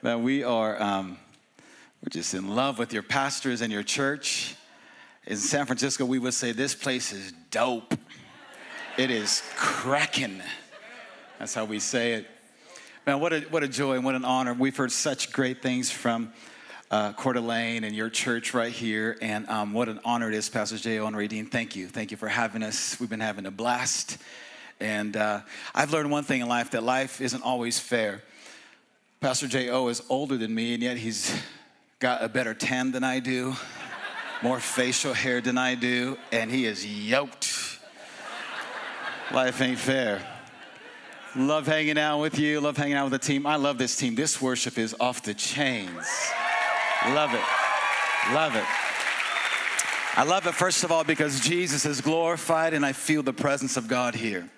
Man, we are um, we're just in love with your pastors and your church. In San Francisco, we would say this place is dope. It is cracking. That's how we say it. Man, what a, what a joy and what an honor. We've heard such great things from uh, Coeur d'Alene and your church right here. And um, what an honor it is, Pastor J.O. and Radine. Thank you. Thank you for having us. We've been having a blast. And uh, I've learned one thing in life that life isn't always fair. Pastor J.O. is older than me, and yet he's got a better tan than I do, more facial hair than I do, and he is yoked. Life ain't fair. Love hanging out with you, love hanging out with the team. I love this team. This worship is off the chains. Love it. Love it. I love it, first of all, because Jesus is glorified and I feel the presence of God here.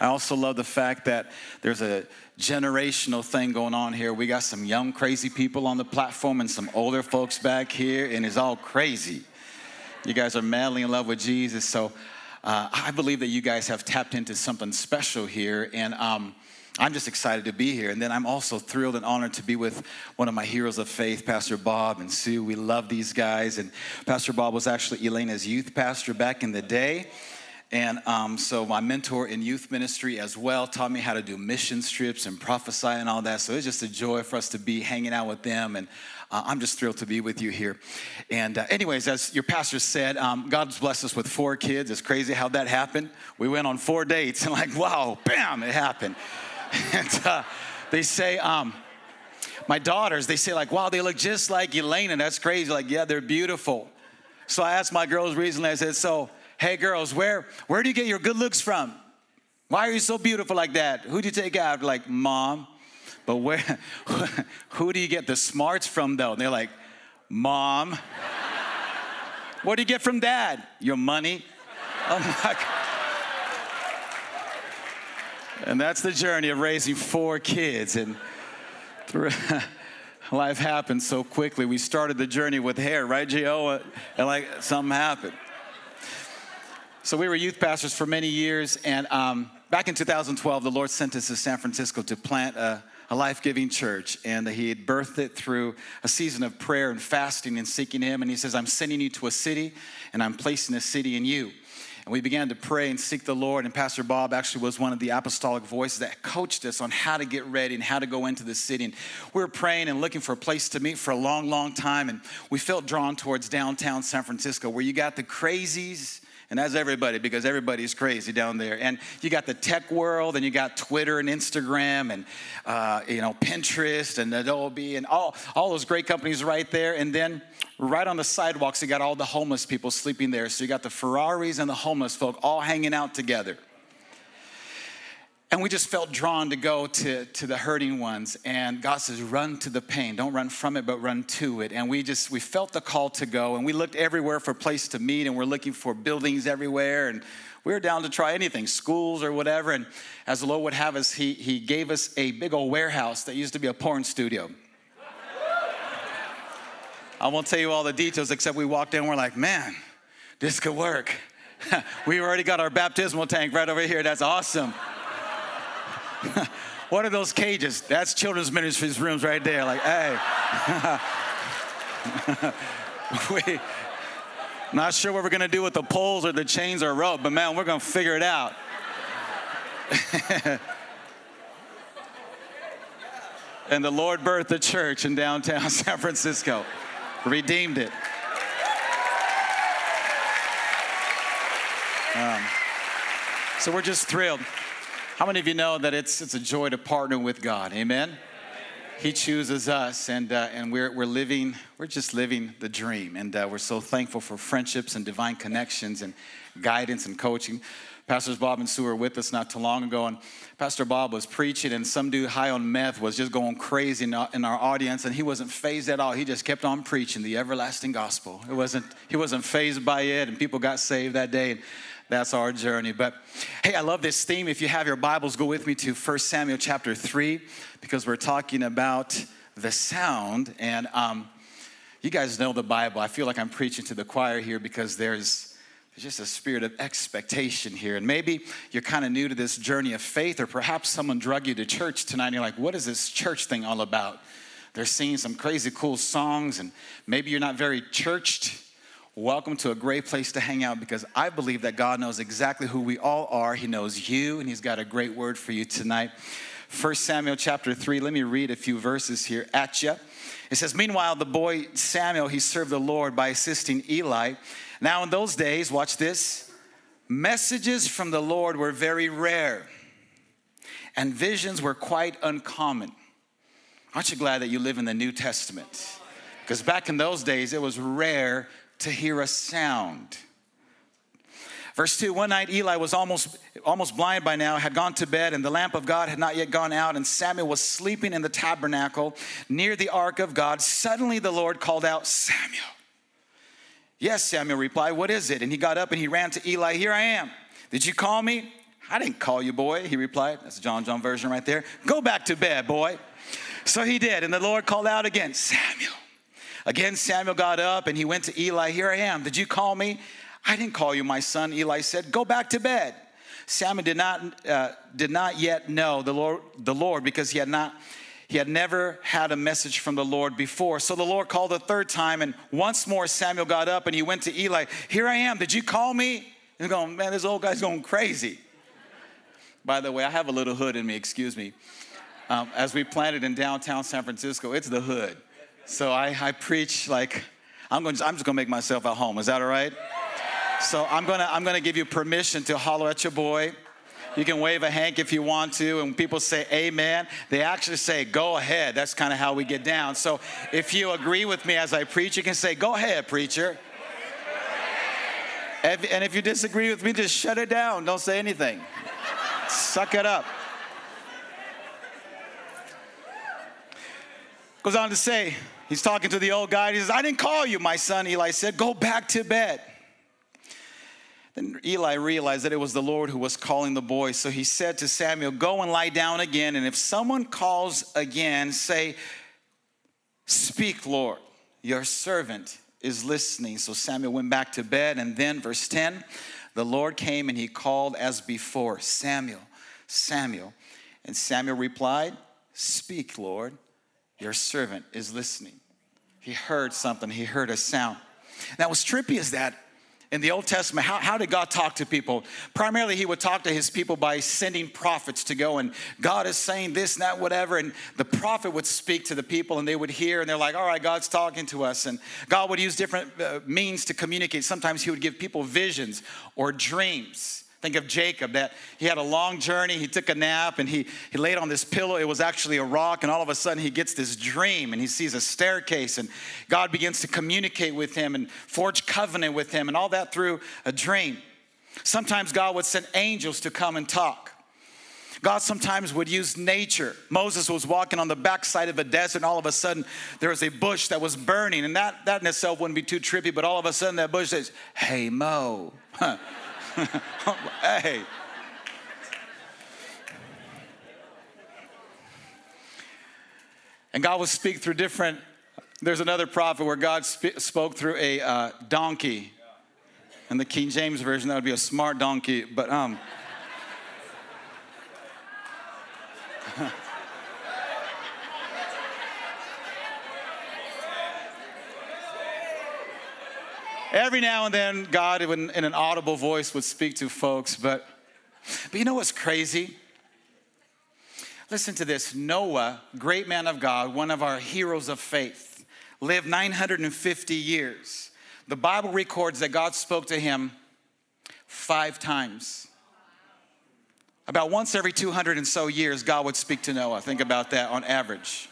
I also love the fact that there's a generational thing going on here. We got some young, crazy people on the platform and some older folks back here, and it's all crazy. You guys are madly in love with Jesus. So uh, I believe that you guys have tapped into something special here. And um, I'm just excited to be here. And then I'm also thrilled and honored to be with one of my heroes of faith, Pastor Bob and Sue. We love these guys. And Pastor Bob was actually Elena's youth pastor back in the day. And um, so my mentor in youth ministry as well taught me how to do mission trips and prophesy and all that. So it's just a joy for us to be hanging out with them. And uh, I'm just thrilled to be with you here. And uh, anyways, as your pastor said, um, God's blessed us with four kids. It's crazy how that happened. We went on four dates and like, wow, bam, it happened. and uh, they say, um, my daughters, they say like, wow, they look just like Elena. That's crazy. Like, yeah, they're beautiful. So I asked my girls recently, I said, so Hey girls, where where do you get your good looks from? Why are you so beautiful like that? Who'd you take out? Like, mom. But where who do you get the smarts from though? And they're like, mom. what do you get from dad? Your money. Oh my God. And that's the journey of raising four kids. And life happened so quickly. We started the journey with hair, right, Gio? And like something happened. So we were youth pastors for many years, and um, back in 2012, the Lord sent us to San Francisco to plant a, a life-giving church, and He had birthed it through a season of prayer and fasting and seeking Him. And He says, "I'm sending you to a city, and I'm placing a city in you." And we began to pray and seek the Lord. And Pastor Bob actually was one of the apostolic voices that coached us on how to get ready and how to go into the city. And we were praying and looking for a place to meet for a long, long time. And we felt drawn towards downtown San Francisco, where you got the crazies and that's everybody because everybody's crazy down there. And you got the tech world, and you got Twitter and Instagram, and uh, you know Pinterest and Adobe, and all all those great companies right there. And then right on the sidewalks, you got all the homeless people sleeping there. So you got the Ferraris and the homeless folk all hanging out together. And we just felt drawn to go to, to the hurting ones. And God says, run to the pain. Don't run from it, but run to it. And we just, we felt the call to go. And we looked everywhere for a place to meet. And we're looking for buildings everywhere. And we were down to try anything, schools or whatever. And as the Lord would have us, He, he gave us a big old warehouse that used to be a porn studio. I won't tell you all the details, except we walked in we're like, man, this could work. we already got our baptismal tank right over here. That's awesome. what are those cages? That's children's ministries rooms right there. Like, hey. we, not sure what we're gonna do with the poles or the chains or rope, but man, we're gonna figure it out. and the Lord birthed the church in downtown San Francisco, redeemed it. Um, so we're just thrilled. How many of you know that it's, it's a joy to partner with God? Amen? He chooses us, and, uh, and we're, we're living, we're just living the dream. And uh, we're so thankful for friendships and divine connections and guidance and coaching. Pastors Bob and Sue were with us not too long ago, and Pastor Bob was preaching, and some dude high on meth was just going crazy in our, audience, and he wasn't fazed at all. He just kept on preaching the everlasting gospel. It wasn't, he wasn't fazed by it, and people got saved that day. And that's our journey. But hey, I love this theme. If you have your Bibles, go with me to 1 Samuel chapter 3 because we're talking about the sound. And um, you guys know the Bible. I feel like I'm preaching to the choir here because there's, just a spirit of expectation here. And maybe you're kind of new to this journey of faith, or perhaps someone drug you to church tonight and you're like, what is this church thing all about? they're singing some crazy cool songs, and maybe you're not very churched. Welcome to a great place to hang out because I believe that God knows exactly who we all are. He knows you, and He's got a great word for you tonight. 1 Samuel chapter 3, let me read a few verses here at you. It says, Meanwhile, the boy Samuel, he served the Lord by assisting Eli. Now, in those days, watch this, messages from the Lord were very rare, and visions were quite uncommon. Aren't you glad that you live in the New Testament? Because back in those days, it was rare to hear a sound. Verse 2 One night Eli was almost, almost blind by now, had gone to bed, and the lamp of God had not yet gone out, and Samuel was sleeping in the tabernacle near the ark of God. Suddenly the Lord called out, Samuel. Yes, Samuel replied, What is it? And he got up and he ran to Eli, Here I am. Did you call me? I didn't call you, boy, he replied. That's the John John version right there. Go back to bed, boy. So he did, and the Lord called out again, Samuel. Again, Samuel got up and he went to Eli, Here I am. Did you call me? I didn't call you, my son. Eli said, Go back to bed. Samuel did not, uh, did not yet know the Lord, the Lord because he had not he had never had a message from the Lord before. So the Lord called a third time, and once more Samuel got up and he went to Eli. Here I am. Did you call me? And going, man, this old guy's going crazy. By the way, I have a little hood in me, excuse me. Um, as we planted in downtown San Francisco, it's the hood. So I, I preach like, I'm, going, I'm just gonna make myself at home. Is that all right? So I'm gonna, I'm gonna give you permission to holler at your boy. You can wave a hank if you want to, and people say amen. They actually say, go ahead. That's kind of how we get down. So if you agree with me as I preach, you can say, go ahead, preacher. And if you disagree with me, just shut it down. Don't say anything. Suck it up. Goes on to say, he's talking to the old guy. He says, I didn't call you, my son. Eli said, Go back to bed. Then Eli realized that it was the Lord who was calling the boy. So he said to Samuel, Go and lie down again. And if someone calls again, say, Speak, Lord, your servant is listening. So Samuel went back to bed. And then, verse 10, the Lord came and he called as before, Samuel, Samuel. And Samuel replied, Speak, Lord, your servant is listening. He heard something, he heard a sound. Now, what's trippy is that in the Old Testament, how, how did God talk to people? Primarily, He would talk to His people by sending prophets to go, and God is saying this and that, whatever. And the prophet would speak to the people, and they would hear, and they're like, all right, God's talking to us. And God would use different uh, means to communicate. Sometimes He would give people visions or dreams. Think of Jacob that he had a long journey, he took a nap, and he, he laid on this pillow. It was actually a rock, and all of a sudden he gets this dream and he sees a staircase, and God begins to communicate with him and forge covenant with him, and all that through a dream. Sometimes God would send angels to come and talk. God sometimes would use nature. Moses was walking on the backside of a desert, and all of a sudden there was a bush that was burning. And that, that in itself wouldn't be too trippy, but all of a sudden that bush says, Hey, Mo. hey. And God will speak through different. There's another prophet where God sp- spoke through a uh, donkey. In the King James version, that would be a smart donkey, but um. Every now and then, God, in, an audible voice, would speak to folks. But, but you know what's crazy? Listen to this Noah, great man of God, one of our heroes of faith, lived 950 years. The Bible records that God spoke to him five times. About once every 200 and so years, God would speak to Noah. Think about that on average.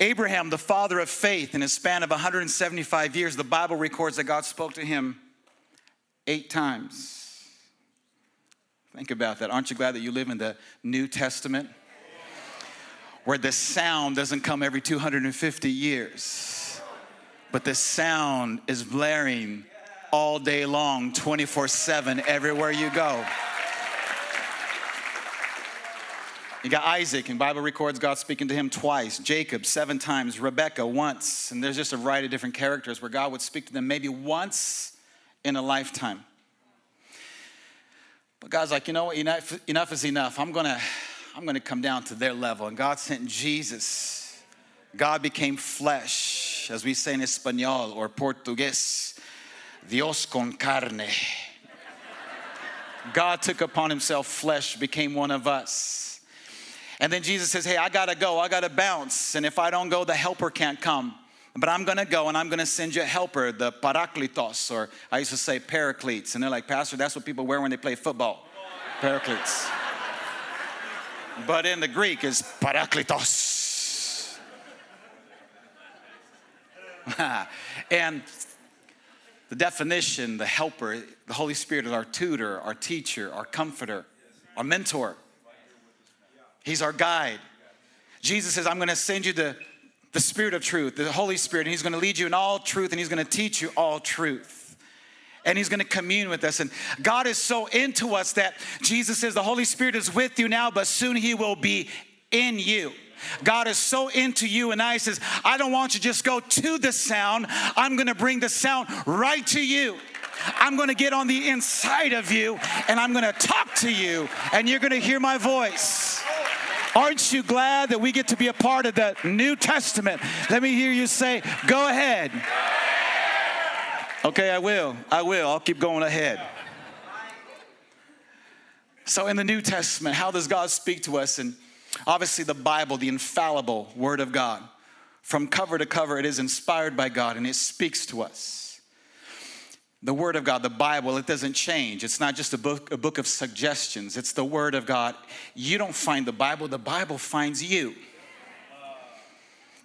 Abraham, the father of faith, in a span of 175 years, the Bible records that God spoke to him eight times. Think about that. Aren't you glad that you live in the New Testament? Where the sound doesn't come every 250 years, but the sound is blaring all day long, 24 7, everywhere you go. You got Isaac, and Bible records God speaking to him twice, Jacob seven times, Rebecca once, and there's just a variety of different characters where God would speak to them maybe once in a lifetime. But God's like, you know what, enough, enough is enough. I'm gonna, I'm to come down to their level. And God sent Jesus. God became flesh, as we say in Espanol or Portuguese, Dios con carne. God took upon himself flesh, became one of us. And then Jesus says, Hey, I gotta go, I gotta bounce. And if I don't go, the helper can't come. But I'm gonna go and I'm gonna send you a helper, the parakletos, or I used to say paracletes. And they're like, Pastor, that's what people wear when they play football. Paracletes. But in the Greek it's parakletos. and the definition, the helper, the Holy Spirit is our tutor, our teacher, our comforter, our mentor. He's our guide. Jesus says, I'm going to send you the, the Spirit of truth, the Holy Spirit, and He's going to lead you in all truth, and He's going to teach you all truth. And He's going to commune with us. And God is so into us that Jesus says, The Holy Spirit is with you now, but soon He will be in you. God is so into you and I says, I don't want you to just go to the sound. I'm going to bring the sound right to you. I'm going to get on the inside of you and I'm going to talk to you and you're going to hear my voice. Aren't you glad that we get to be a part of the New Testament? Let me hear you say, Go ahead. Okay, I will. I will. I'll keep going ahead. So, in the New Testament, how does God speak to us? And Obviously, the Bible, the infallible Word of God, from cover to cover, it is inspired by God and it speaks to us. The Word of God, the Bible, it doesn't change. It's not just a book, a book of suggestions, it's the Word of God. You don't find the Bible, the Bible finds you.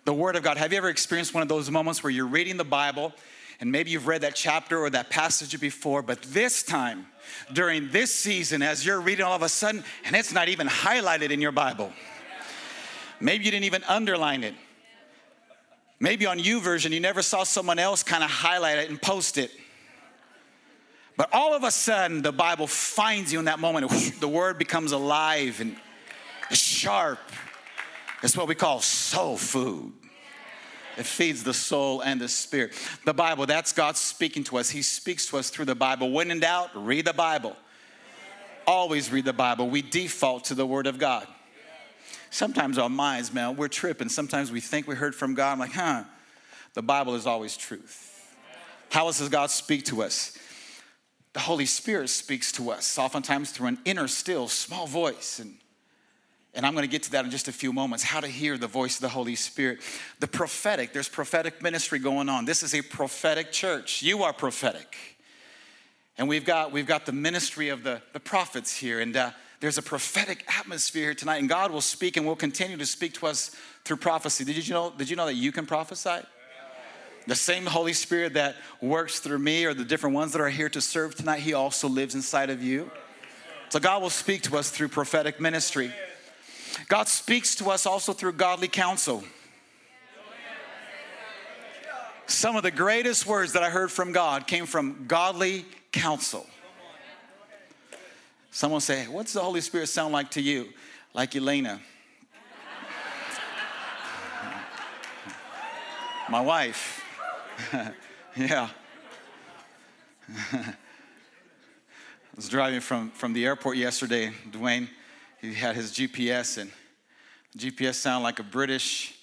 The Word of God. Have you ever experienced one of those moments where you're reading the Bible and maybe you've read that chapter or that passage before, but this time, during this season, as you're reading all of a sudden, and it's not even highlighted in your Bible. Maybe you didn't even underline it. Maybe on YouVersion, you never saw someone else kind of highlight it and post it. But all of a sudden, the Bible finds you in that moment. The word becomes alive and sharp. It's what we call soul food. It feeds the soul and the spirit. The Bible, that's God speaking to us. He speaks to us through the Bible. When in doubt, read the Bible. Always read the Bible. We default to the Word of God. Sometimes our minds, man, we're tripping. Sometimes we think we heard from God. I'm like, huh, the Bible is always truth. How else does God speak to us? The Holy Spirit speaks to us, oftentimes through an inner, still, small voice. And and I'm going to get to that in just a few moments how to hear the voice of the Holy Spirit. The prophetic, there's prophetic ministry going on. This is a prophetic church. You are prophetic. And we've got, we've got the ministry of the, the prophets here. And uh, there's a prophetic atmosphere here tonight. And God will speak and will continue to speak to us through prophecy. Did you know, did you know that you can prophesy? The same Holy Spirit that works through me or the different ones that are here to serve tonight, He also lives inside of you. So God will speak to us through prophetic ministry. God speaks to us also through godly counsel. Some of the greatest words that I heard from God came from godly counsel. Someone say, What's the Holy Spirit sound like to you? Like Elena. My wife. yeah. I was driving from, from the airport yesterday, Dwayne he had his GPS, and GPS sounded like a British,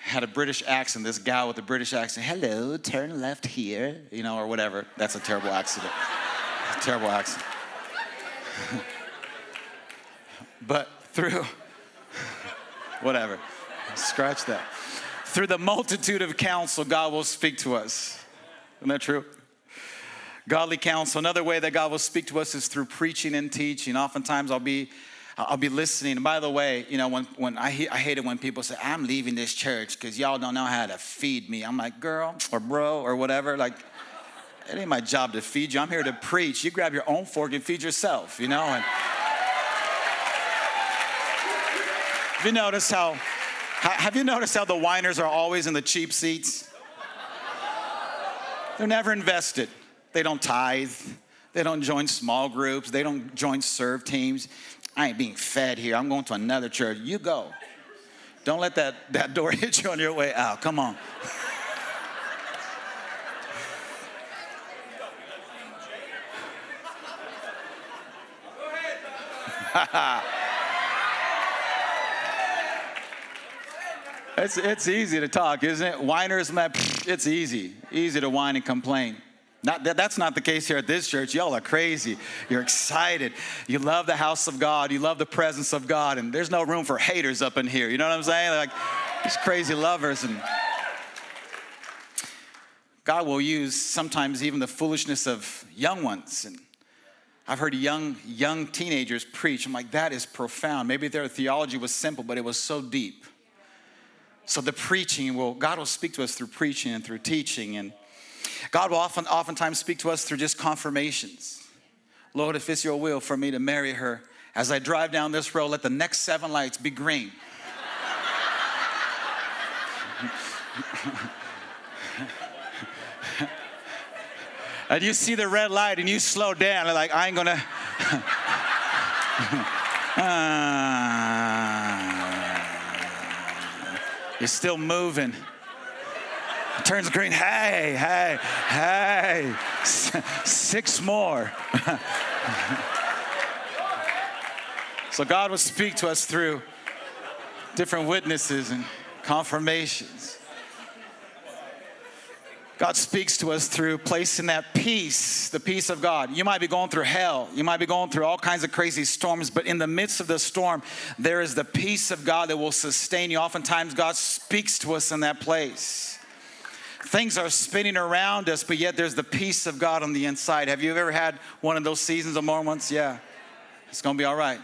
had a British accent. This guy with a British accent, hello, turn left here, you know, or whatever. That's a terrible accident. a terrible accent. but through, whatever, scratch that. Through the multitude of counsel, God will speak to us. Isn't that true? Godly counsel. Another way that God will speak to us is through preaching and teaching. Oftentimes, I'll be I'll be listening. And by the way, you know, when, when I, I hate it when people say, I'm leaving this church because y'all don't know how to feed me. I'm like, girl or bro or whatever. Like, it ain't my job to feed you. I'm here to preach. You grab your own fork and feed yourself, you know? And you noticed how, have you noticed how the whiners are always in the cheap seats? They're never invested. They don't tithe. They don't join small groups. They don't join serve teams. I ain't being fed here. I'm going to another church. You go. Don't let that, that door hit you on your way out. Come on. It's, it's easy to talk, isn't it? Whiners, it's easy. Easy to whine and complain. Not, that, that's not the case here at this church. Y'all are crazy. You're excited. You love the house of God. You love the presence of God. And there's no room for haters up in here. You know what I'm saying? Like, these crazy lovers. And God will use sometimes even the foolishness of young ones. And I've heard young, young teenagers preach. I'm like, that is profound. Maybe their theology was simple, but it was so deep. So the preaching will, God will speak to us through preaching and through teaching. And God will often, oftentimes speak to us through just confirmations. Lord, if it's your will for me to marry her, as I drive down this road, let the next seven lights be green. and you see the red light and you slow down, like, I ain't gonna. uh, you're still moving. Turns green. Hey, hey, hey. Six more. so God will speak to us through different witnesses and confirmations. God speaks to us through placing that peace, the peace of God. You might be going through hell, you might be going through all kinds of crazy storms, but in the midst of the storm, there is the peace of God that will sustain you. Oftentimes, God speaks to us in that place. Things are spinning around us, but yet there's the peace of God on the inside. Have you ever had one of those seasons of moments? Yeah, it's gonna be all right.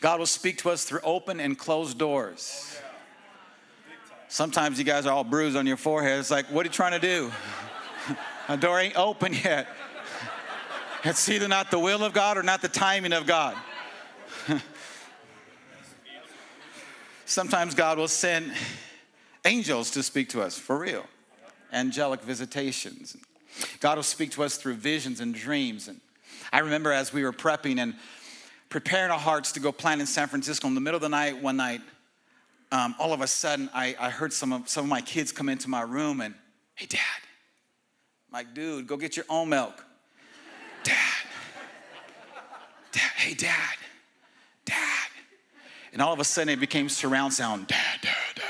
God will speak to us through open and closed doors. Sometimes you guys are all bruised on your forehead. It's like, what are you trying to do? A door ain't open yet. It's either not the will of God or not the timing of God. Sometimes God will send angels to speak to us, for real. Angelic visitations. God will speak to us through visions and dreams. And I remember as we were prepping and preparing our hearts to go plant in San Francisco in the middle of the night, one night, um, all of a sudden I, I heard some of, some of my kids come into my room and, hey, dad. I'm like, dude, go get your own milk. dad. Dad, hey, dad. Dad. And all of a sudden it became surround sound, dad, dad, dad.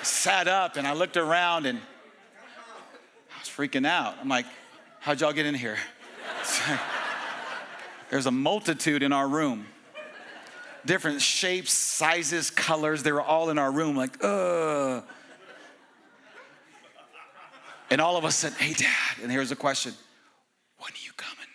I sat up and I looked around and I was freaking out. I'm like, how'd y'all get in here? There's a multitude in our room different shapes, sizes, colors. They were all in our room, like, uh. And all of us said, hey, dad. And here's a question When are you coming?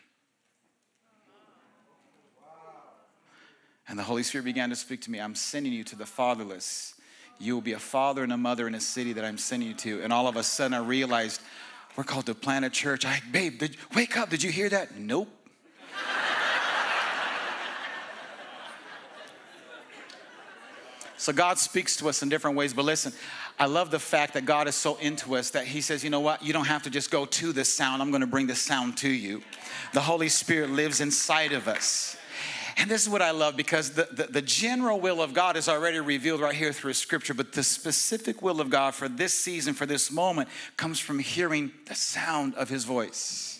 And the Holy Spirit began to speak to me. I'm sending you to the fatherless. You will be a father and a mother in a city that I'm sending you to. And all of a sudden, I realized we're called to plant a church. I, babe, did, wake up. Did you hear that? Nope. So God speaks to us in different ways. But listen, I love the fact that God is so into us that He says, you know what? You don't have to just go to this sound. I'm going to bring the sound to you. The Holy Spirit lives inside of us. And this is what I love because the, the, the, general will of God is already revealed right here through Scripture, but the specific will of God for this season, for this moment, comes from hearing the sound of His voice.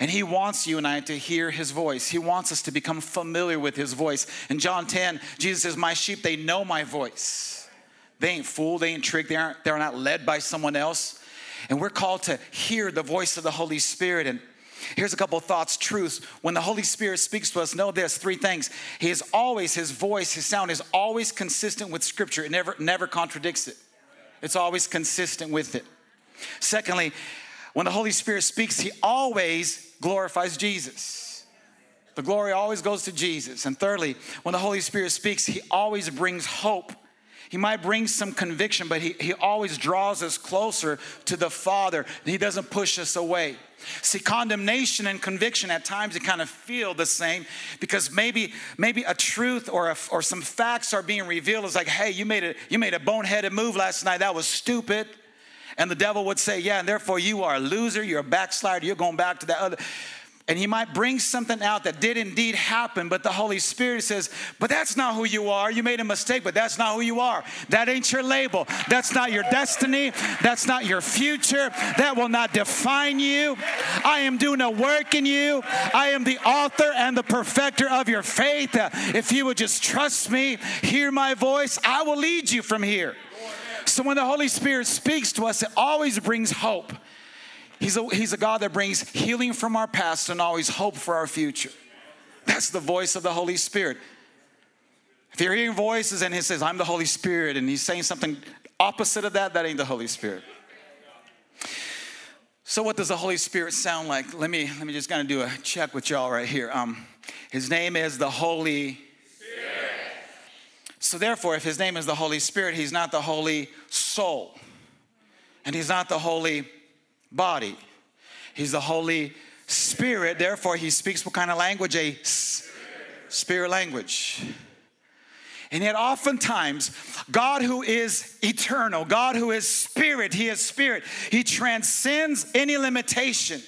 And he wants you and I to hear his voice. He wants us to become familiar with his voice. In John 10, Jesus says, My sheep, they know my voice. They ain't fooled, they ain't tricked, they aren't, they're not led by someone else. And we're called to hear the voice of the Holy Spirit. And here's a couple thoughts, truths. When the Holy Spirit speaks to us, know this three things. He is always, his voice, his sound is always consistent with Scripture. It never, never contradicts it, it's always consistent with it. Secondly, when the Holy Spirit speaks, He always glorifies Jesus. The glory always goes to Jesus. And thirdly, when the Holy Spirit speaks, He always brings hope. He might bring some conviction, but he, he always draws us closer to the Father. He doesn't push us away. See, condemnation and conviction at times they kind of feel the same because maybe maybe a truth or a, or some facts are being revealed. It's like, hey, you made a you made a boneheaded move last night. That was stupid. And the devil would say, Yeah, and therefore you are a loser, you're a backslider, you're going back to that other. And he might bring something out that did indeed happen, but the Holy Spirit says, But that's not who you are. You made a mistake, but that's not who you are. That ain't your label. That's not your destiny. That's not your future. That will not define you. I am doing a work in you. I am the author and the perfecter of your faith. If you would just trust me, hear my voice, I will lead you from here. So when the Holy Spirit speaks to us, it always brings hope. He's a, he's a God that brings healing from our past and always hope for our future. That's the voice of the Holy Spirit. If you're hearing voices and he says, I'm the Holy Spirit, and he's saying something opposite of that, that ain't the Holy Spirit. So, what does the Holy Spirit sound like? Let me let me just kind of do a check with y'all right here. Um, his name is the Holy. So, therefore, if his name is the Holy Spirit, he's not the Holy Soul, and he's not the Holy Body. He's the Holy Spirit. Therefore, he speaks what kind of language? A spirit language. And yet, oftentimes, God who is eternal, God who is spirit, He is spirit, He transcends any limitation.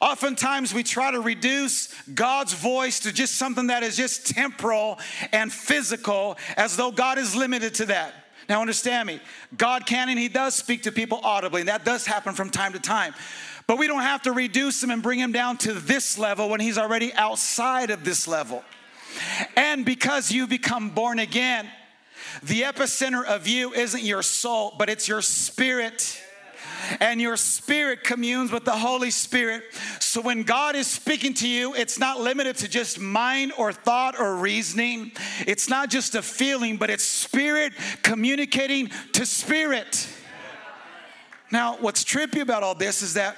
Oftentimes, we try to reduce God's voice to just something that is just temporal and physical, as though God is limited to that. Now, understand me, God can and He does speak to people audibly, and that does happen from time to time. But we don't have to reduce Him and bring Him down to this level when He's already outside of this level. And because you become born again, the epicenter of you isn't your soul, but it's your spirit. And your spirit communes with the Holy Spirit. So when God is speaking to you, it's not limited to just mind or thought or reasoning. It's not just a feeling, but it's spirit communicating to spirit. Now, what's trippy about all this is that,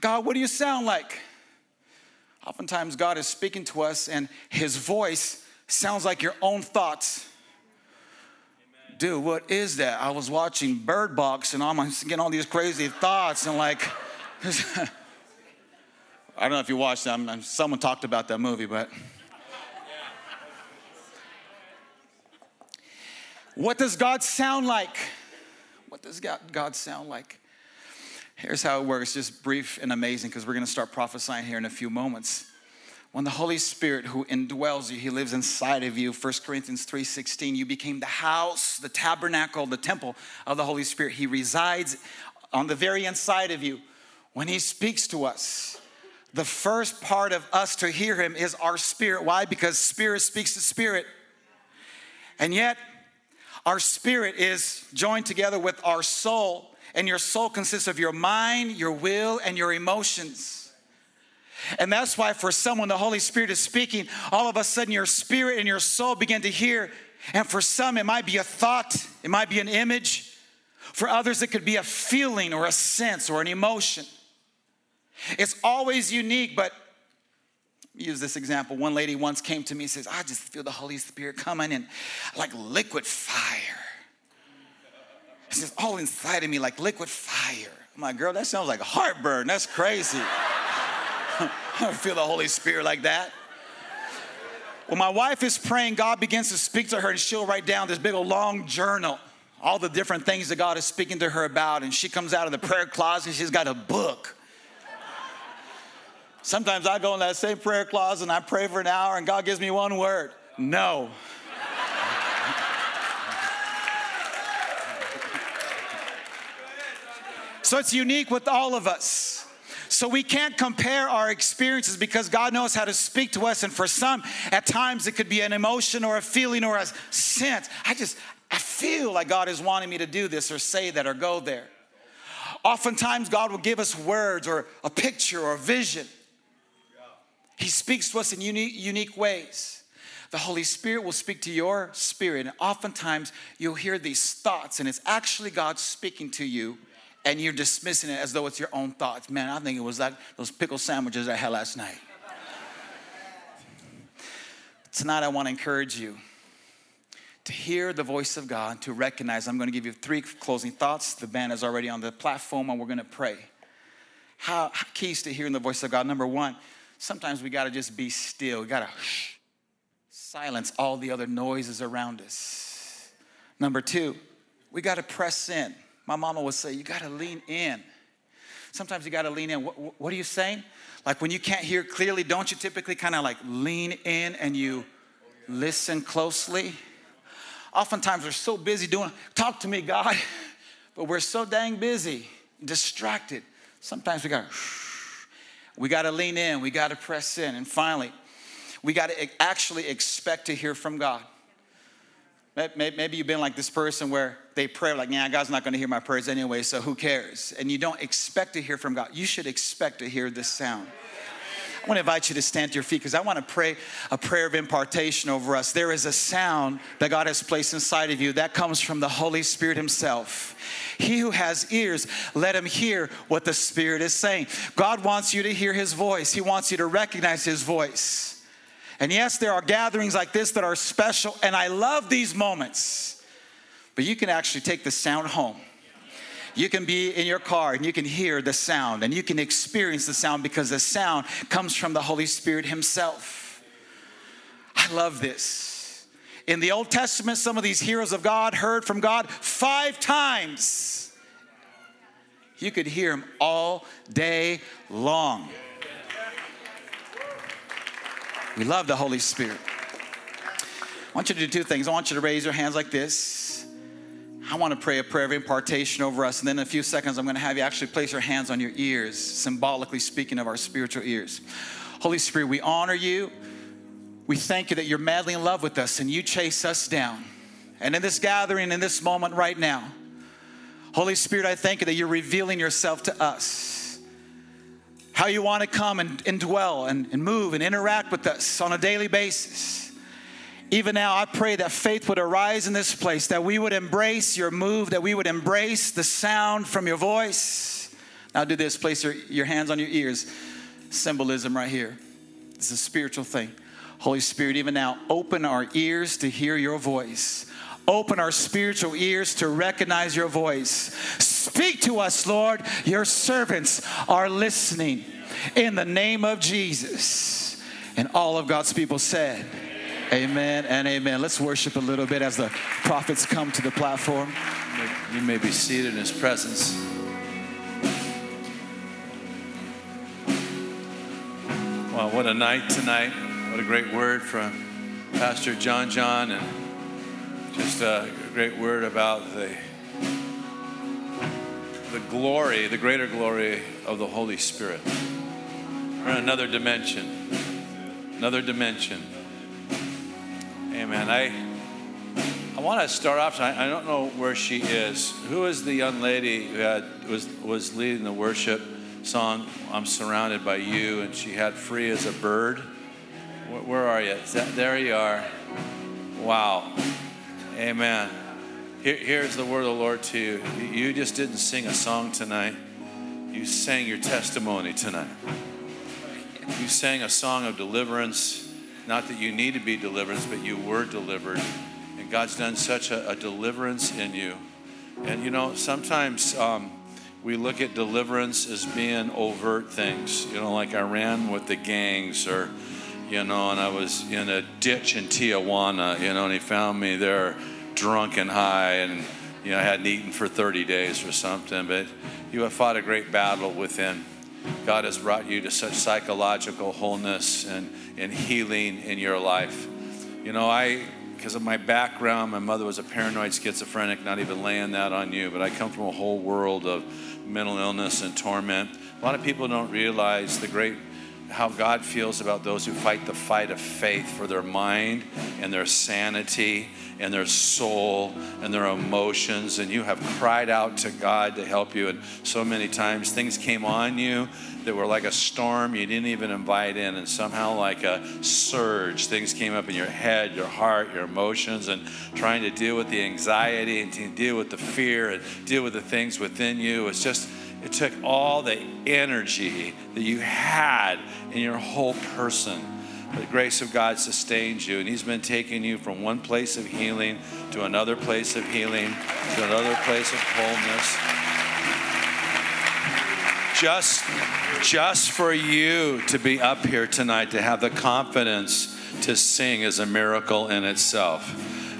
God, what do you sound like? Oftentimes, God is speaking to us, and His voice sounds like your own thoughts. Dude, what is that? I was watching Bird Box, and I'm getting all these crazy thoughts, and like, I don't know if you watched that. Someone talked about that movie, but. What does God sound like? What does God sound like? Here's how it works, just brief and amazing, because we're going to start prophesying here in a few moments. When the Holy Spirit who indwells you, he lives inside of you. 1 Corinthians 3:16, you became the house, the tabernacle, the temple of the Holy Spirit. He resides on the very inside of you. When he speaks to us, the first part of us to hear him is our spirit. Why? Because spirit speaks to spirit. And yet, our spirit is joined together with our soul and your soul consists of your mind, your will, and your emotions. And that's why, for someone, the Holy Spirit is speaking, all of a sudden your spirit and your soul begin to hear. And for some, it might be a thought, it might be an image. For others, it could be a feeling or a sense or an emotion. It's always unique, but use this example. One lady once came to me and says, I just feel the Holy Spirit coming in like liquid fire. It's just all inside of me like liquid fire. I'm like, girl, that sounds like heartburn. That's crazy. I don't feel the Holy Spirit like that. When my wife is praying, God begins to speak to her and she'll write down this big old long journal, all the different things that God is speaking to her about. And she comes out of the prayer closet, she's got a book. Sometimes I go in that same prayer closet and I pray for an hour and God gives me one word no. So it's unique with all of us. So we can't compare our experiences because God knows how to speak to us. And for some, at times it could be an emotion or a feeling or a sense. I just, I feel like God is wanting me to do this or say that or go there. Oftentimes, God will give us words or a picture or a vision. He speaks to us in unique, unique ways. The Holy Spirit will speak to your spirit, and oftentimes you'll hear these thoughts, and it's actually God speaking to you and you're dismissing it as though it's your own thoughts. Man, I think it was like those pickle sandwiches I had last night. Tonight, I want to encourage you to hear the voice of God, to recognize. I'm going to give you three closing thoughts. The band is already on the platform, and we're going to pray. How keys to hearing the voice of God? Number one, sometimes we got to just be still. We got to silence all the other noises around us. Number two, we got to press in. My mama would say, You got to lean in. Sometimes you got to lean in. What, what, are you saying? Like when you can't hear clearly, don't you typically kind of like lean in and you listen closely? Oftentimes we're so busy doing, talk to me, God, but we're so dang busy, distracted. Sometimes we got we got to lean in, we got to press in, and finally, we got to actually expect to hear from God. Maybe you've been like this person where they pray like, "Yeah, God's not to hear my prayers anyway, so who cares?" And you don't expect to hear from God. You should expect to hear this sound. I want to invite you to stand to your feet because I want to pray a prayer of impartation over us. There is a sound that God has placed inside of you that comes from the Holy Spirit Himself. He who has ears, let him hear what the Spirit is saying. God wants you to hear His voice, He wants you to recognize His voice. And yes, there are gatherings like this that are special, and I love these moments. But you can actually take the sound home. You can be in your car and you can hear the sound and you can experience the sound because the sound comes from the Holy Spirit Himself. I love this. In the Old Testament, some of these heroes of God heard from God five times. You could hear Him all day long. We love the Holy Spirit. I want you to do two things. I want you to raise your hands like this. I want to pray a prayer of impartation over us. And then in a few seconds, I'm going to have you actually place your hands on your ears, symbolically speaking of our spiritual ears. Holy Spirit, we honor you. We thank you that you're madly in love with us and you chase us down. And in this gathering, in this moment right now, Holy Spirit, I thank you that you're revealing yourself to us. How you want to come and, and dwell and, and move and interact with us on a daily basis. Even now, I pray that faith would arise in this place, that we would embrace your move, that we would embrace the sound from your voice. Now, do this place your, your hands on your ears. Symbolism right here. It's a spiritual thing. Holy Spirit, even now, open our ears to hear your voice. Open our spiritual ears to recognize your voice. Speak to us, Lord. Your servants are listening. In the name of Jesus. And all of God's people said, Amen and amen. Let's worship a little bit as the prophets come to the platform. You may be seated in his presence. Wow, what a night tonight. What a great word from Pastor John John, and just a great word about the, the glory, the greater glory of the Holy Spirit. We're in another dimension, another dimension Amen. I I want to start off. I, I don't know where she is. Who is the young lady who had, was was leading the worship song? I'm surrounded by you, and she had "Free as a Bird." Where, where are you? That, there you are. Wow. Amen. Here, here's the word of the Lord to you. You just didn't sing a song tonight. You sang your testimony tonight. You sang a song of deliverance not that you need to be delivered, but you were delivered. And God's done such a, a deliverance in you. And you know, sometimes um, we look at deliverance as being overt things, you know, like I ran with the gangs or, you know, and I was in a ditch in Tijuana, you know, and he found me there drunk and high and, you know, I hadn't eaten for 30 days or something. But you have fought a great battle within. God has brought you to such psychological wholeness and, and healing in your life. You know, I, because of my background, my mother was a paranoid schizophrenic, not even laying that on you, but I come from a whole world of mental illness and torment. A lot of people don't realize the great how God feels about those who fight the fight of faith for their mind and their sanity and their soul and their emotions. And you have cried out to God to help you. And so many times things came on you that were like a storm you didn't even invite in. And somehow, like a surge, things came up in your head, your heart, your emotions, and trying to deal with the anxiety and to deal with the fear and deal with the things within you. It's just, it took all the energy that you had in your whole person. The grace of God sustains you, and He's been taking you from one place of healing to another place of healing to another place of wholeness. Just, just for you to be up here tonight, to have the confidence to sing is a miracle in itself.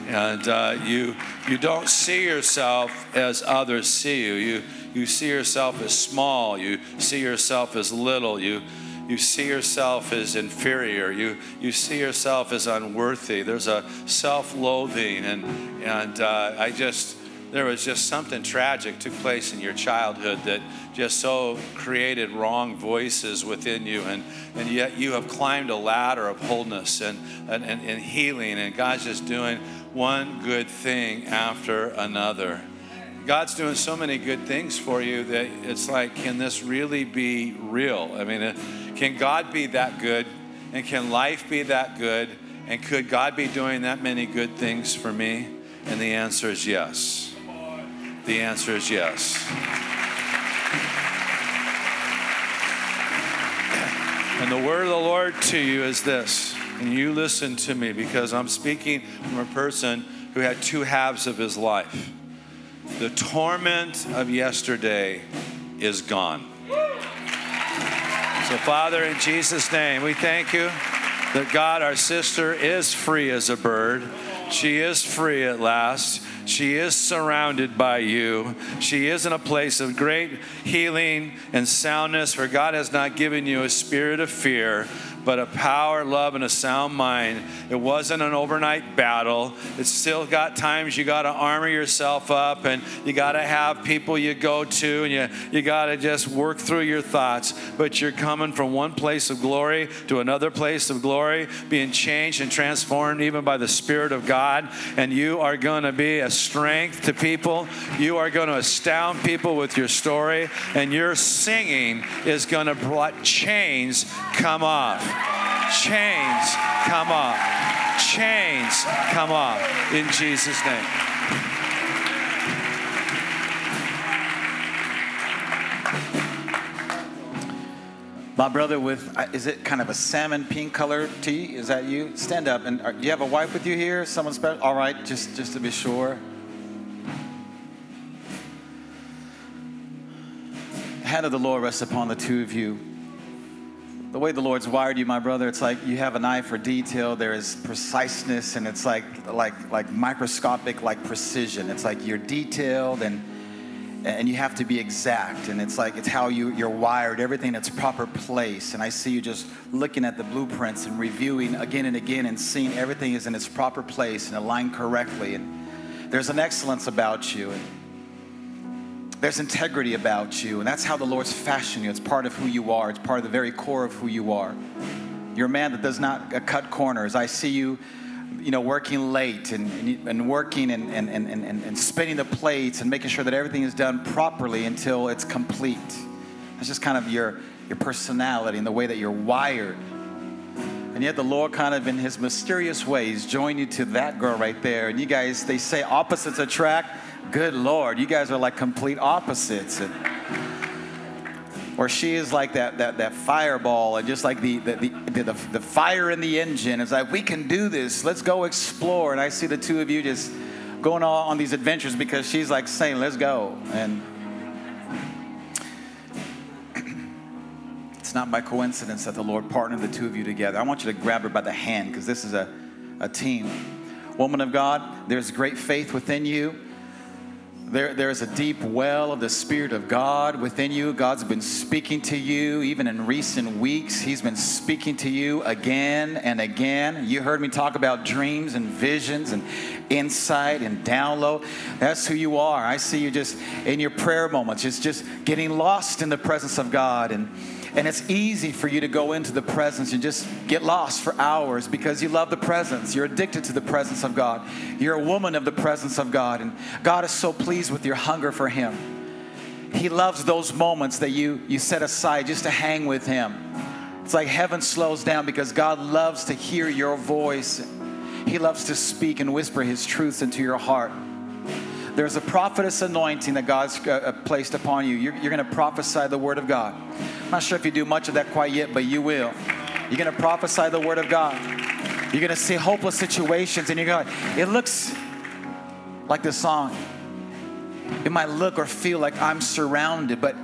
And uh, you, you don't see yourself as others see you. You, you see yourself as small. You see yourself as little. You, you see yourself as inferior. You, you see yourself as unworthy. There's a self loathing. And, and uh, I just there was just something tragic took place in your childhood that just so created wrong voices within you and, and yet you have climbed a ladder of wholeness and, and, and, healing and god's just doing one good thing after another. God's doing so many good things for you that it's like can this really be real? I mean uh, can god be that good and can life be that good and could god be doing that many good things for me? And the answer is yes the answer is yes. And the word of the Lord to you is this, and you listen to me because I'm speaking from a person who had two halves of his life. The torment of yesterday is gone. So, Father, in Jesus' name, we thank you that God, our sister, is free as a bird. She is free at last. She is surrounded by you. She is in a place of great healing and soundness, for God has not given you a spirit of fear, but a power, love, and a sound mind. It wasn't an overnight battle. It's still got times you got to armor yourself up and you got to have people you go to and you, you got to just work through your thoughts. But you're coming from one place of glory to another place of glory, being changed and transformed even by the Spirit of God. And you are going to be a strength to people. You are going to astound people with your story. And your singing is going to let chains come off. Chains come off. Chains come off in Jesus' name. My brother with, uh, is it kind of a salmon pink color tee? Is that you? Stand up. And do you have a wife with you here? Someone special? All right, just, just to be sure. Hand of the Lord rests upon the two of you the way the Lord's wired you, my brother, it's like you have an eye for detail. There is preciseness, and it's like like like microscopic, like precision. It's like you're detailed and and you have to be exact. And it's like it's how you you're wired, everything in its proper place. And I see you just looking at the blueprints and reviewing again and again and seeing everything is in its proper place and aligned correctly. And there's an excellence about you. And, there's integrity about you, and that's how the Lord's fashioned you. It's part of who you are, it's part of the very core of who you are. You're a man that does not uh, cut corners. I see you, you know, working late and, and working and, and, and, and, and spinning the plates and making sure that everything is done properly until it's complete. That's just kind of your, your personality and the way that you're wired. And yet the Lord kind of in his mysterious ways joined you to that girl right there. And you guys, they say opposites attract Good Lord, you guys are like complete opposites. And, or she is like that, that, that fireball and just like the, the, the, the, the fire in the engine. It's like, we can do this. Let's go explore. And I see the two of you just going all on these adventures because she's like saying, let's go. And it's not by coincidence that the Lord partnered the two of you together. I want you to grab her by the hand because this is a, a team. Woman of God, there's great faith within you. There, there's a deep well of the Spirit of God within you. God's been speaking to you even in recent weeks. He's been speaking to you again and again. You heard me talk about dreams and visions and insight and download. That's who you are. I see you just in your prayer moments, just, just getting lost in the presence of God and and it's easy for you to go into the presence and just get lost for hours because you love the presence. You're addicted to the presence of God. You're a woman of the presence of God. And God is so pleased with your hunger for Him. He loves those moments that you, you set aside just to hang with Him. It's like heaven slows down because God loves to hear your voice. He loves to speak and whisper His truths into your heart. There's a prophetess anointing that God's uh, uh placed upon you. You're, you're going to prophesy the word of God. I'm not sure if you do much of that quite yet, but you will. You're going to prophesy the word of God. You're going to see hopeless situations, and you're going, it looks like this song. It might look or feel like I'm surrounded, but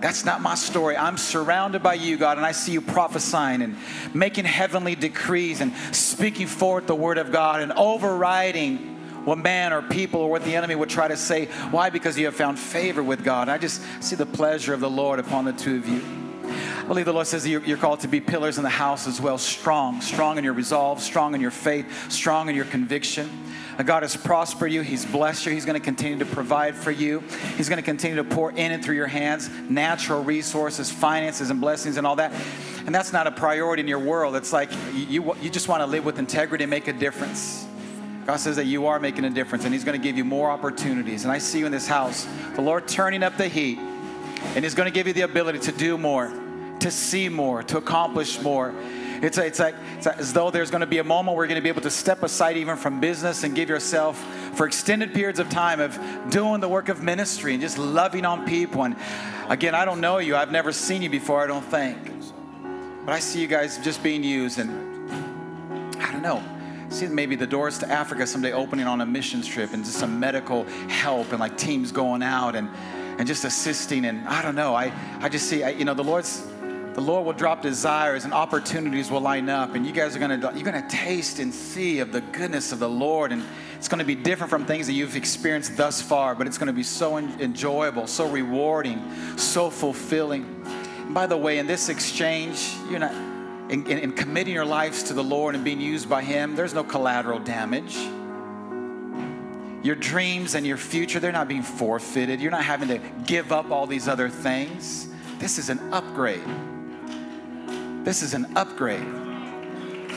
that's not my story. I'm surrounded by you, God, and I see you prophesying and making heavenly decrees and speaking forth the word of God and overriding what man or people or what the enemy would try to say. Why? Because you have found favor with God. I just see the pleasure of the Lord upon the two of you. I believe the Lord says you're, you're called to be pillars in the house as well, strong, strong in your resolve, strong in your faith, strong in your conviction. Uh, God has prospered you. He's blessed you. He's going to continue to provide for you. He's going to continue to pour in and through your hands natural resources, finances, and blessings, and all that. And that's not a priority in your world. It's like you, you just want to live with integrity and make a difference. God says that you are making a difference, and He's going to give you more opportunities. And I see you in this house, the Lord turning up the heat, and He's going to give you the ability to do more, to see more, to accomplish more. It's, it's, like, it's as though there's going to be a moment where you're going to be able to step aside even from business and give yourself for extended periods of time of doing the work of ministry and just loving on people. And again, I don't know you. I've never seen you before, I don't think. But I see you guys just being used and I don't know. See maybe the doors to Africa someday opening on a missions trip and just some medical help and like teams going out and and just assisting and I don't know. I I just see I, you know the Lord's the Lord will drop desires and opportunities will line up, and you guys are gonna you're gonna taste and see of the goodness of the Lord, and it's gonna be different from things that you've experienced thus far, but it's gonna be so enjoyable, so rewarding, so fulfilling. And by the way, in this exchange, you're not in, in, in committing your lives to the Lord and being used by Him. There's no collateral damage. Your dreams and your future, they're not being forfeited. You're not having to give up all these other things. This is an upgrade. This is an upgrade.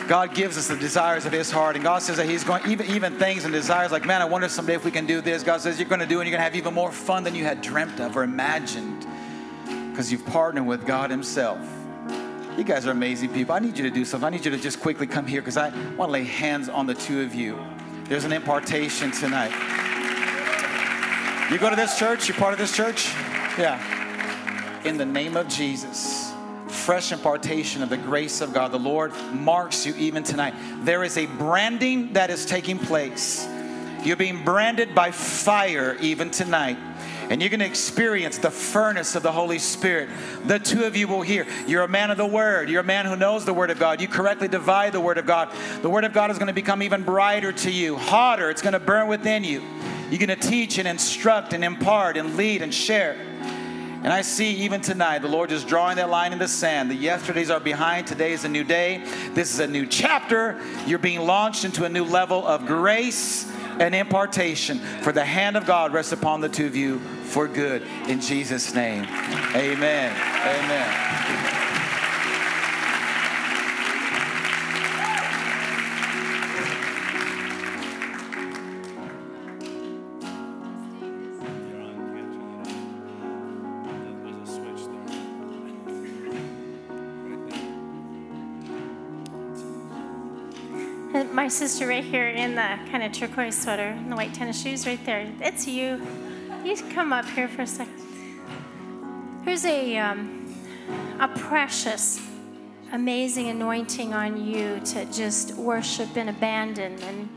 God gives us the desires of his heart, and God says that he's going, even, even things and desires like, man, I wonder someday if we can do this. God says you're going to do and you're going to have even more fun than you had dreamt of or imagined because you've partnered with God himself. You guys are amazing people. I need you to do something. I need you to just quickly come here because I want to lay hands on the two of you. There's an impartation tonight. You go to this church? You're part of this church? Yeah. In the name of Jesus fresh impartation of the grace of God. The Lord marks you even tonight. There is a branding that is taking place. You're being branded by fire even tonight. And you're going to experience the furnace of the Holy Spirit. The two of you will hear. You're a man of the Word. You're a man who knows the Word of God. You correctly divide the Word of God. The Word of God is going to become even brighter to you, hotter. It's going to burn within you. You're going to teach and instruct and impart and lead and share. And I see even tonight, the Lord is drawing that line in the sand. The yesterdays are behind, today is a new day. This is a new chapter. You're being launched into a new level of grace and impartation. For the hand of God rests upon the two of you for good. In Jesus' name, amen. Amen. My sister right here in the kind of turquoise sweater and the white tennis shoes right there. It's you. You come up here for a second. There's a, um, a precious, amazing anointing on you to just worship and abandon and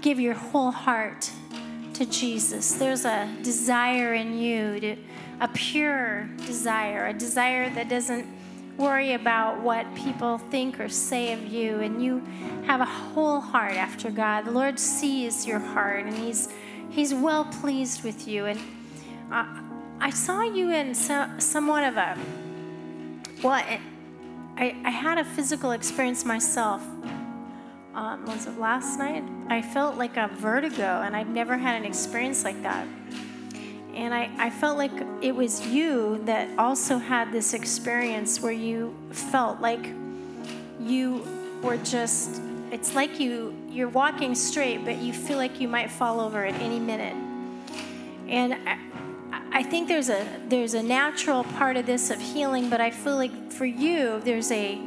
give your whole heart to Jesus. There's a desire in you, to, a pure desire, a desire that doesn't worry about what people think or say of you, and you have a whole heart after God. The Lord sees your heart, and He's He's well pleased with you. And uh, I saw you in so, somewhat of a well, I, I had a physical experience myself. Um, was it last night? I felt like a vertigo, and I've never had an experience like that. And I, I felt like it was you that also had this experience where you felt like you were just, it's like you, you're walking straight, but you feel like you might fall over at any minute. And I, I think there's a there's a natural part of this of healing, but I feel like for you there's a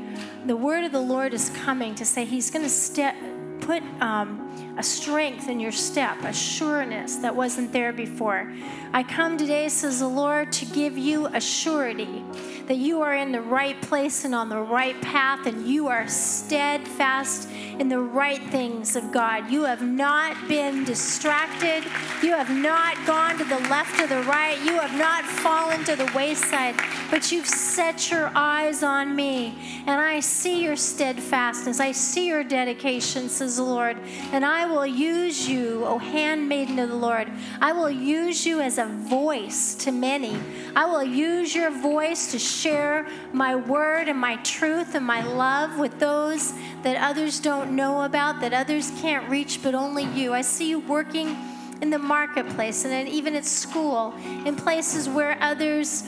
the word of the Lord is coming to say He's going to step put um, a strength in your step, a sureness that wasn't there before. I come today, says the Lord, to give you a surety that you are in the right place and on the right path, and you are steadfast in the right things of God. You have not been distracted. You have not gone to the left or the right. You have not fallen to the wayside, but you've set your eyes on me. And I see your steadfastness. I see your dedication, says the Lord. And I will use you, O handmaiden of the Lord. I will use you as a voice to many. I will use your voice to share my word and my truth and my love with those that others don't know about, that others can't reach, but only you. I see you working in the marketplace and even at school, in places where others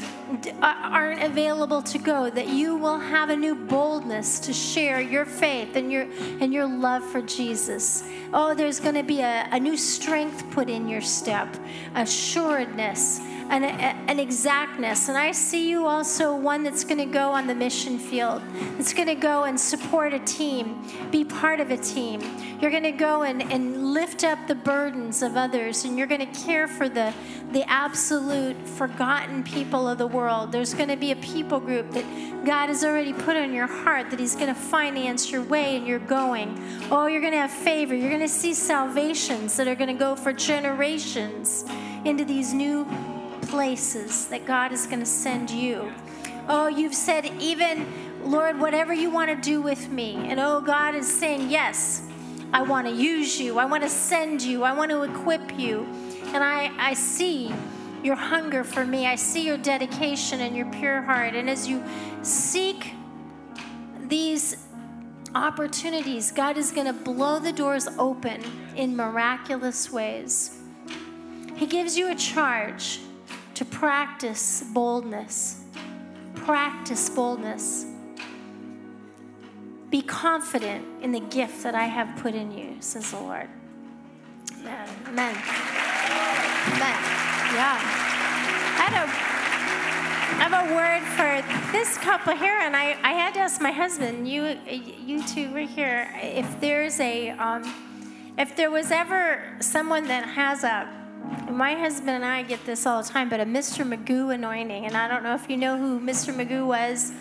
aren't available to go, that you will have a new boldness to share your faith and your and your love for Jesus. Oh, there's going to be a, a new strength put in your step, assuredness an, an exactness. And I see you also one that's going to go on the mission field, that's going to go and support a team, be part of a team. You're going to go and, and lift up the burdens of others, and you're going to care for the, the absolute forgotten people of the world. There's going to be a people group that God has already put on your heart that He's going to finance your way and you're going. Oh, you're going to have favor. You're going to see salvations that are going to go for generations into these new places that God is going to send you. Oh, you've said, even, Lord, whatever you want to do with me. And oh, God is saying, yes, I want to use you. I want to send you. I want to equip you. And I, I see your hunger for me. I see your dedication and your pure heart. And as you seek these opportunities, God is going to blow the doors open in miraculous ways. He gives you a charge to practice boldness. Practice boldness. Be confident in the gift that I have put in you, says the Lord. Amen. Amen. Amen. Yeah. I had a, I have a word for this couple here, and I, I had to ask my husband, you, you two right here, if there's a, um, if there was ever someone that has a my husband and I get this all the time, but a Mr. Magoo anointing. And I don't know if you know who Mr. Magoo was.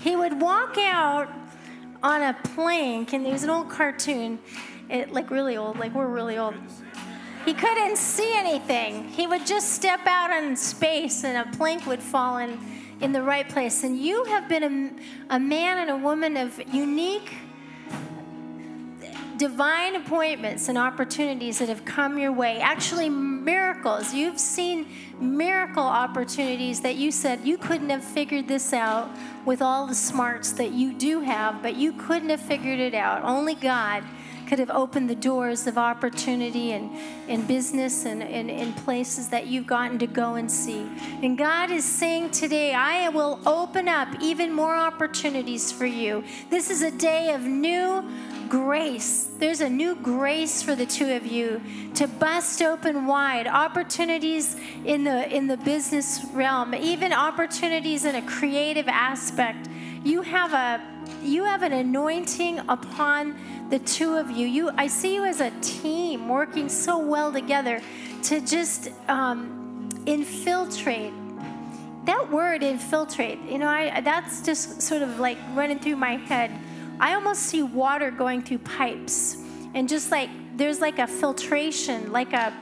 He would walk out on a plank, and there was an old cartoon, it, like really old, like we're really old. He couldn't see anything. He would just step out in space, and a plank would fall in, in the right place. And you have been a, a man and a woman of unique divine appointments and opportunities that have come your way. Actually, miracles. You've seen miracle opportunities that you said you couldn't have figured this out with all the smarts that you do have, but you couldn't have figured it out. Only God could have opened the doors of opportunity and in business and in places that you've gotten to go and see. And God is saying today, I will open up even more opportunities for you. This is a day of new grace. There's a new grace for the two of you to bust open wide opportunities in the in the business realm, even opportunities in a creative aspect. You have a you have an anointing upon the two of you. You I see you as a team working so well together to just um, infiltrate that word infiltrate you know I, that's just sort of like running through my head I almost see water going through pipes and just like there's like a filtration, like a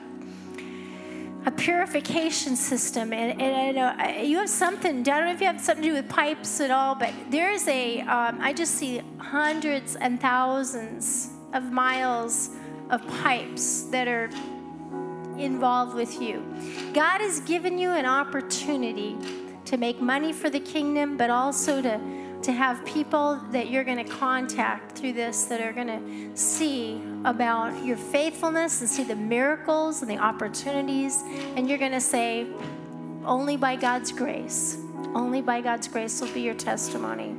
a purification system. And, and I know you have something, I don't know if you have something to do with pipes at all, but there's a. Um, I just see hundreds and thousands of miles of pipes that are involved with you. God has given you an opportunity to make money for the kingdom, but also to to have people that you're going to contact through this that are going to see about your faithfulness and see the miracles and the opportunities. And you're going to say, only by God's grace, only by God's grace will be your testimony.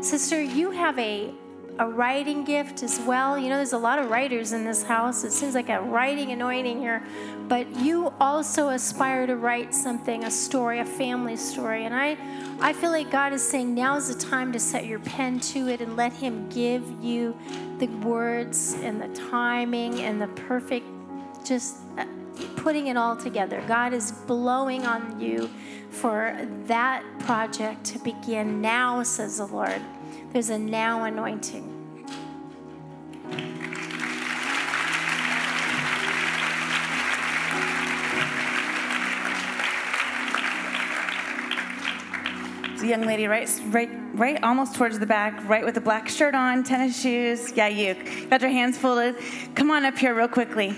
Sister, you have a a writing gift as well. You know, there's a lot of writers in this house. It seems like a writing anointing here. But you also aspire to write something, a story, a family story. And I, I feel like God is saying now is the time to set your pen to it and let Him give you the words and the timing and the perfect, just uh, putting it all together. God is blowing on you for that project to begin now, says the Lord. There's a now anointing. It's a young lady, right, right, right, almost towards the back, right with a black shirt on, tennis shoes. Yeah, you got your hands folded. Come on up here real quickly.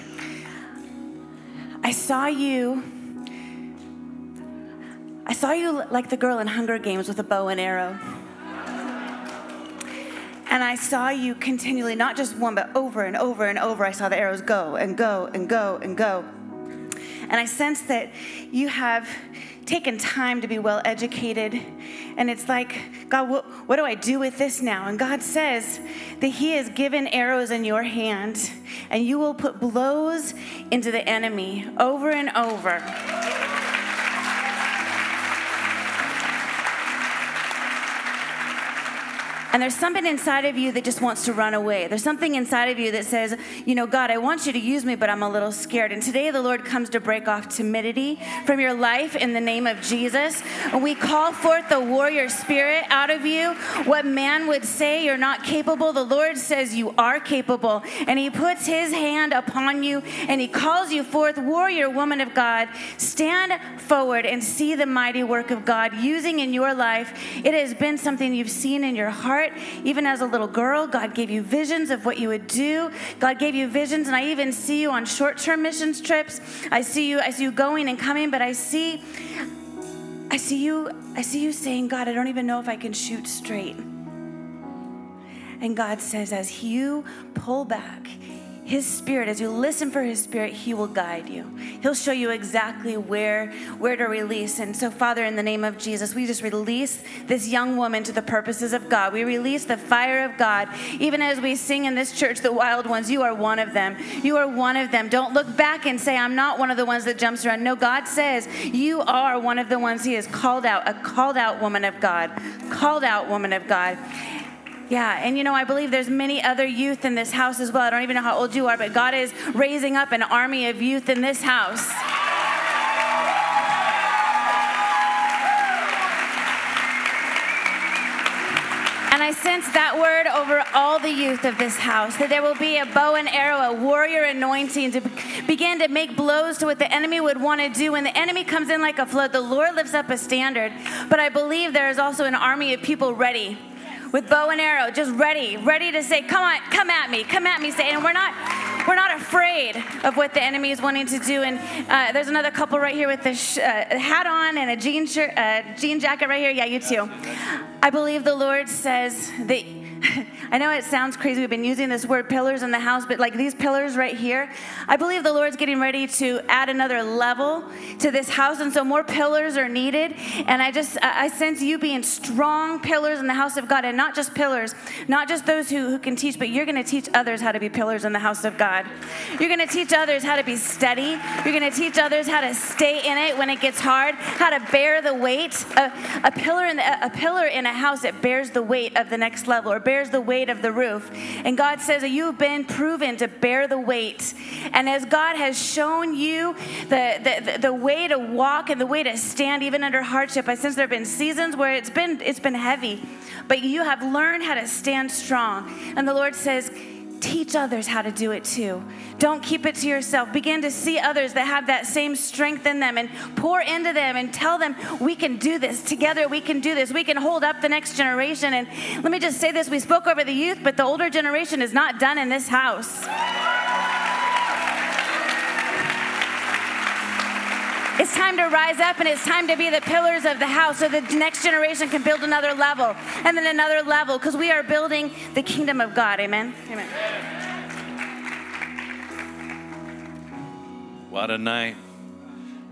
I saw you. I saw you like the girl in Hunger Games with a bow and arrow. And I saw you continually, not just one, but over and over and over. I saw the arrows go and go and go and go. And I sense that you have taken time to be well educated. And it's like, God, what, what do I do with this now? And God says that He has given arrows in your hand, and you will put blows into the enemy over and over. And there's something inside of you that just wants to run away. There's something inside of you that says, you know, God, I want you to use me, but I'm a little scared. And today the Lord comes to break off timidity from your life in the name of Jesus. And we call forth the warrior spirit out of you. What man would say you're not capable, the Lord says you are capable. And he puts his hand upon you and he calls you forth, warrior woman of God. Stand forward and see the mighty work of God using in your life. It has been something you've seen in your heart heart. Even as a little girl, God gave you visions of what you would do. God gave you visions, and I even see you on short-term missions trips. I see you, I see you going and coming, but I see, I see you, I see you saying, God, I don't even know if I can shoot straight. And God says, as you pull back, his spirit as you listen for his spirit he will guide you. He'll show you exactly where where to release. And so father in the name of jesus we just release this young woman to the purposes of god. We release the fire of god. Even as we sing in this church the wild ones you are one of them. You are one of them. Don't look back and say i'm not one of the ones that jumps around. No god says you are one of the ones he has called out a called out woman of god called out woman of god yeah, and you know, I believe there's many other youth in this house as well. I don't even know how old you are, but God is raising up an army of youth in this house. And I sense that word over all the youth of this house that there will be a bow and arrow, a warrior anointing to begin to make blows to what the enemy would want to do. When the enemy comes in like a flood, the Lord lifts up a standard. But I believe there is also an army of people ready with bow and arrow, just ready, ready to say, "Come on, come at me, come at me." Say, and we're not, we're not afraid of what the enemy is wanting to do. And uh, there's another couple right here with the sh- uh, hat on and a jean shirt, uh, jean jacket right here. Yeah, you too. I believe the Lord says that I know it sounds crazy. We've been using this word pillars in the house, but like these pillars right here, I believe the Lord's getting ready to add another level to this house. And so more pillars are needed. And I just, I sense you being strong pillars in the house of God and not just pillars, not just those who, who can teach, but you're going to teach others how to be pillars in the house of God. You're going to teach others how to be steady. You're going to teach others how to stay in it when it gets hard, how to bear the weight. A, a pillar in the, a pillar in a house, it bears the weight of the next level or bears the weight of the roof. And God says that you've been proven to bear the weight. And as God has shown you the, the, the way to walk and the way to stand even under hardship, I sense there have been seasons where it's been, it's been heavy, but you have learned how to stand strong. And the Lord says, teach others how to do it too. Don't keep it to yourself. Begin to see others that have that same strength in them and pour into them and tell them, we can do this. Together, we can do this. We can hold up the next generation. And let me just say this we spoke over the youth, but the older generation is not done in this house. It's time to rise up and it's time to be the pillars of the house so the next generation can build another level and then another level because we are building the kingdom of God. Amen. Amen. What a night.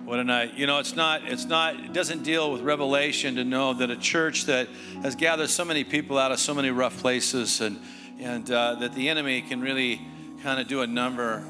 What a night. You know, it's not, it's not, it doesn't deal with revelation to know that a church that has gathered so many people out of so many rough places and, and uh, that the enemy can really kind of do a number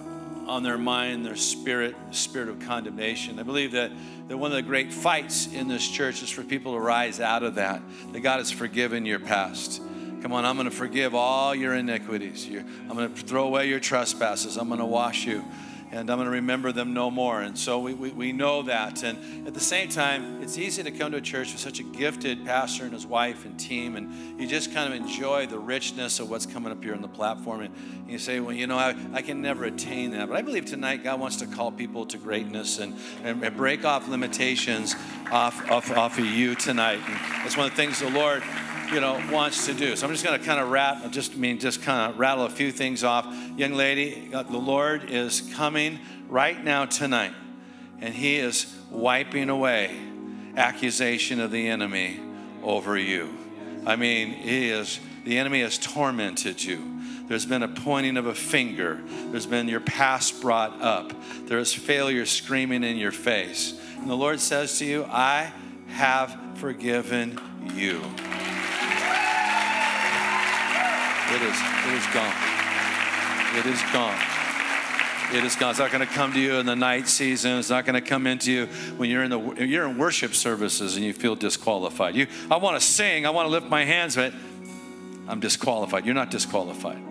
on their mind, their spirit, spirit of condemnation. I believe that, that one of the great fights in this church is for people to rise out of that, that God has forgiven your past. Come on, I'm going to forgive all your iniquities. I'm going to throw away your trespasses. I'm going to wash you. And I'm going to remember them no more. And so we, we, we know that. And at the same time, it's easy to come to a church with such a gifted pastor and his wife and team, and you just kind of enjoy the richness of what's coming up here on the platform. And you say, well, you know, I, I can never attain that. But I believe tonight God wants to call people to greatness and, and, break off limitations off, off, off of you tonight. And that's one of the things the Lord you know wants to do. So I'm just going to kind of rat, just I mean, just kind of rattle a few things off. Young lady, uh, the Lord is coming right now tonight, and He is wiping away accusation of the enemy over you. I mean, He is the enemy has tormented you. There's been a pointing of a finger. There's been your past brought up. There is failure screaming in your face. And the Lord says to you, I have forgiven you. It is, it is gone. It is gone. It is gone. It's not going to come to you in the night season. It's not going to come into you when you're in the you're in worship services and you feel disqualified. You, I want to sing. I want to lift my hands, but I'm disqualified. You're not disqualified.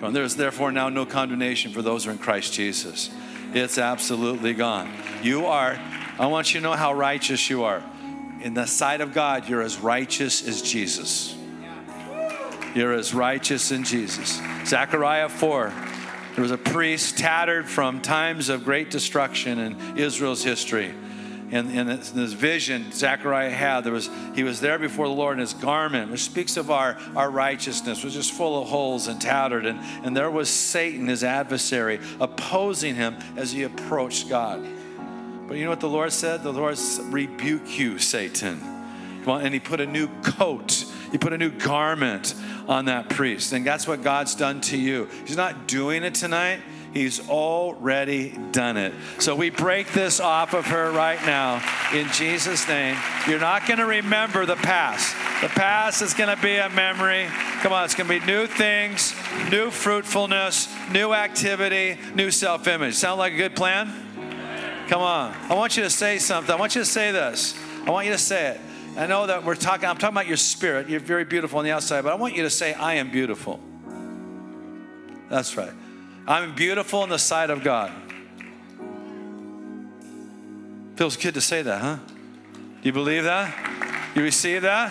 There is therefore now no condemnation for those who are in Christ Jesus. It's absolutely gone. You are. I want you to know how righteous you are. In the sight of God, you're as righteous as Jesus. You're as righteous in Jesus. Zechariah 4. There was a priest tattered from times of great destruction in Israel's history. And in this vision Zechariah had, there was he was there before the Lord in his garment, which speaks of our, our righteousness, was just full of holes and tattered. And, and there was Satan, his adversary, opposing him as he approached God. But you know what the Lord said? The Lord rebuke you, Satan. Come on, and he put a new coat, he put a new garment on that priest. And that's what God's done to you. He's not doing it tonight. He's already done it. So we break this off of her right now in Jesus' name. You're not going to remember the past. The past is going to be a memory. Come on, it's going to be new things, new fruitfulness, new activity, new self image. Sound like a good plan? Come on. I want you to say something. I want you to say this. I want you to say it. I know that we're talking, I'm talking about your spirit. You're very beautiful on the outside, but I want you to say, I am beautiful. That's right. I'm beautiful in the sight of God. Feels good to say that, huh? Do you believe that? You receive that?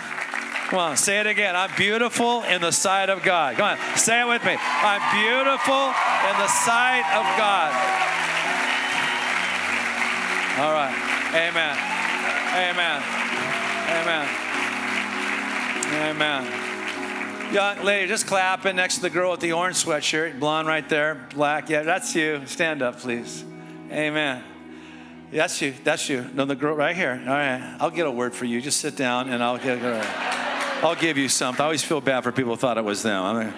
Come on, say it again. I'm beautiful in the sight of God. Come on, say it with me. I'm beautiful in the sight of God. All right. Amen. Amen. Amen. Amen. Young lady, just clapping next to the girl with the orange sweatshirt, blonde right there, black. Yeah, that's you. Stand up, please. Amen. That's you. That's you. No, the girl right here. All right. I'll get a word for you. Just sit down and I'll get. I'll give you something. I always feel bad for people who thought it was them. I mean,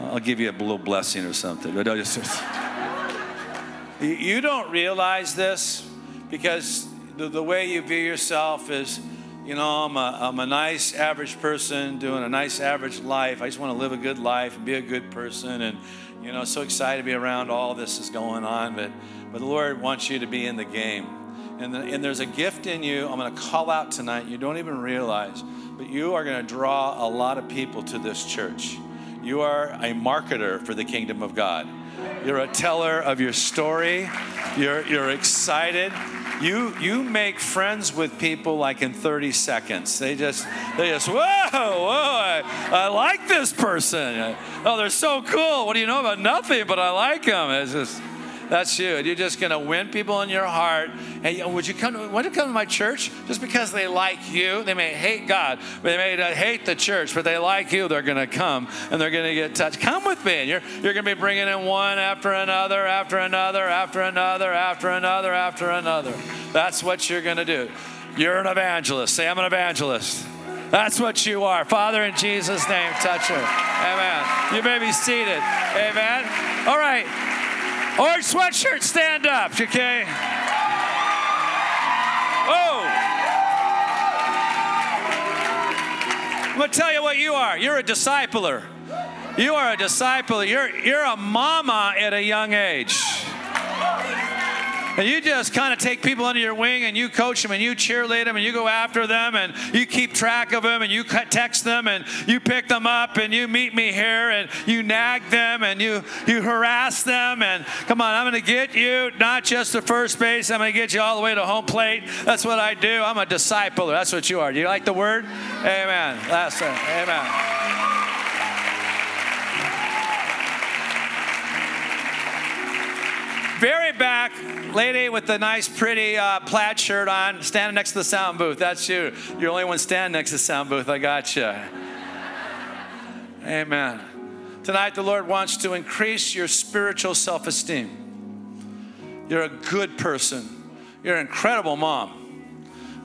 I'll give you a little blessing or something. But just, you don't realize this because the, the way you view yourself is, you know, I'm a, I'm a nice average person doing a nice average life. I just want to live a good life and be a good person. And, you know, so excited to be around all this is going on. But, but the Lord wants you to be in the game. And, the, and there's a gift in you I'm going to call out tonight. You don't even realize, but you are going to draw a lot of people to this church. You are a marketer for the kingdom of God. You're a teller of your story. You're, you're excited. You you make friends with people like in 30 seconds. They just they just whoa whoa I, I like this person. Oh, they're so cool. What do you know about nothing? But I like them. It's just that's you. You're just going to win people in your heart. Hey, would you come? To, to come to my church? Just because they like you, they may hate God, they may hate the church, but they like you. They're going to come and they're going to get touched. Come with me. You're you're going to be bringing in one after another, after another, after another, after another, after another. That's what you're going to do. You're an evangelist. Say, I'm an evangelist. That's what you are. Father, in Jesus' name, touch her. Amen. You may be seated. Amen. All right. Orange sweatshirt, stand up, okay? Oh! I'm gonna tell you what you are. You're a discipler. You are a disciple. You're, you're a mama at a young age. And you just kind of take people under your wing and you coach them and you cheerlead them and you go after them and you keep track of them and you text them and you pick them up and you meet me here and you nag them and you, you harass them. And come on, I'm going to get you not just to first base, I'm going to get you all the way to home plate. That's what I do. I'm a discipler. That's what you are. Do you like the word? Amen. Last time. Amen. Very back, lady with the nice, pretty uh, plaid shirt on, standing next to the sound booth. That's you. You're the only one standing next to the sound booth. I got you. Amen. Tonight, the Lord wants to increase your spiritual self esteem. You're a good person, you're an incredible mom.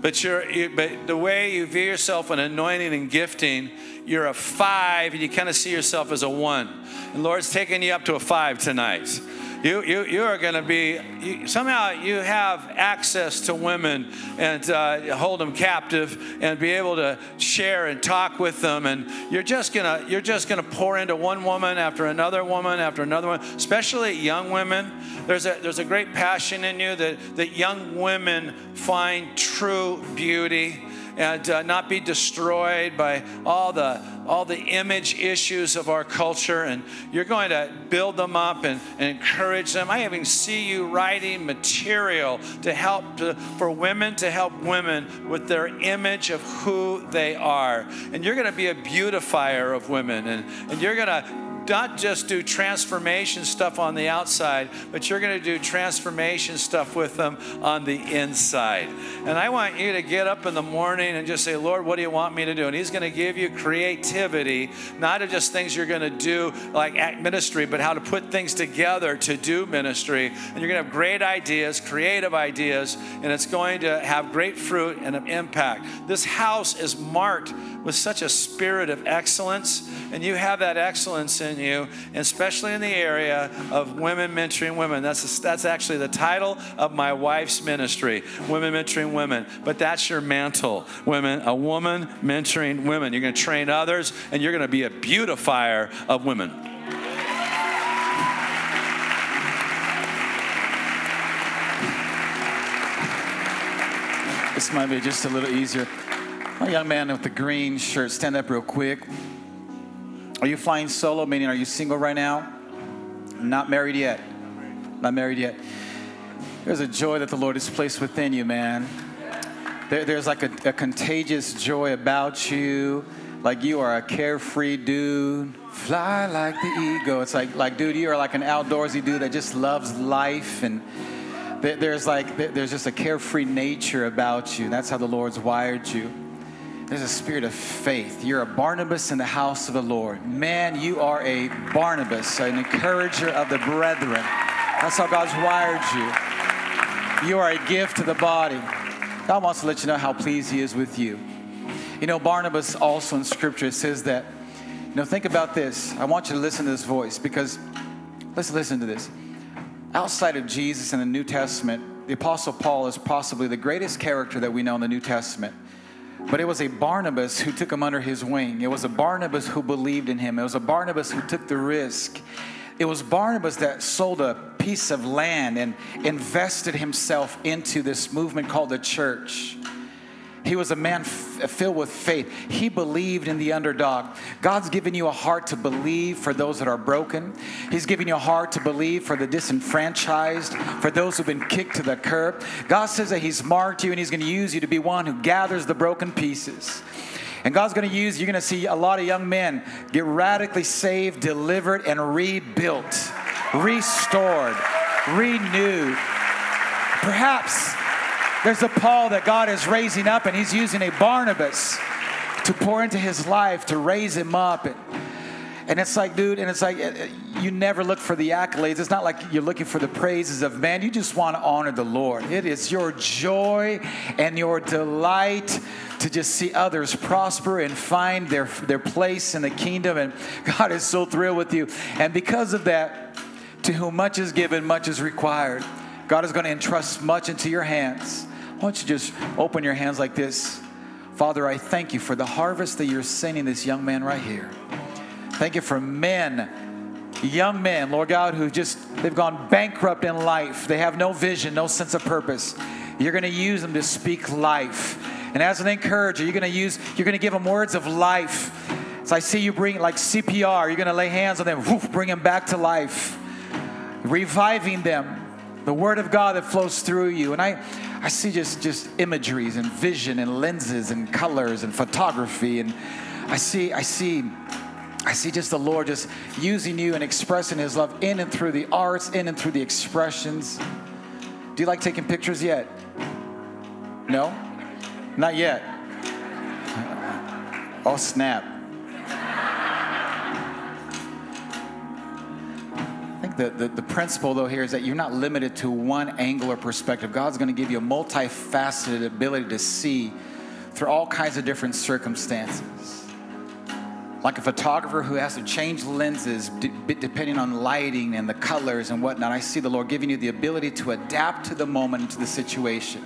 But, you're, you, but the way you view yourself in anointing and gifting, you're a five, and you kind of see yourself as a one. And Lord's taking you up to a five tonight. You, you, you are going to be, you, somehow you have access to women and uh, hold them captive and be able to share and talk with them. And you're just going to, you're just going to pour into one woman after another woman after another one, especially young women. There's a, there's a great passion in you that, that young women find true beauty and uh, not be destroyed by all the all the image issues of our culture. And you're going to build them up and, and encourage them. I even see you writing material to help to, for women to help women with their image of who they are. And you're going to be a beautifier of women. And, and you're going to not just do transformation stuff on the outside, but you're going to do transformation stuff with them on the inside. And I want you to get up in the morning and just say, Lord, what do you want me to do? And He's going to give you creativity, not of just things you're going to do like at ministry, but how to put things together to do ministry. And you're going to have great ideas, creative ideas, and it's going to have great fruit and an impact. This house is marked with such a spirit of excellence, and you have that excellence in you, especially in the area of women mentoring women. That's, that's actually the title of my wife's ministry, Women Mentoring Women. But that's your mantle, women, a woman mentoring women. You're going to train others, and you're going to be a beautifier of women. This might be just a little easier. My young man with the green shirt, stand up real quick. Are you flying solo, meaning are you single right now? Not married yet. Not married yet. There's a joy that the Lord has placed within you, man. There, there's like a, a contagious joy about you. Like you are a carefree dude. Fly like the eagle. It's like, like, dude, you are like an outdoorsy dude that just loves life and there's like there's just a carefree nature about you. That's how the Lord's wired you. There's a spirit of faith. You're a Barnabas in the house of the Lord. Man, you are a Barnabas, an encourager of the brethren. That's how God's wired you. You are a gift to the body. God wants to let you know how pleased He is with you. You know, Barnabas also in Scripture says that, you know, think about this. I want you to listen to this voice because let's listen to this. Outside of Jesus in the New Testament, the Apostle Paul is possibly the greatest character that we know in the New Testament. But it was a Barnabas who took him under his wing. It was a Barnabas who believed in him. It was a Barnabas who took the risk. It was Barnabas that sold a piece of land and invested himself into this movement called the church. He was a man f- filled with faith. He believed in the underdog. God's given you a heart to believe for those that are broken. He's given you a heart to believe for the disenfranchised, for those who've been kicked to the curb. God says that He's marked you and He's going to use you to be one who gathers the broken pieces. And God's going to use, you're going to see a lot of young men get radically saved, delivered, and rebuilt, restored, renewed. Perhaps there's a Paul that God is raising up, and he's using a Barnabas to pour into his life to raise him up. And, and it's like, dude, and it's like uh, you never look for the accolades. It's not like you're looking for the praises of man. You just want to honor the Lord. It is your joy and your delight to just see others prosper and find their, their place in the kingdom. And God is so thrilled with you. And because of that, to whom much is given, much is required. God is going to entrust much into your hands. Why don't you just open your hands like this? Father, I thank you for the harvest that you're sending this young man right here. Thank you for men young men, Lord God, who just, they've gone bankrupt in life. They have no vision, no sense of purpose. You're going to use them to speak life. And as an encourager, you're going to use, you're going to give them words of life. So I see you bring like CPR, you're going to lay hands on them, woof, bring them back to life, reviving them. The word of God that flows through you. And I, I see just, just imageries and vision and lenses and colors and photography. And I see, I see I see just the Lord just using you and expressing His love in and through the arts, in and through the expressions. Do you like taking pictures yet? No? Not yet. Oh, snap. The, the, the, principle, though, here is that you're not limited to one angle or perspective. God's going to give you a multifaceted ability to see through all kinds of different circumstances like a photographer who has to change lenses depending on lighting and the colors and whatnot. I see the Lord giving you the ability to adapt to the moment and to the situation.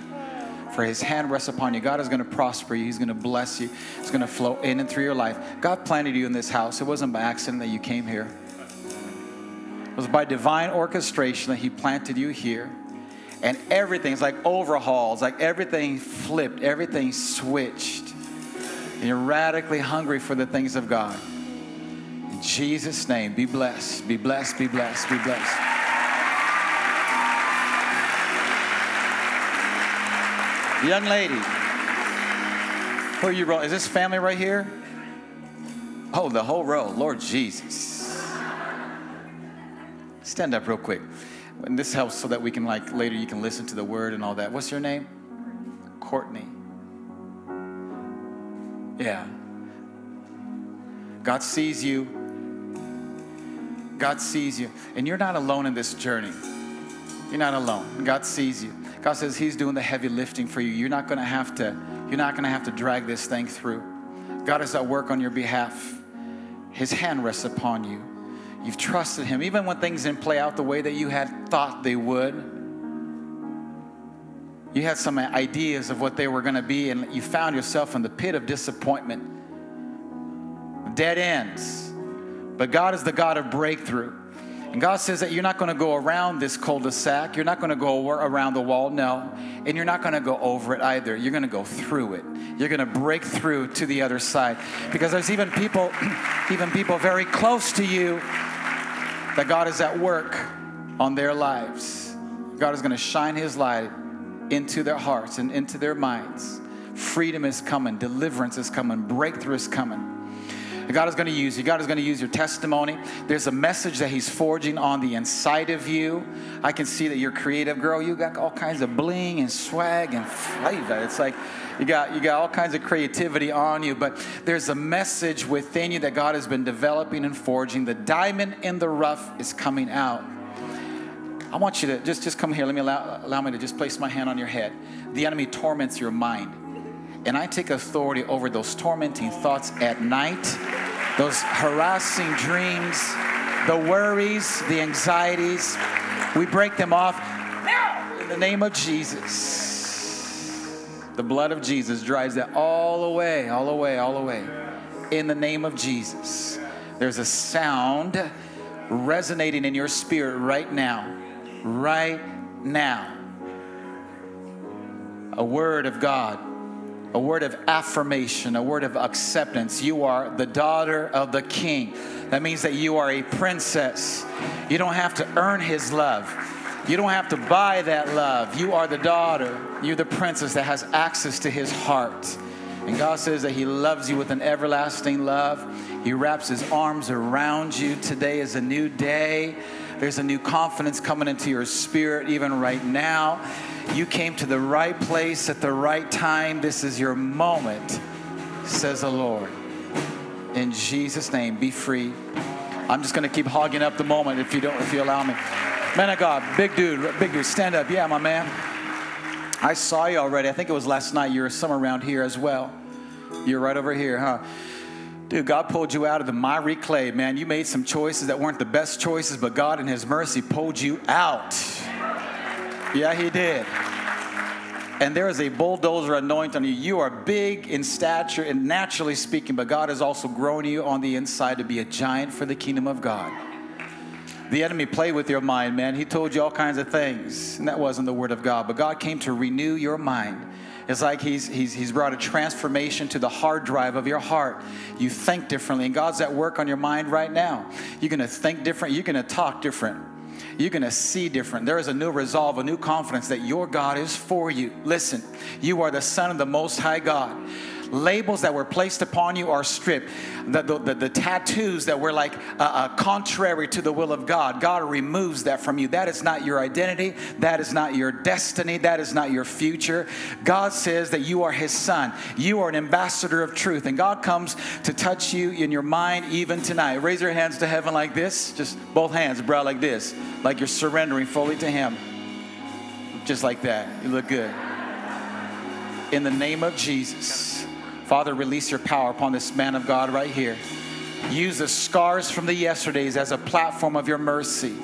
For his hand rests upon you. God is going to prosper you. He's going to bless you. It's going to flow in and through your life. God planted you in this house. It wasn't by accident that you came here. It was by divine orchestration that he planted you here. And everything's like overhauls, like everything flipped, everything switched and you're radically hungry for the things of God. In Jesus' name, be blessed, be blessed, be blessed, be blessed. Young lady, who are you? Is this family right here? Oh, the whole row. Lord Jesus. Stand up real quick. And this helps so that we can, like, later you can listen to the word and all that. What's your name? Courtney. Yeah. God sees you. God sees you. And you're not alone in this journey. You're not alone. God sees you. God says He's doing the heavy lifting for you. You're not gonna have to, you're not gonna have to drag this thing through. God is at work on your behalf. His hand rests upon you. You've trusted Him, even when things didn't play out the way that you had thought they would you had some ideas of what they were going to be, and you found yourself in the pit of disappointment, dead ends. But God is the God of breakthrough. And God says that you're not going to go around this cul de sac. You're not going to go around the wall, no. And you're not going to go over it either. You're going to go through it. You're going to break through to the other side. Because there's even people, even people very close to you, that God is at work on their lives. God is going to shine His light into their hearts and into their minds. Freedom is coming, deliverance is coming, breakthrough is coming. God is going to use you. God is going to use your testimony. There's a message that He's forging on the inside of you. I can see that you're creative, girl. You got all kinds of bling and swag and flavor. It's like you got you got all kinds of creativity on you. But there's a message within you that God has been developing and forging. The diamond in the rough is coming out. I want you to just, just come here. Let me allow, allow me to just place my hand on your head. The enemy torments your mind. And I take authority over those tormenting thoughts at night, those harassing dreams, the worries, the anxieties. We break them off now in the name of Jesus. The blood of Jesus drives that all away, all away, all away. In the name of Jesus. There's a sound resonating in your spirit right now right now. A word of God, a word of affirmation, a word of acceptance. You are the daughter of the king. That means that you are a princess. You don't have to earn his love. You don't have to buy that love. You are the daughter. You're the princess that has access to his heart. And God says that He loves you with an everlasting love. He wraps His arms around you. Today is a new day. There's a new confidence coming into your spirit even right now. You came to the right place at the right time. This is your moment, says the Lord. In Jesus' name, be free. I'm just going to keep hogging up the moment if you don't, if you allow me. Man of God, big dude, big dude, stand up. Yeah, my man. I saw you already. I think it was last night. You were somewhere around here as well. You're right over here, huh? Dude, God pulled you out of the miry clay, man. You made some choices that weren't the best choices, but God in His mercy pulled you out. Yeah, He did. And there is a bulldozer anointing on you. You are big in stature and naturally speaking, but God has also grown you on the inside to be a giant for the kingdom of God. The enemy played with your mind, man. He told you all kinds of things, and that wasn't the word of God. But God came to renew your mind. It's like he's, he's, he's brought a transformation to the hard drive of your heart. You think differently, and God's at work on your mind right now. You're going to think different, you're going to talk different. You're going to see different. There is a new resolve, a new confidence that your God is for you. Listen, you are the Son of the Most High God labels that were placed upon you are stripped. The, the, the, the tattoos that were like uh, uh, contrary to the will of God, God removes that from you. That is not your identity. That is not your destiny. That is not your future. God says that you are His son. You are an ambassador of truth. And God comes to touch you in your mind even tonight. Raise your hands to heaven like this. Just both hands, brow like this. Like you're surrendering fully to Him. Just like that. You look good. In the name of Jesus. Father, release your power upon this man of God right here. Use the scars from the yesterdays as a platform of your mercy.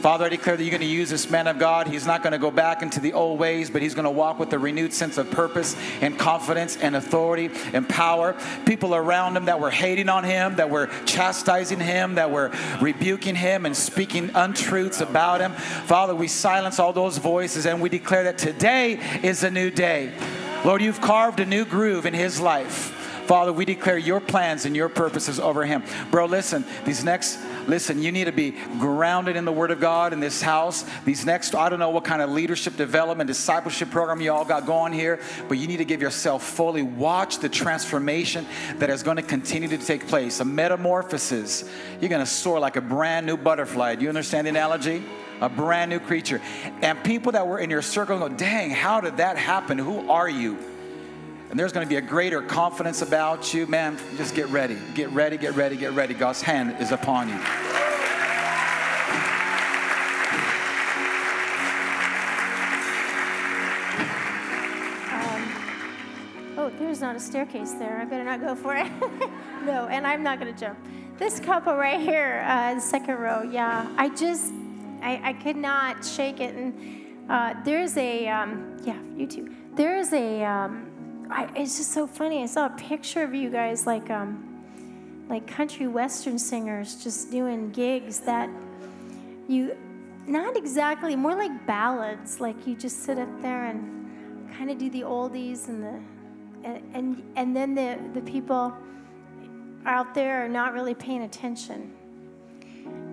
Father, I declare that you're going to use this man of God. He's not going to go back into the old ways, but he's going to walk with a renewed sense of purpose and confidence and authority and power. People around him that were hating on him, that were chastising him, that were rebuking him and speaking untruths about him. Father, we silence all those voices and we declare that today is a new day. Lord, you've carved a new groove in his life. Father, we declare your plans and your purposes over him. Bro, listen, these next, listen, you need to be grounded in the Word of God in this house. These next, I don't know what kind of leadership development, discipleship program you all got going here, but you need to give yourself fully. Watch the transformation that is going to continue to take place, a metamorphosis. You're going to soar like a brand new butterfly. Do you understand the analogy? A brand new creature. And people that were in your circle go, dang, how did that happen? Who are you? And there's going to be a greater confidence about you. Man, just get ready. Get ready, get ready, get ready. God's hand is upon you. Um, oh, there's not a staircase there. I better not go for it. no, and I'm not going to jump. This couple right here, uh, second row, yeah, I just I, I could not shake it. And uh, there's a, um, yeah, you too. There's a, um, I, it's just so funny. I saw a picture of you guys like, um, like country western singers just doing gigs that you, not exactly, more like ballads. Like you just sit up there and kind of do the oldies and the, and, and, and then the, the people out there are not really paying attention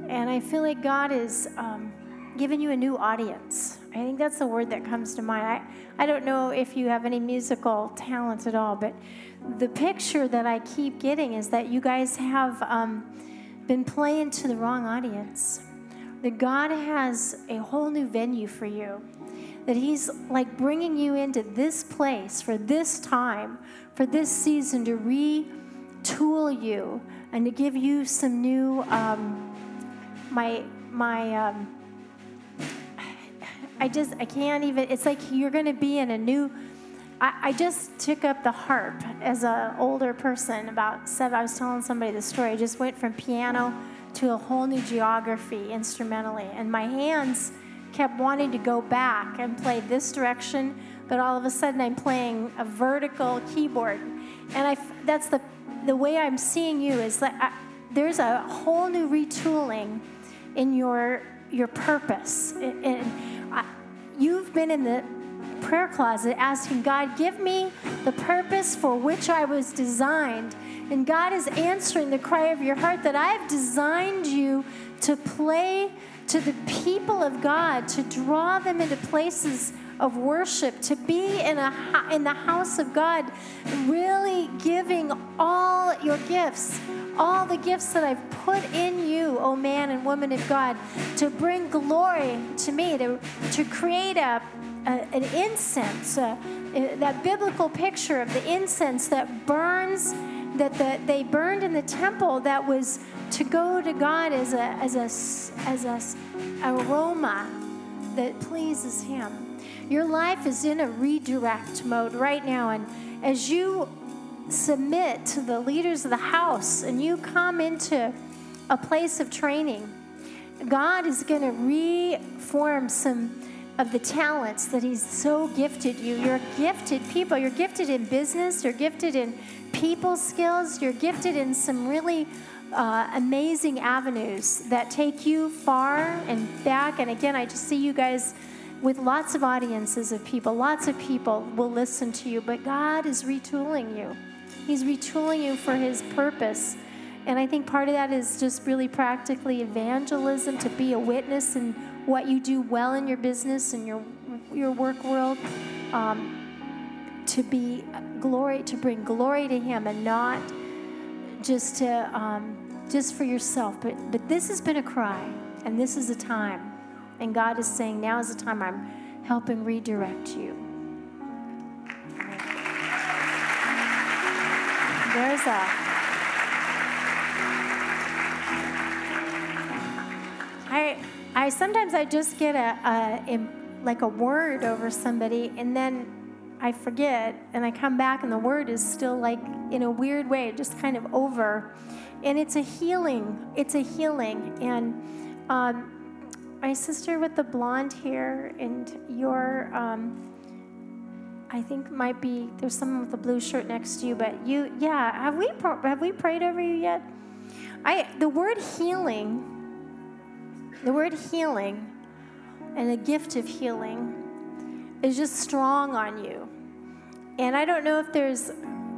and I feel like God is um, giving you a new audience. I think that's the word that comes to mind. I, I don't know if you have any musical talent at all, but the picture that I keep getting is that you guys have um, been playing to the wrong audience. That God has a whole new venue for you. That He's like bringing you into this place for this time, for this season to retool you and to give you some new. Um, my my um, I just I can't even. It's like you're going to be in a new. I, I just took up the harp as an older person. About seven, I was telling somebody the story. I just went from piano to a whole new geography instrumentally, and my hands kept wanting to go back and play this direction, but all of a sudden I'm playing a vertical keyboard, and I that's the the way I'm seeing you is that I, there's a whole new retooling in your your purpose. And you've been in the prayer closet asking God, give me the purpose for which I was designed. And God is answering the cry of your heart that I have designed you to play to the people of God, to draw them into places of worship, to be in, a, in the house of God, really giving all your gifts all the gifts that I've put in you, O man and woman of God, to bring glory to me, to, to create a, a an incense, uh, that biblical picture of the incense that burns, that the, they burned in the temple that was to go to God as a, as a, as a aroma that pleases Him. Your life is in a redirect mode right now, and as you submit to the leaders of the house and you come into a place of training, God is going to reform some of the talents that He's so gifted you. You're gifted people. You're gifted in business. You're gifted in people skills. You're gifted in some really uh, amazing avenues that take you far and back. And again, I just see you guys with lots of audiences of people. Lots of people will listen to you, but God is retooling you. He's retooling you for His purpose. And I think part of that is just really practically evangelism to be a witness in what you do well in your business and your your work world. Um, to be glory, to bring glory to Him, and not just to um, just for yourself. But but this has been a cry, and this is a time, and God is saying now is the time I'm helping redirect you. There's a. I I sometimes I just get a, a like a word over somebody, and then I forget, and I come back, and the word is still like in a weird way, just kind of over. And it's a healing. It's a healing. And um, my sister with the blonde hair, and your, um, I think might be there's someone with a blue shirt next to you, but you, yeah. Have we have we prayed over you yet? I the word healing. The word healing and the gift of healing is just strong on you. And I don't know if there's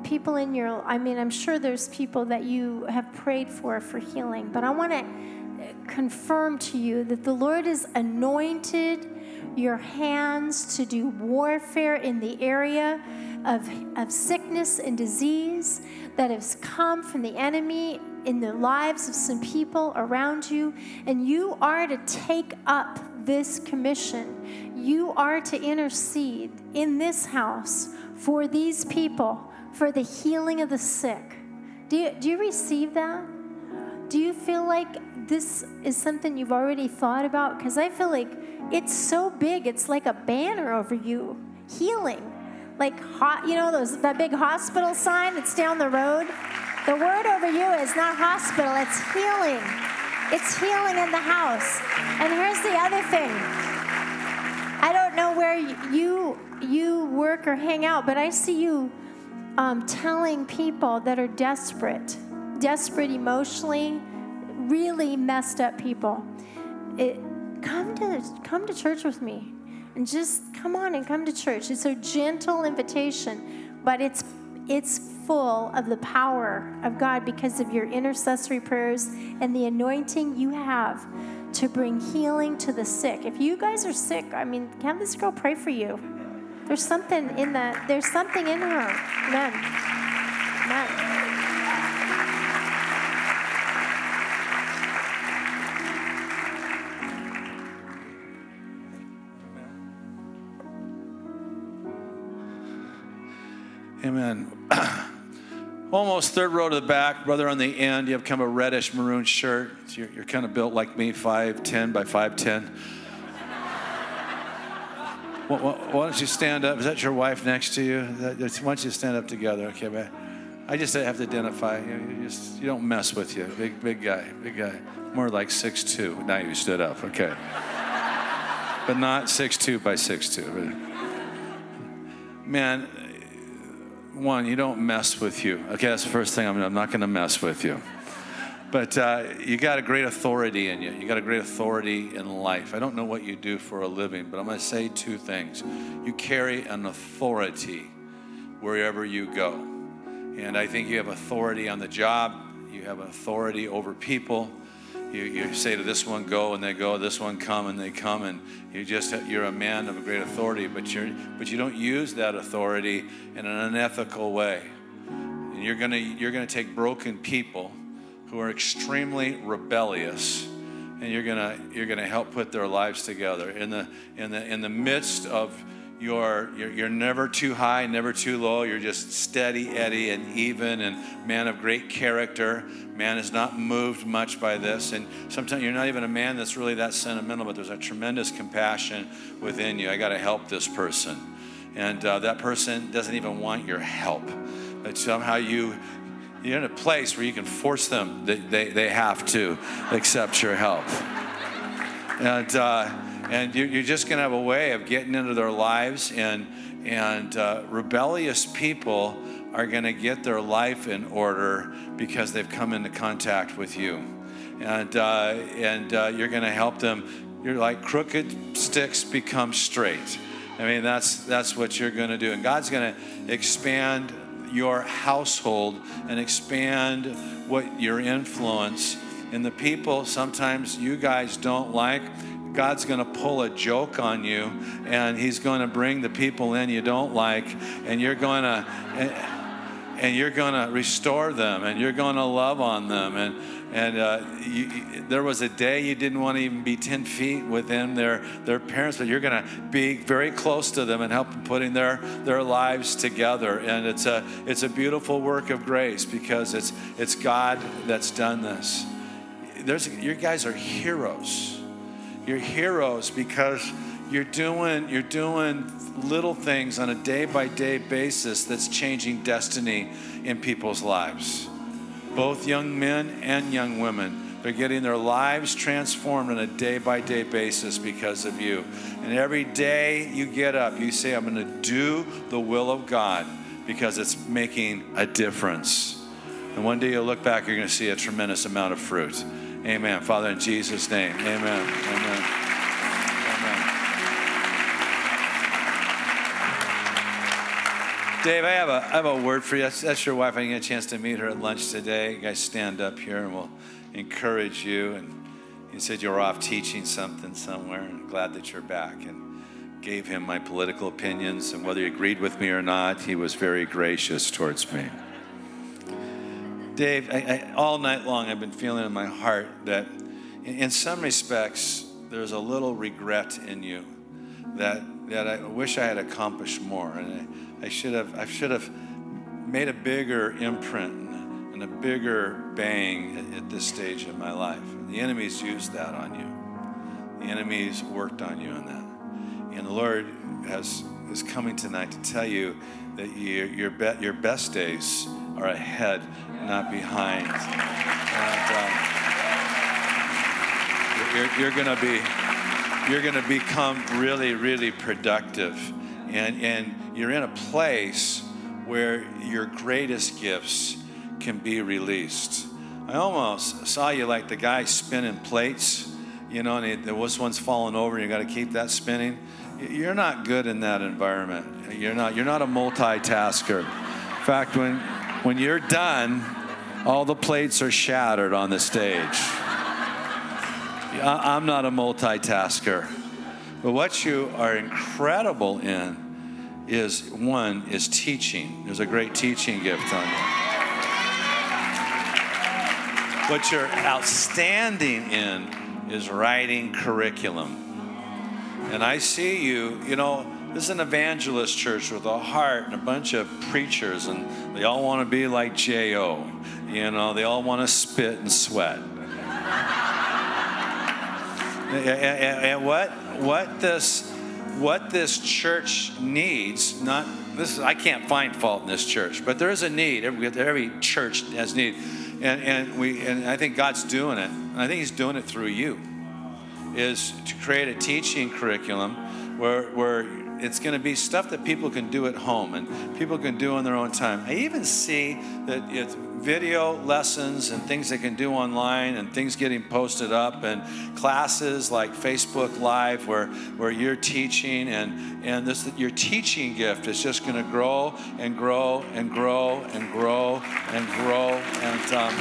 people in your, I mean, I'm sure there's people that you have prayed for for healing, but I want to confirm to you that the Lord has anointed your hands to do warfare in the area of, of sickness and disease that has come from the enemy in the lives of some people around you. And you are to take up this commission. You are to intercede in this house for these people for the healing of the sick. Do you, do you receive that? Do you feel like this is something you've already thought about? Because I feel like it's so big, it's like a banner over you. Healing. Like, hot, you know, those, that big hospital sign that's down the road? The word over you is not hospital, it's healing. It's healing in the house. And here's the other thing. I don't know where you you work or hang out, but I see you um, telling people that are desperate, desperate emotionally, really messed up people. It, come to come to church with me, and just come on and come to church. It's a gentle invitation, but it's it's full of the power of God because of your intercessory prayers and the anointing you have to bring healing to the sick. If you guys are sick, I mean, can this girl pray for you. There's something in that. There's something in her. Amen. Amen. Amen. Almost third row to the back, brother on the end. You have kind of a reddish maroon shirt. You're, you're kind of built like me, 5'10 by 5'10. why, why don't you stand up? Is that your wife next to you? That, why don't you stand up together? Okay, man. I just have to identify. You, you, just, you don't mess with you. Big, big guy, big guy. More like 6'2. Now you stood up. Okay. but not 6'2 by 6'2. Man, one, you don't mess with you. Okay, that's the first thing. I'm, I'm not going to mess with you. But uh, you got a great authority in you. You got a great authority in life. I don't know what you do for a living, but I'm going to say two things. You carry an authority wherever you go. And I think you have authority on the job, you have authority over people you, you say to this one go and they go. This one come and they come. And you just you're a man of a great authority but you're but you don't use that authority in an unethical way. And you're gonna you're gonna take broken people who are extremely rebellious and you're gonna you're gonna help put their lives together. In the in the in the midst of you're, you're, you're never too high, never too low. You're just steady, Eddie, and even, and man of great character. Man is not moved much by this. And sometimes you're not even a man that's really that sentimental, but there's a tremendous compassion within you. I got to help this person. And uh, that person doesn't even want your help. But somehow you, you're in a place where you can force them, they, they, they have to accept your help. And, uh, and you're just going to have a way of getting into their lives and and uh, rebellious people are going to get their life in order because they've come into contact with you. And, uh, and uh, you're going to help them. You're like crooked sticks become straight. I mean, that's, that's what you're going to do. And God's going to expand your household and expand what your influence. And the people sometimes you guys don't like, God's going to pull a joke on you and he's going to bring the people in you don't like and you're going to and you're going to restore them and you're going to love on them and and uh, you, there was a day you didn't want to even be 10 feet within their, their parents, but you're going to be very close to them and help them putting their, their lives together. And it's a, it's a beautiful work of grace because it's, it's God that's done this. There's, you guys are heroes. You're heroes because you're doing, you're doing little things on a day by day basis that's changing destiny in people's lives. Both young men and young women. They're getting their lives transformed on a day by day basis because of you. And every day you get up, you say, I'm going to do the will of God because it's making a difference. And one day you'll look back, you're going to see a tremendous amount of fruit. Amen. Father, in Jesus' name, amen. Amen. amen. Dave, I have a, I have a word for you. That's, that's your wife. I didn't get a chance to meet her at lunch today. You guys stand up here and we'll encourage you. And he said you were off teaching something somewhere and glad that you're back. And gave him my political opinions. And whether he agreed with me or not, he was very gracious towards me. Dave, I, I, all night long I've been feeling in my heart that in, in some respects there's a little regret in you that, that I wish I had accomplished more. And I, I should have I should have made a bigger imprint and a bigger bang at, at this stage of my life. And The enemy's used that on you. The enemy's worked on you on that. And the Lord has is coming tonight to tell you that your your, be, your best days are ahead, not behind. And, um, you're, you're going to be you're going to become really, really productive. And, and you're in a place where your greatest gifts can be released. I almost saw you like the guy spinning plates, you know, and there was one's falling over, and you got to keep that spinning. You're not good in that environment. You're not. You're not a multitasker. In fact, when when you're done, all the plates are shattered on the stage. I'm not a multitasker. But what you are incredible in is one is teaching. There's a great teaching gift on you. What you're outstanding in is writing curriculum. And I see you, you know, this is an evangelist church with a heart and a bunch of preachers, and they all want to be like J.O. You know, they all want to spit and sweat. and, and, and what, what this what this church needs, not this I can't find fault in this church, but there is a need. Every, every church has need. And, and we and I think God's doing it. And I think He's doing it through you. Is to create a teaching curriculum where where it's going to be stuff that people can do at home and people can do in their own time. I even see that it's video lessons and things they can do online and things getting posted up and classes like Facebook Live where, where you're teaching and, and this your teaching gift is just going to grow and grow and grow and grow and grow and um,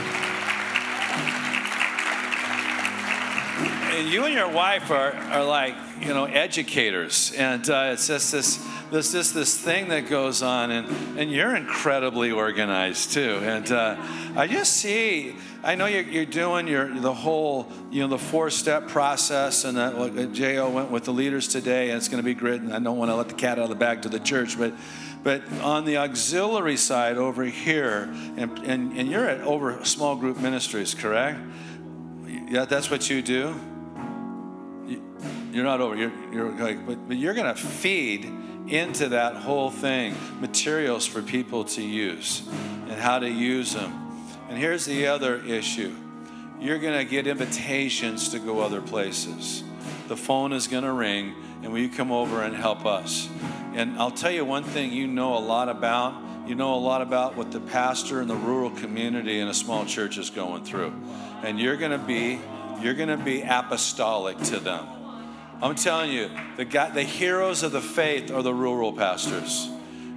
and you and your wife are, are like you know educators and uh, it's just this there's just this thing that goes on, and, and you're incredibly organized too. And uh, I just see, I know you're, you're doing your the whole, you know, the four-step process, and that like, Jo went with the leaders today, and it's going to be great. And I don't want to let the cat out of the bag to the church, but but on the auxiliary side over here, and, and, and you're at over small group ministries, correct? Yeah, that's what you do. You're not over. You're, you're like, but, but you're going to feed into that whole thing materials for people to use and how to use them. And here's the other issue you're going to get invitations to go other places. The phone is going to ring, and will you come over and help us? And I'll tell you one thing you know a lot about you know a lot about what the pastor in the rural community in a small church is going through. And you're going to be you're going to be apostolic to them. I'm telling you, the guy, the heroes of the faith are the rural pastors.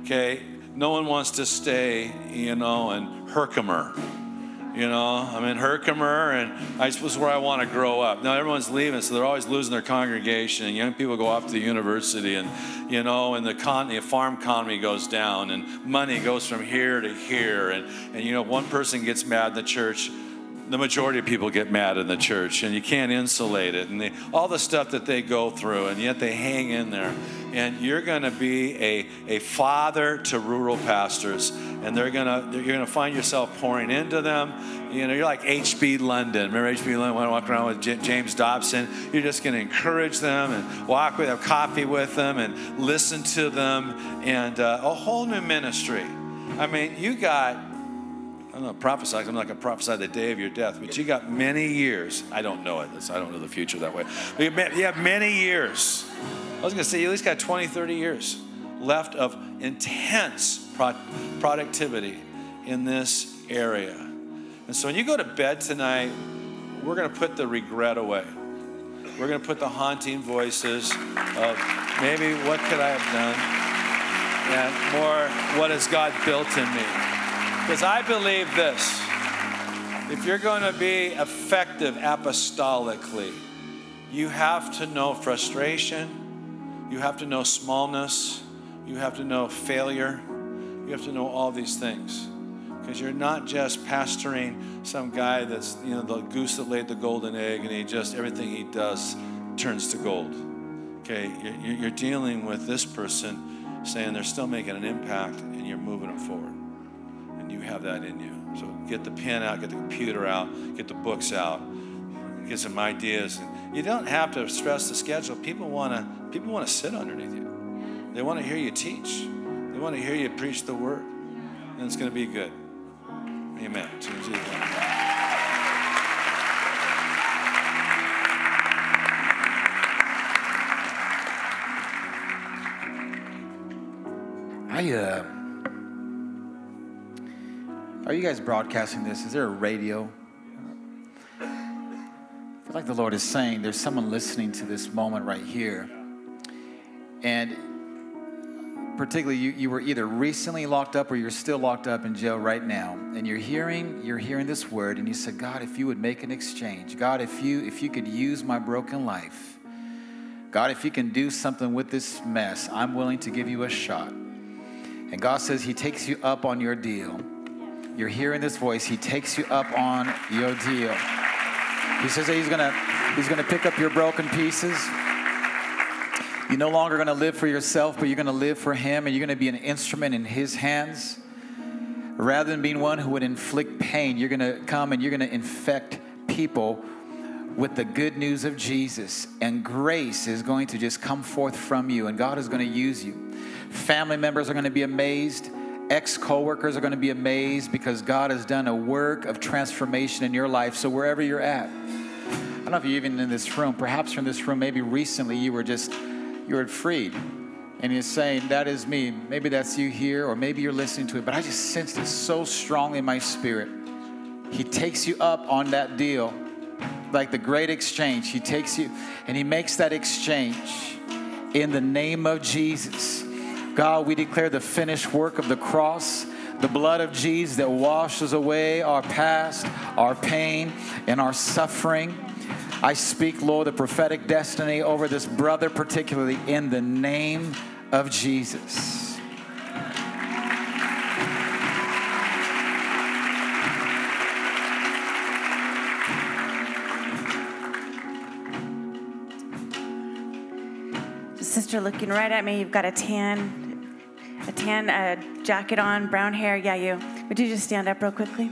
Okay? No one wants to stay, you know, in Herkimer you know, I'm in Herkimer, and I suppose where I want to grow up. Now everyone's leaving, so they're always losing their congregation. And young people go off to the university, and you know, and the, the farm economy goes down, and money goes from here to here. And and you know, one person gets mad in the church, the majority of people get mad in the church, and you can't insulate it, and they, all the stuff that they go through, and yet they hang in there. And you're going to be a, a father to rural pastors, and they're going to you're going to find yourself pouring into them. You know, you're like H.B. London. Remember H.B. London walk around with J- James Dobson? You're just going to encourage them and walk with, have coffee with them, and listen to them, and uh, a whole new ministry. I mean, you got I don't know, prophesy. I'm not going to prophesy the day of your death, but you got many years. I don't know it. I don't know the future that way. But you have many years. I was going to say, you at least got 20, 30 years left of intense productivity in this area. And so when you go to bed tonight, we're going to put the regret away. We're going to put the haunting voices of maybe what could I have done? And more, what has God built in me? Because I believe this if you're going to be effective apostolically, you have to know frustration, you have to know smallness, you have to know failure, you have to know all these things. Because you're not just pastoring some guy that's, you know, the goose that laid the golden egg and he just, everything he does turns to gold. Okay, you're, dealing with this person saying they're still making an impact and you're moving them forward you have that in you. So get the pen out, get the computer out, get the books out, get some ideas. You don't have to stress the schedule. People want to people want to sit underneath you. They want to hear you teach. They want to hear you preach the word. And it's going to be good. Amen. I uh are you guys broadcasting this? Is there a radio? I feel like the Lord is saying there's someone listening to this moment right here. And particularly you, you were either recently locked up or you're still locked up in jail right now and you're hearing you're hearing this word and you said god if you would make an exchange god if you if you could use my broken life god if you can do something with this mess i'm willing to give you a shot and god says he takes you up on your deal you're hearing this voice. He takes you up on your deal. He says that he's gonna he's gonna pick up your broken pieces. You're no longer gonna live for yourself, but you're gonna live for him, and you're gonna be an instrument in his hands. Rather than being one who would inflict pain, you're gonna come and you're gonna infect people with the good news of Jesus, and grace is going to just come forth from you, and God is going to use you. Family members are going to be amazed ex coworkers are going to be amazed because God has done a work of transformation in your life. So, wherever you're at, I don't know if you're even in this room, perhaps you're this room, maybe recently you were just, you were freed. And you're saying, That is me. Maybe that's you here, or maybe you're listening to it, but I just sensed it so strongly in my spirit. He takes you up on that deal, like the great exchange. He takes you and He makes that exchange in the name of Jesus. God, we declare the finished work of the cross, the blood of Jesus that washes away our past, our pain, and our suffering. I speak, Lord, the prophetic destiny over this brother, particularly in the name of Jesus. Sister looking right at me. You've got a tan a tan jacket on, brown hair. Yeah, you. Would you just stand up real quickly?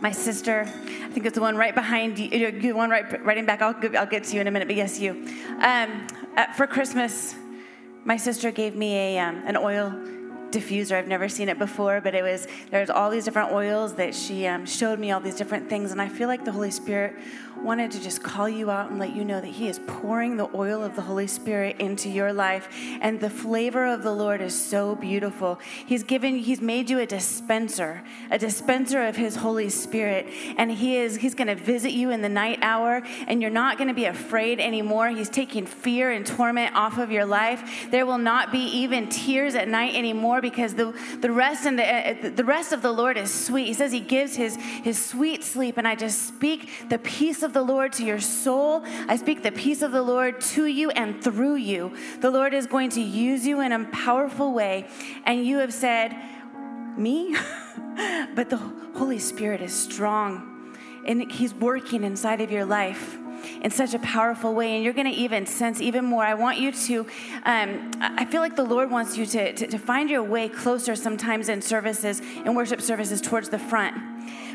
My sister, I think it's the one right behind you, the one right, right in back. I'll, I'll get to you in a minute, but yes, you. Um, uh, for Christmas, my sister gave me a, um, an oil diffuser. I've never seen it before, but it was there's all these different oils that she um, showed me all these different things, and I feel like the Holy Spirit wanted to just call you out and let you know that He is pouring the oil of the Holy Spirit into your life, and the flavor of the Lord is so beautiful. He's given, He's made you a dispenser, a dispenser of His Holy Spirit, and He is He's going to visit you in the night hour, and you're not going to be afraid anymore. He's taking fear and torment off of your life. There will not be even tears at night anymore because the the rest and the uh, uh, the rest of the Lord is sweet. He says He gives His His sweet sleep, and I just speak the peace of the Lord to your soul. I speak the peace of the Lord to you and through you. The Lord is going to use you in a powerful way. And you have said, Me? but the Holy Spirit is strong and He's working inside of your life in such a powerful way and you're going to even sense even more i want you to um, i feel like the lord wants you to, to, to find your way closer sometimes in services in worship services towards the front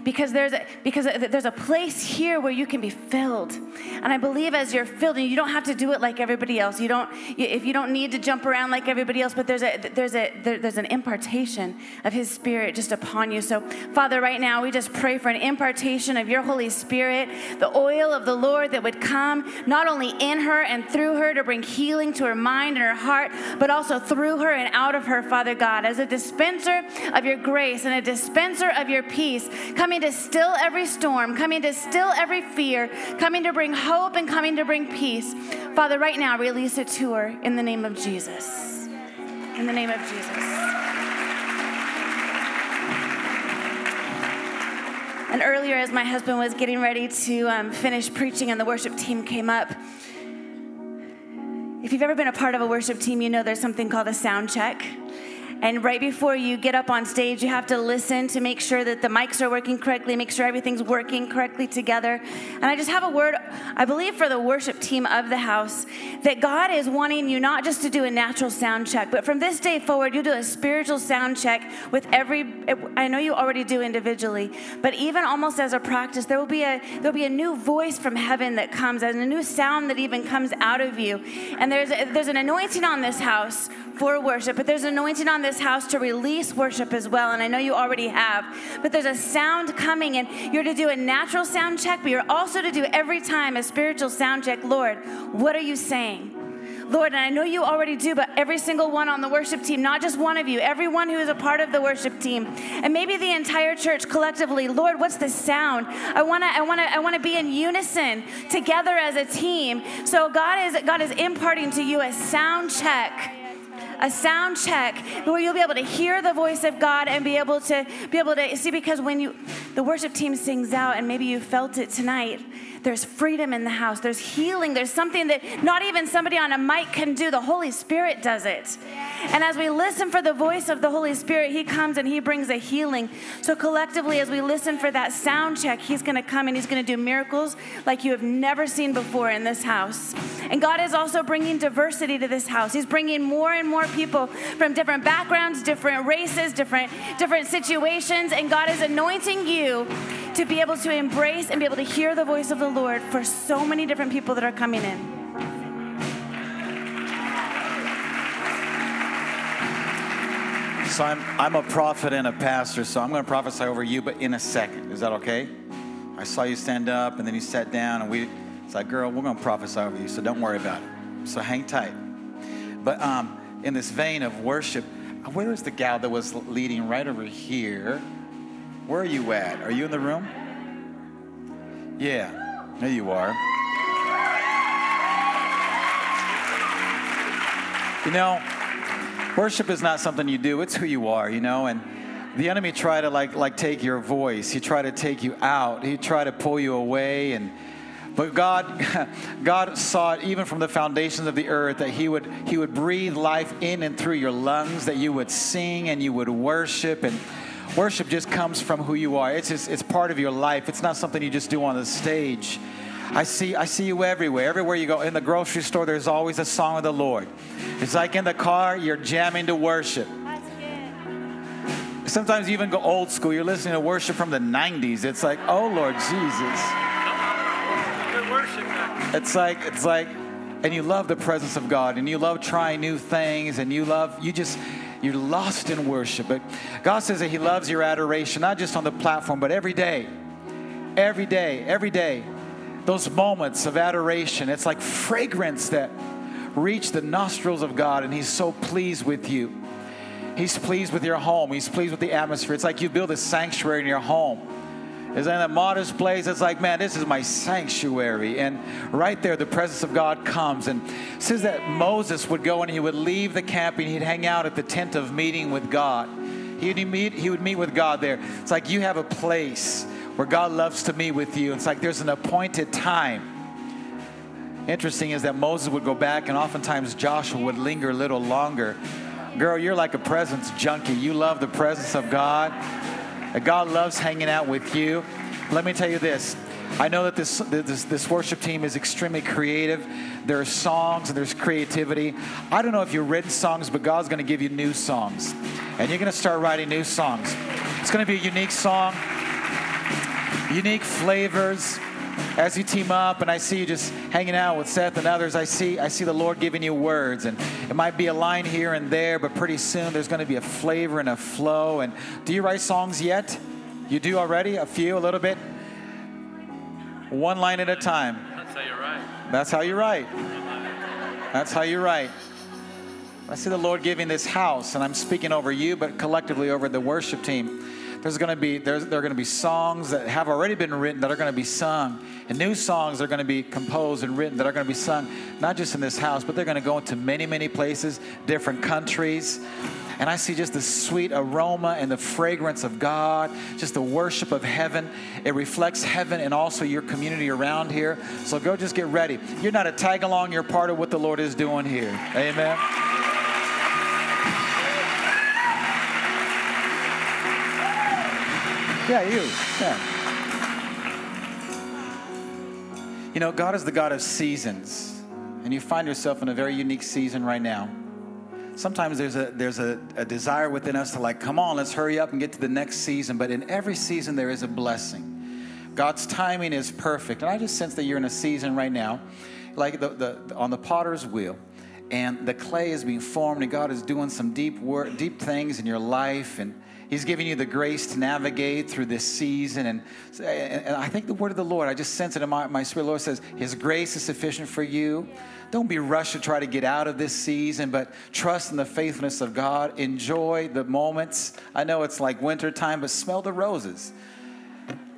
because there's a, because there's a place here where you can be filled. And I believe as you're filled, and you don't have to do it like everybody else. You don't if you don't need to jump around like everybody else, but there's a there's a there's an impartation of His Spirit just upon you. So Father, right now we just pray for an impartation of Your Holy Spirit, the oil of the Lord that would come not only in her and through her to bring healing to her mind and her heart, but also through her and out of her, Father God, as a dispenser of Your grace and a dispenser of Your peace, coming to still every storm, coming to still every fear, coming to bring hope and coming to bring peace. Father, right now, release it to her in the name of Jesus. In the name of Jesus. And earlier, as my husband was getting ready to um, finish preaching and the worship team came up, if you've ever been a part of a worship team, you know there's something called a sound check. And right before you get up on stage, you have to listen to make sure that the mics are working correctly, make sure everything's working correctly together. And I just have a word, I believe, for the worship team of the house that God is wanting you not just to do a natural sound check, but from this day forward, you do a spiritual sound check with every, I know you already do individually, but even almost as a practice, there will be a, there'll be a new voice from heaven that comes and a new sound that even comes out of you. And there's, there's an anointing on this house for worship, but there's an anointing on this house to release worship as well. And I know you already have, but there's a sound coming, and you're to do a natural sound check, but you're also to do every time a spiritual sound check. Lord, what are you saying? Lord, and I know you already do, but every single one on the worship team, not just one of you, everyone who is a part of the worship team, and maybe the entire church collectively, Lord, what's the sound? I wanna, I wanna, I wanna be in unison together as a team. So God is God is imparting to you a sound check a sound check where you'll be able to hear the voice of God and be able to be able to see because when you the worship team sings out and maybe you felt it tonight there's freedom in the house. There's healing. There's something that not even somebody on a mic can do. The Holy Spirit does it. And as we listen for the voice of the Holy Spirit, He comes and He brings a healing. So collectively, as we listen for that sound check, He's going to come and He's going to do miracles like you have never seen before in this house. And God is also bringing diversity to this house. He's bringing more and more people from different backgrounds, different races, different different situations, and God is anointing you to be able to embrace and be able to hear the voice of the Lord for so many different people that are coming in. So I'm, I'm a prophet and a pastor, so I'm going to prophesy over you, but in a second. Is that okay? I saw you stand up and then you sat down, and we, it's like, girl, we're going to prophesy over you, so don't worry about it. So hang tight. But um, in this vein of worship, where is the gal that was leading right over here? Where are you at? Are you in the room? Yeah, there you are. You know, worship is not something you do, it's who you are, you know, and the enemy try to like like take your voice. He try to take you out. He try to pull you away and but God, God saw it even from the foundations of the earth that He would He would breathe life in and through your lungs, that you would sing and you would worship and Worship just comes from who you are. It's just, it's part of your life. It's not something you just do on the stage. I see, I see you everywhere. Everywhere you go, in the grocery store, there's always a song of the Lord. It's like in the car, you're jamming to worship. Sometimes you even go old school. You're listening to worship from the 90s. It's like, oh Lord Jesus. It's like, it's like, and you love the presence of God and you love trying new things and you love, you just, you're lost in worship. But God says that He loves your adoration, not just on the platform, but every day. Every day, every day. Those moments of adoration, it's like fragrance that reach the nostrils of God, and He's so pleased with you. He's pleased with your home. He's pleased with the atmosphere. It's like you build a sanctuary in your home. Is in a modest place. It's like, man, this is my sanctuary. And right there, the presence of God comes. And says that Moses would go and he would leave the camp and he'd hang out at the tent of meeting with God. He'd meet, he would meet with God there. It's like you have a place where God loves to meet with you. It's like there's an appointed time. Interesting is that Moses would go back, and oftentimes Joshua would linger a little longer. Girl, you're like a presence junkie. You love the presence of God. God loves hanging out with you. Let me tell you this. I know that this, this, this worship team is extremely creative. There are songs and there's creativity. I don't know if you've written songs, but God's going to give you new songs. And you're going to start writing new songs. It's going to be a unique song, unique flavors as you team up and I see you just hanging out with Seth and others, I see I see the Lord giving you words and it might be a line here and there, but pretty soon there's going to be a flavor and a flow. And do you write songs yet? You do already? A few, a little bit? One line at a time. That's how you write. That's how you write. That's how you write. I see the Lord giving this house, and I'm speaking over you, but collectively over the worship team there's going to be there's, there are going to be songs that have already been written that are going to be sung and new songs are going to be composed and written that are going to be sung not just in this house but they're going to go into many many places different countries and I see just the sweet aroma and the fragrance of God, just the worship of heaven. It reflects heaven and also your community around here. So go just get ready. You're not a tag along, you're part of what the Lord is doing here. Amen. Yeah, you. Yeah. You know, God is the God of seasons, and you find yourself in a very unique season right now. Sometimes there's a there's a, a desire within us to like, come on, let's hurry up and get to the next season. But in every season there is a blessing. God's timing is perfect, and I just sense that you're in a season right now, like the, the, the on the potter's wheel and the clay is being formed and God is doing some deep work, deep things in your life and He's giving you the grace to navigate through this season. And, and I think the word of the Lord, I just sense it in my, my spirit. Lord says, His grace is sufficient for you. Don't be rushed to try to get out of this season, but trust in the faithfulness of God. Enjoy the moments. I know it's like winter time, but smell the roses.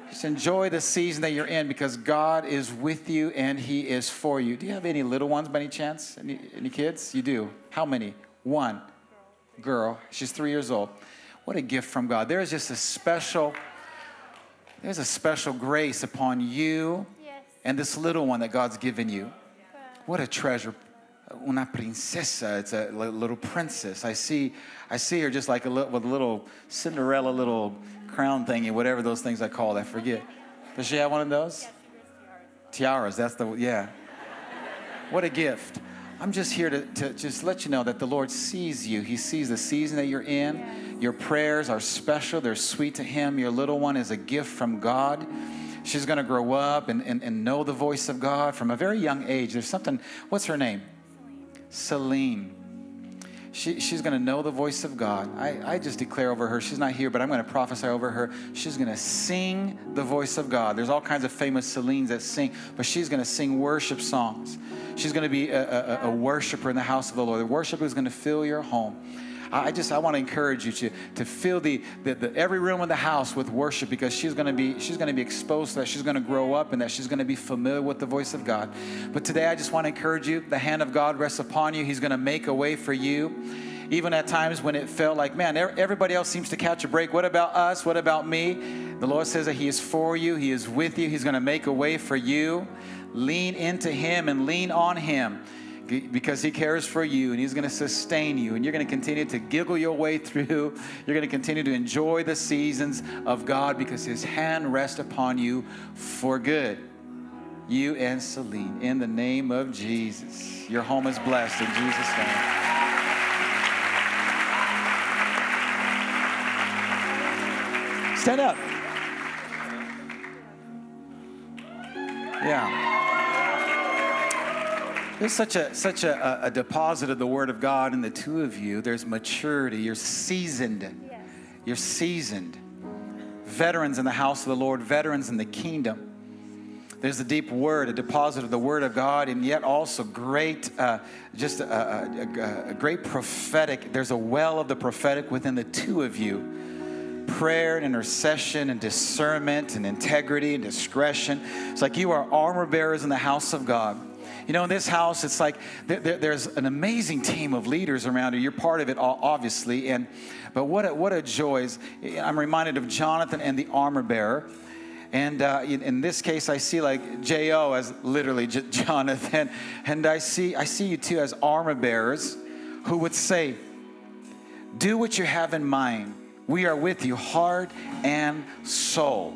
Just enjoy the season that you're in because God is with you and He is for you. Do you have any little ones by any chance? Any, any kids? You do. How many? One girl. She's three years old. What a gift from God. There is just a special, there's a special grace upon you yes. and this little one that God's given you. What a treasure. Una princesa, it's a little princess. I see, I see her just like a little, with a little Cinderella little crown thingy, whatever those things I call. I forget. Does she have one of those? tiaras. That's the yeah. What a gift. I'm just here to, to just let you know that the Lord sees you. He sees the season that you're in. Your prayers are special, they're sweet to Him. Your little one is a gift from God. She's going to grow up and, and, and know the voice of God from a very young age. There's something, what's her name? Celine. She, she's going to know the voice of God. I, I just declare over her, she's not here, but I'm going to prophesy over her. She's going to sing the voice of God. There's all kinds of famous Celines that sing, but she's going to sing worship songs. She's going to be a, a, a worshiper in the house of the Lord. The worship is going to fill your home. I just I want to encourage you to to fill the, the, the, every room in the house with worship because she's going to be she's going to be exposed to that she's going to grow up and that she's going to be familiar with the voice of God. But today I just want to encourage you. The hand of God rests upon you. He's going to make a way for you. Even at times when it felt like, man, everybody else seems to catch a break. What about us? What about me? The Lord says that He is for you. He is with you. He's going to make a way for you. Lean into Him and lean on Him because He cares for you and He's going to sustain you. And you're going to continue to giggle your way through. You're going to continue to enjoy the seasons of God because His hand rests upon you for good. You and Celine, in the name of Jesus. Your home is blessed in Jesus' name. Stand up. Yeah. There's such a such a, a deposit of the Word of God in the two of you. There's maturity. You're seasoned. Yes. You're seasoned. Veterans in the house of the Lord, veterans in the kingdom. There's a deep word, a deposit of the Word of God, and yet also great, uh, just a, a, a, a great prophetic. There's a well of the prophetic within the two of you. Prayer and intercession and discernment and integrity and discretion. It's like you are armor bearers in the house of God. You know, in this house, it's like there, there, there's an amazing team of leaders around you. You're part of it, obviously. And but what a, what a joy! Is, I'm reminded of Jonathan and the armor bearer. And uh, in, in, this case, I see like J.O. as literally J- Jonathan. And I see, I see you too as armor bearers who would say, Do what you have in mind. We are with you, heart and soul.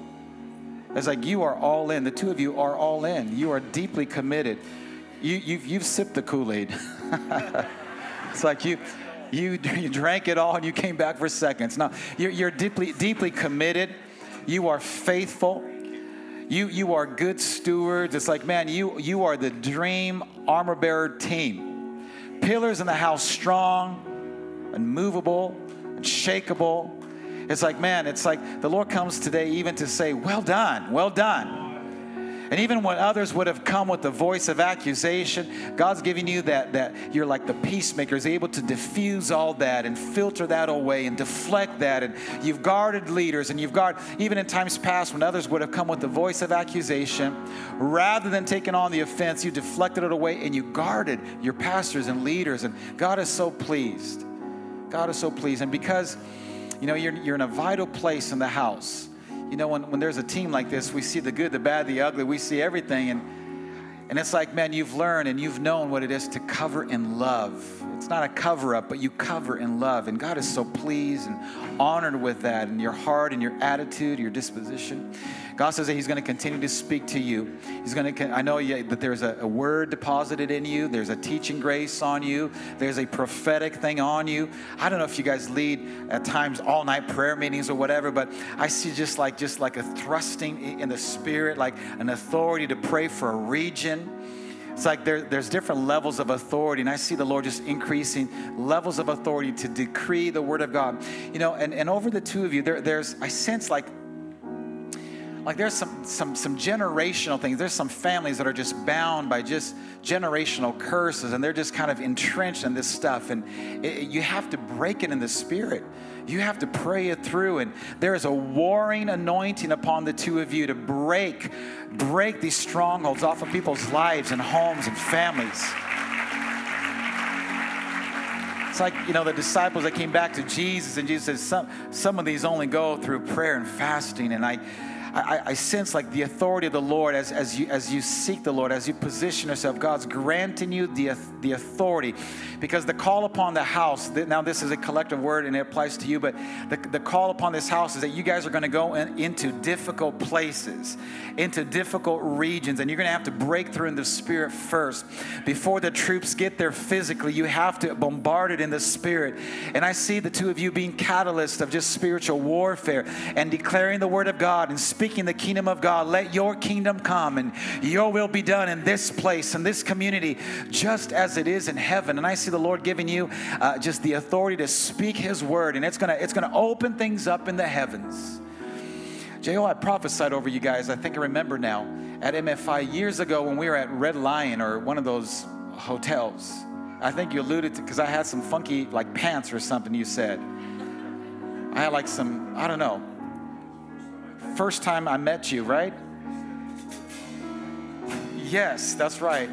It's like you are all in. The two of you are all in. You are deeply committed. You, you've, you've sipped the Kool Aid. it's like you, you, you drank it all and you came back for seconds. Now, you're, you're deeply, deeply committed. You are faithful. You, you are good stewards. It's like, man, you, you are the dream armor bearer team. Pillars in the house strong, unmovable, unshakable. It's like, man, it's like the Lord comes today even to say, well done, well done. And even when others would have come with the voice of accusation, God's giving you that, that you're like the peacemaker, is able to diffuse all that and filter that away and deflect that. And you've guarded leaders and you've guarded, even in times past when others would have come with the voice of accusation, rather than taking on the offense, you deflected it away and you guarded your pastors and leaders. And God is so pleased. God is so pleased. And because, you know, you're, you're in a vital place in the house you know, when, when there's a team like this, we see the good, the bad, the ugly, we see everything. And, and it's like, man, you've learned and you've known what it is to cover in love. It's not a cover up, but you cover in love. And God is so pleased and honored with that in your heart and your attitude, your disposition. God says that He's going to continue to speak to you. He's going to, I know that there's a, a word deposited in you, there's a teaching grace on you, there's a prophetic thing on you. I don't know if you guys lead at times all night prayer meetings or whatever, but I see just like, just like a thrusting in the spirit, like an authority to pray for a region. It's like there, there's different levels of authority, and I see the Lord just increasing levels of authority to decree the word of God. You know, and, and over the two of you, there, there's I sense like like there's some some some generational things. There's some families that are just bound by just generational curses and they're just kind of entrenched in this stuff. And it, you have to break it in the spirit. You have to pray it through. And there is a warring anointing upon the two of you to break break these strongholds off of people's lives and homes and families. It's like, you know, the disciples that came back to Jesus, and Jesus says, some, some of these only go through prayer and fasting. And I, I, I, sense like the authority of the Lord as, as, you, as you seek the Lord, as you position yourself. God's granting you the, the authority because the call upon the house, now this is a collective word and it applies to you, but the, the call upon this house is that you guys are going to go in, into difficult places, into difficult regions, and you're going to have to break through in the spirit first. Before the troops get there physically, you have to bombard it in the spirit. And I see the two of you being catalysts of just spiritual warfare and declaring the word of God and speaking the kingdom of God. Let your kingdom come and your will be done in this place, in this community, just as it is in heaven. And I see the Lord giving you uh, just the authority to speak His word, and it's gonna it's gonna open things up in the heavens. J.O., I prophesied over you guys, I think I remember now, at MFI years ago when we were at Red Lion or one of those hotels. I think you alluded to, because I had some funky, like pants or something, you said. I had like some, I don't know, first time I met you, right? Yes, that's right.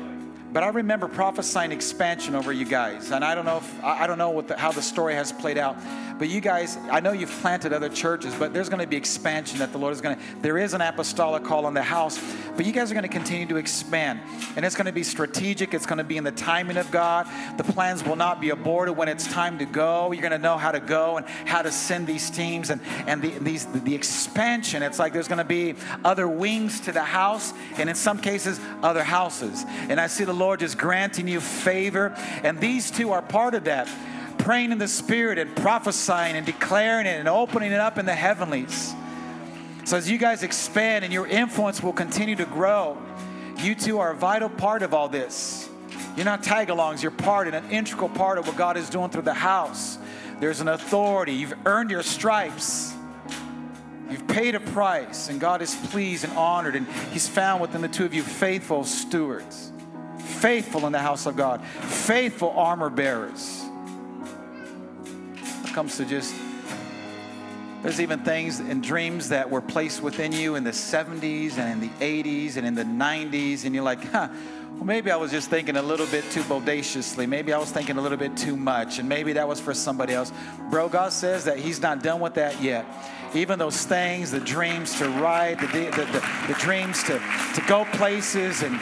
But I remember prophesying expansion over you guys, and I don't know if I don't know the, how the story has played out. But you guys, I know you've planted other churches, but there's going to be expansion that the Lord is going to. There is an apostolic call on the house, but you guys are going to continue to expand, and it's going to be strategic. It's going to be in the timing of God. The plans will not be aborted when it's time to go. You're going to know how to go and how to send these teams and and the, these the expansion. It's like there's going to be other wings to the house, and in some cases other houses. And I see the Lord just granting you favor, and these two are part of that praying in the Spirit and prophesying and declaring it and opening it up in the heavenlies. So, as you guys expand and your influence will continue to grow, you two are a vital part of all this. You're not tag alongs, you're part and an integral part of what God is doing through the house. There's an authority. You've earned your stripes. You've paid a price, and God is pleased and honored, and He's found within the two of you faithful stewards, faithful in the house of God, faithful armor bearers. Comes to just, there's even things and dreams that were placed within you in the 70s and in the 80s and in the 90s, and you're like, huh well, maybe I was just thinking a little bit too bodaciously. Maybe I was thinking a little bit too much, and maybe that was for somebody else. Bro, God says that He's not done with that yet. Even those things, the dreams to ride, the, the, the, the dreams to, to go places and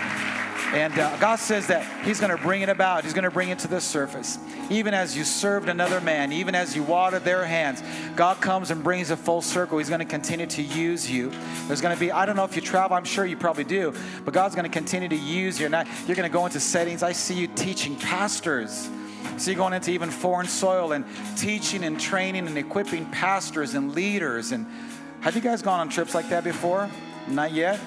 and uh, God says that He's going to bring it about. He's going to bring it to the surface. Even as you served another man, even as you watered their hands, God comes and brings a full circle. He's going to continue to use you. There's going to be, I don't know if you travel, I'm sure you probably do, but God's going to continue to use you. Not, you're going to go into settings. I see you teaching pastors. So you're going into even foreign soil and teaching and training and equipping pastors and leaders. And have you guys gone on trips like that before? Not yet?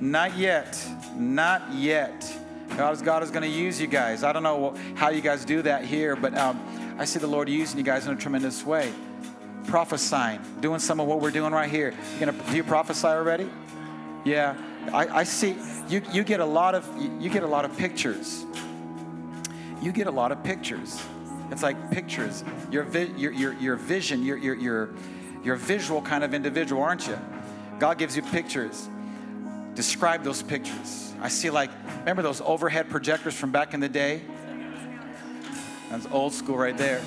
Not yet. Not yet. God is, God is going to use you guys. I don't know how you guys do that here, but um, I see the Lord using you guys in a tremendous way. Prophesying, doing some of what we're doing right here. You gonna, do you prophesy already? Yeah, I, I see. You, you get a lot of you get a lot of pictures. You get a lot of pictures. It's like pictures. Your vi- your, your, your vision. Your your your you're visual kind of individual, aren't you? God gives you pictures describe those pictures. I see, like, remember those overhead projectors from back in the day? That's old school right there.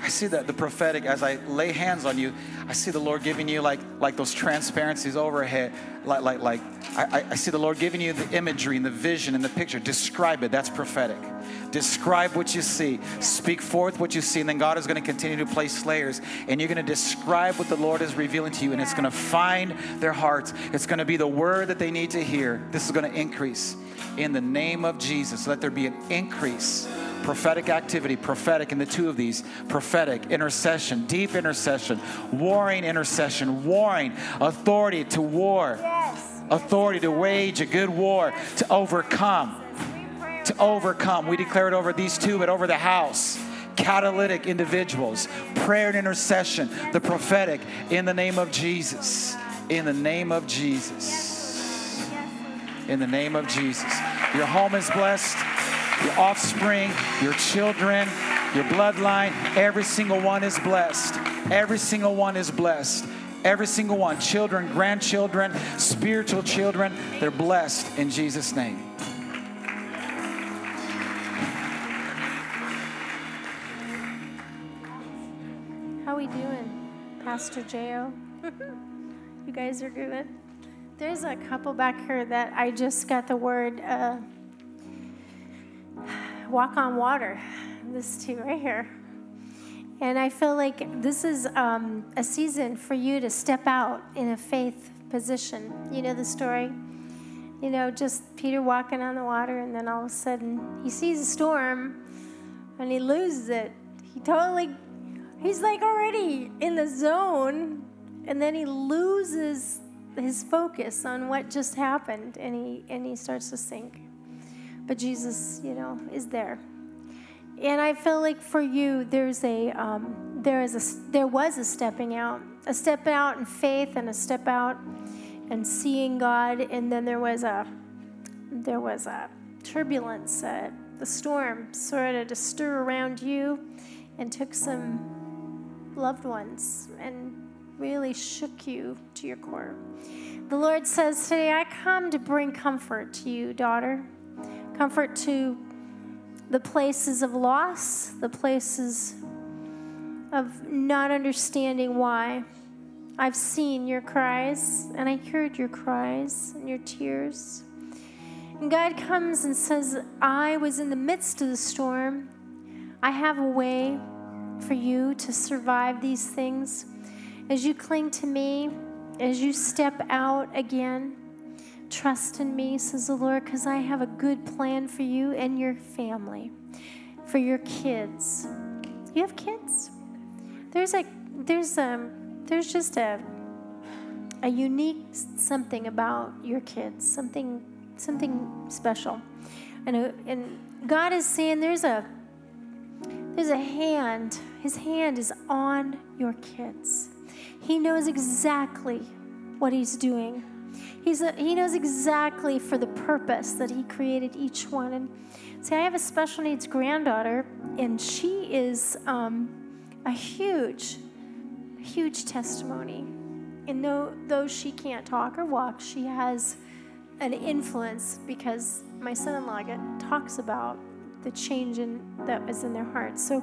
I see that the prophetic as I lay hands on you. I see the Lord giving you like like those transparencies overhead, like like like I, I see the Lord giving you the imagery and the vision and the picture. Describe it. That's prophetic. Describe what you see. Speak forth what you see, and then God is going to continue to place layers, and you're going to describe what the Lord is revealing to you, and it's going to find their hearts. It's going to be the word that they need to hear. This is going to increase in the name of Jesus. Let there be an increase prophetic activity, prophetic in the two of these prophetic, intercession, deep intercession, warring intercession, warring, authority to war, yes. authority to wage a good war, to overcome. To overcome. We declare it over these two, but over the house catalytic individuals, prayer and intercession, the prophetic, in the name of Jesus. In the name of Jesus. In the name of Jesus. Your home is blessed your offspring, your children, your bloodline, every single one is blessed. Every single one is blessed. Every single one, children, grandchildren, spiritual children, they're blessed in Jesus' name. How we doing, Pastor Jo? you guys are good. There's a couple back here that I just got the word. Uh, walk on water. This two right here. And I feel like this is um, a season for you to step out in a faith position. You know the story? You know, just Peter walking on the water, and then all of a sudden he sees a storm and he loses it. He totally, he's like already in the zone, and then he loses his focus on what just happened and he, and he starts to sink. But Jesus, you know, is there. And I feel like for you, there's a um, there is a there was a stepping out, a step out in faith, and a step out and seeing God. And then there was a there was a turbulence, uh, the storm sort of to stir around you, and took some loved ones and really shook you to your core. The Lord says today, I come to bring comfort to you, daughter comfort to the places of loss, the places of not understanding why. I've seen your cries and I heard your cries and your tears. And God comes and says, I was in the midst of the storm. I have a way for you to survive these things. As you cling to me, as you step out again, Trust in me, says the Lord, because I have a good plan for you and your family, for your kids. You have kids? There's a there's um there's just a a unique something about your kids, something something special. And, a, and God is saying there's a there's a hand. His hand is on your kids. He knows exactly what he's doing. He's a, he knows exactly for the purpose that he created each one. And see, I have a special needs granddaughter, and she is um, a huge, huge testimony. And though, though she can't talk or walk, she has an influence because my son-in-law talks about the change in, that was in their hearts. So,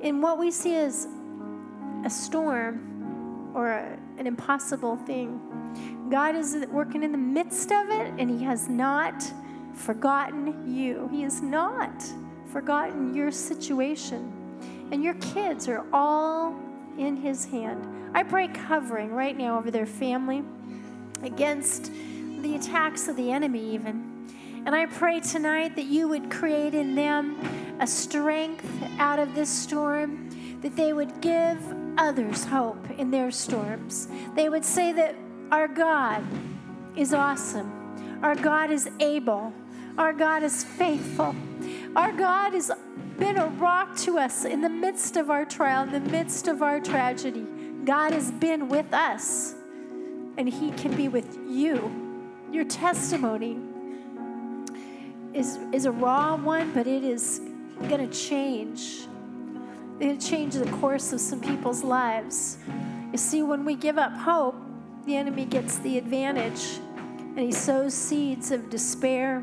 in what we see as a storm or a, an impossible thing, God is working in the midst of it, and He has not forgotten you. He has not forgotten your situation. And your kids are all in His hand. I pray covering right now over their family against the attacks of the enemy, even. And I pray tonight that you would create in them a strength out of this storm, that they would give others hope in their storms. They would say that our God is awesome, our God is able, our God is faithful, our God has been a rock to us in the midst of our trial, in the midst of our tragedy. God has been with us, and He can be with you. Your testimony is, is a raw one, but it is going to change. It'll change the course of some people's lives. You see, when we give up hope, the enemy gets the advantage and he sows seeds of despair,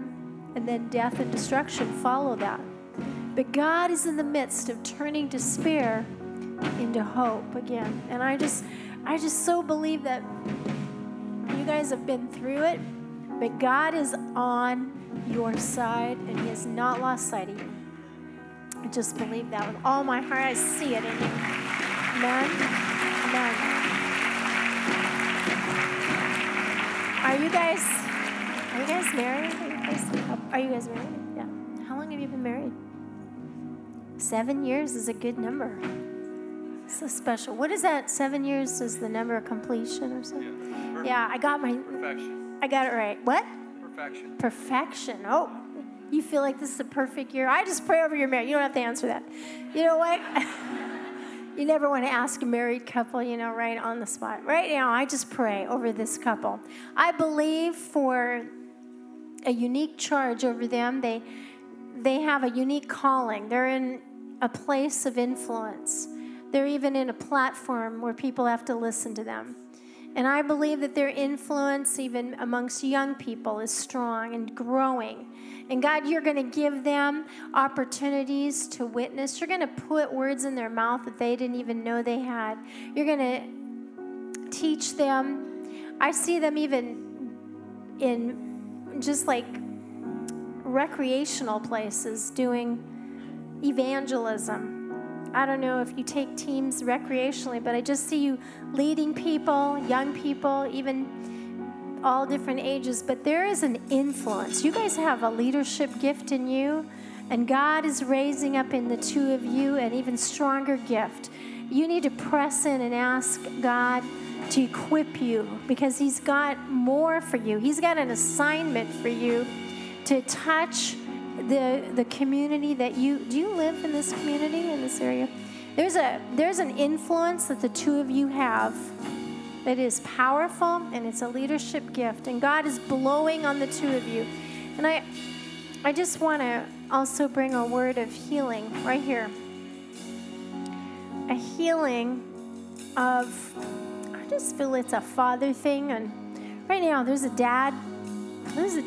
and then death and destruction follow that. But God is in the midst of turning despair into hope again. And I just I just so believe that you guys have been through it, but God is on your side and He has not lost sight of you. I just believe that with all my heart. I see it in you. Amen. Amen. Are you guys are you guys married? Are you guys, are you guys married? Yeah. How long have you been married? Seven years is a good number. So special. What is that? Seven years is the number of completion or something? Yeah, yeah I got my Perfection. I got it right. What? Perfection. Perfection. Oh, you feel like this is a perfect year. I just pray over your marriage. You don't have to answer that. You know what? you never want to ask a married couple, you know, right on the spot. Right now, I just pray over this couple. I believe for a unique charge over them. They they have a unique calling. They're in a place of influence. They're even in a platform where people have to listen to them. And I believe that their influence, even amongst young people, is strong and growing. And God, you're going to give them opportunities to witness. You're going to put words in their mouth that they didn't even know they had. You're going to teach them. I see them even in just like recreational places doing evangelism I don't know if you take teams recreationally, but I just see you leading people, young people, even all different ages. But there is an influence. You guys have a leadership gift in you, and God is raising up in the two of you an even stronger gift. You need to press in and ask God to equip you because He's got more for you. He's got an assignment for you to touch the the community that you do you live in this community in this area there's a there's an influence that the two of you have that is powerful and it's a leadership gift and god is blowing on the two of you and i i just want to also bring a word of healing right here a healing of i just feel it's a father thing and right now there's a dad there's a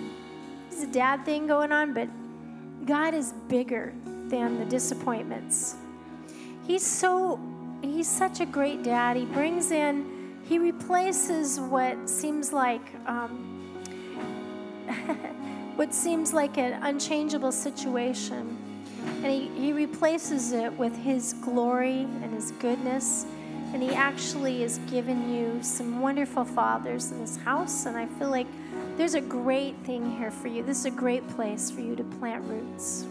there's a dad thing going on but God is bigger than the disappointments. He's so, he's such a great dad. He brings in, he replaces what seems like, um, what seems like an unchangeable situation. And he, he replaces it with his glory and his goodness. And he actually has given you some wonderful fathers in this house. And I feel like there's a great thing here for you. This is a great place for you to plant roots.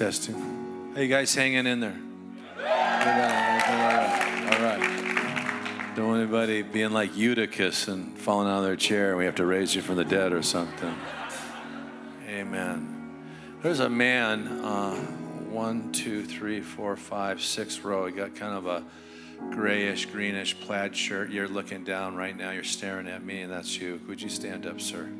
Testing. You guys hanging in there? All right. Don't anybody being like Eutychus and falling out of their chair. and We have to raise you from the dead or something. Amen. There's a man, uh, one, two, three, four, five, six row. He got kind of a grayish, greenish plaid shirt. You're looking down right now. You're staring at me, and that's you. Would you stand up, sir?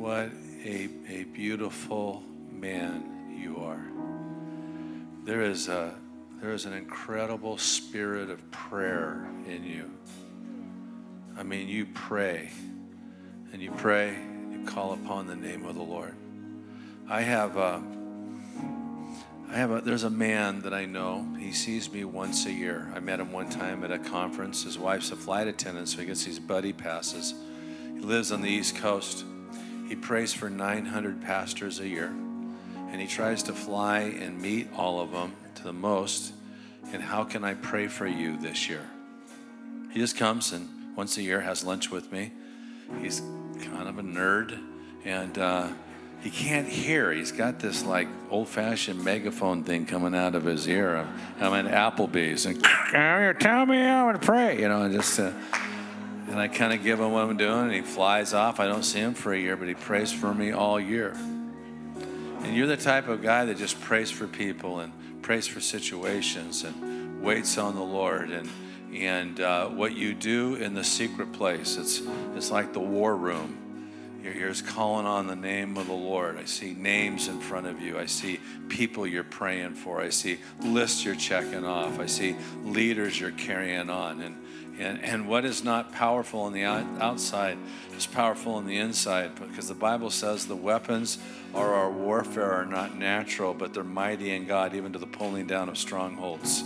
What a, a beautiful man you are. There is, a, there is an incredible spirit of prayer in you. I mean, you pray and you pray, you call upon the name of the Lord. I have a, I have a, there's a man that I know. He sees me once a year. I met him one time at a conference. His wife's a flight attendant, so he gets these buddy passes. He lives on the East Coast. He prays for 900 pastors a year, and he tries to fly and meet all of them to the most. And how can I pray for you this year? He just comes and once a year has lunch with me. He's kind of a nerd, and uh, he can't hear. He's got this like old-fashioned megaphone thing coming out of his ear. I'm at Applebee's, and tell me how to pray, you know, and just. Uh, and I kind of give him what I'm doing, and he flies off. I don't see him for a year, but he prays for me all year. And you're the type of guy that just prays for people and prays for situations and waits on the Lord and and uh, what you do in the secret place. It's it's like the war room. You're just calling on the name of the Lord. I see names in front of you. I see people you're praying for. I see lists you're checking off. I see leaders you're carrying on and and, and what is not powerful on the outside is powerful on the inside because the Bible says the weapons of our warfare are not natural, but they're mighty in God, even to the pulling down of strongholds.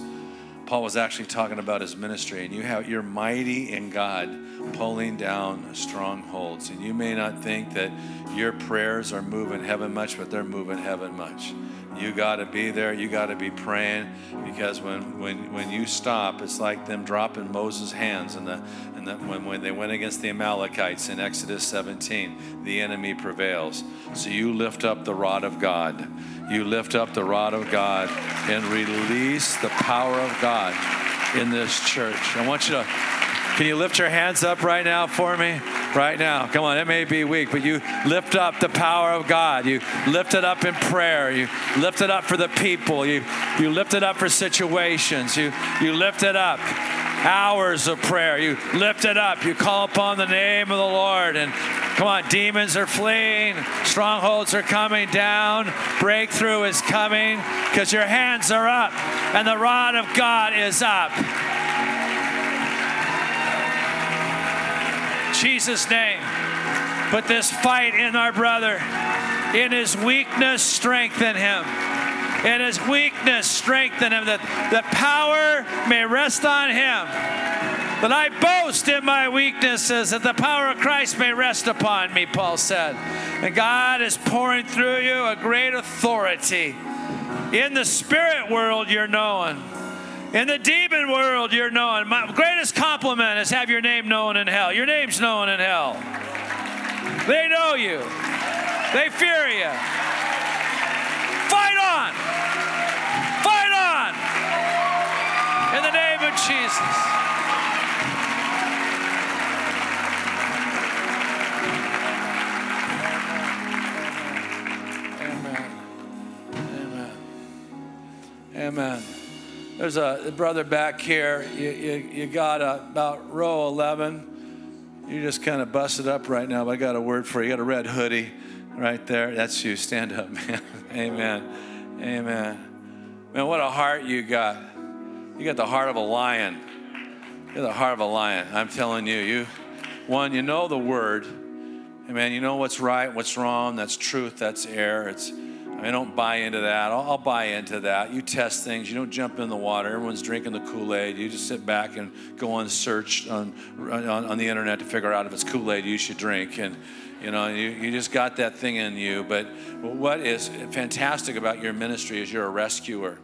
Paul was actually talking about his ministry, and you have you're mighty in God, pulling down strongholds. And you may not think that your prayers are moving heaven much, but they're moving heaven much. You got to be there. You got to be praying because when, when, when you stop, it's like them dropping Moses' hands and, the, and the, when, when they went against the Amalekites in Exodus 17, the enemy prevails. So you lift up the rod of God. You lift up the rod of God and release the power of God in this church. I want you to, can you lift your hands up right now for me? right now. Come on, it may be weak, but you lift up the power of God. You lift it up in prayer. You lift it up for the people. You, you lift it up for situations. You, you lift it up. Hours of prayer. You lift it up. You call upon the name of the Lord. And come on, demons are fleeing. Strongholds are coming down. Breakthrough is coming because your hands are up and the rod of God is up. Jesus' name. Put this fight in our brother. In his weakness, strengthen him. In his weakness, strengthen him. That, that power may rest on him. That I boast in my weaknesses, that the power of Christ may rest upon me, Paul said. And God is pouring through you a great authority. In the spirit world, you're known. In the demon world, you're known. My greatest compliment is have your name known in hell. Your name's known in hell. They know you, they fear you. Fight on! Fight on! In the name of Jesus. Amen. Amen. Amen. There's a brother back here. You, you, you got a, about row 11. You're just kind of busted up right now, but I got a word for you. You got a red hoodie right there. That's you. Stand up, man. Amen. Amen. Man, what a heart you got. You got the heart of a lion. You're the heart of a lion. I'm telling you, you, one, you know the word. And man, you know what's right, what's wrong, that's truth, that's error. It's I don't buy into that. I'll, I'll, buy into that. You test things. You don't jump in the water. Everyone's drinking the Kool Aid. You just sit back and go on search on, on, on the internet to figure out if it's Kool Aid you should drink. And, you know, you, you just got that thing in you. But what is fantastic about your ministry is you're a rescuer.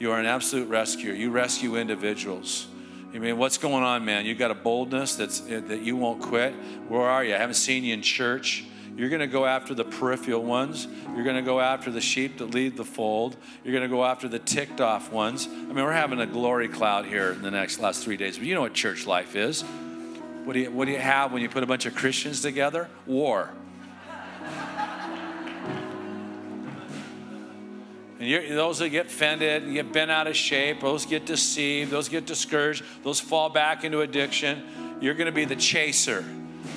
You are an absolute rescuer. You rescue individuals. I mean, what's going on, man? You got a boldness that's that you won't quit. Where are you? I haven't seen you in church. You're going to go after the peripheral ones. You're going to go after the sheep that lead the fold. You're going to go after the ticked off ones. I mean, we're having a glory cloud here in the next last three days, but you know what church life is. What do you, what do you have when you put a bunch of Christians together? War. And those that get offended and get bent out of shape, those get deceived, those get discouraged, those fall back into addiction. You're going to be the chaser.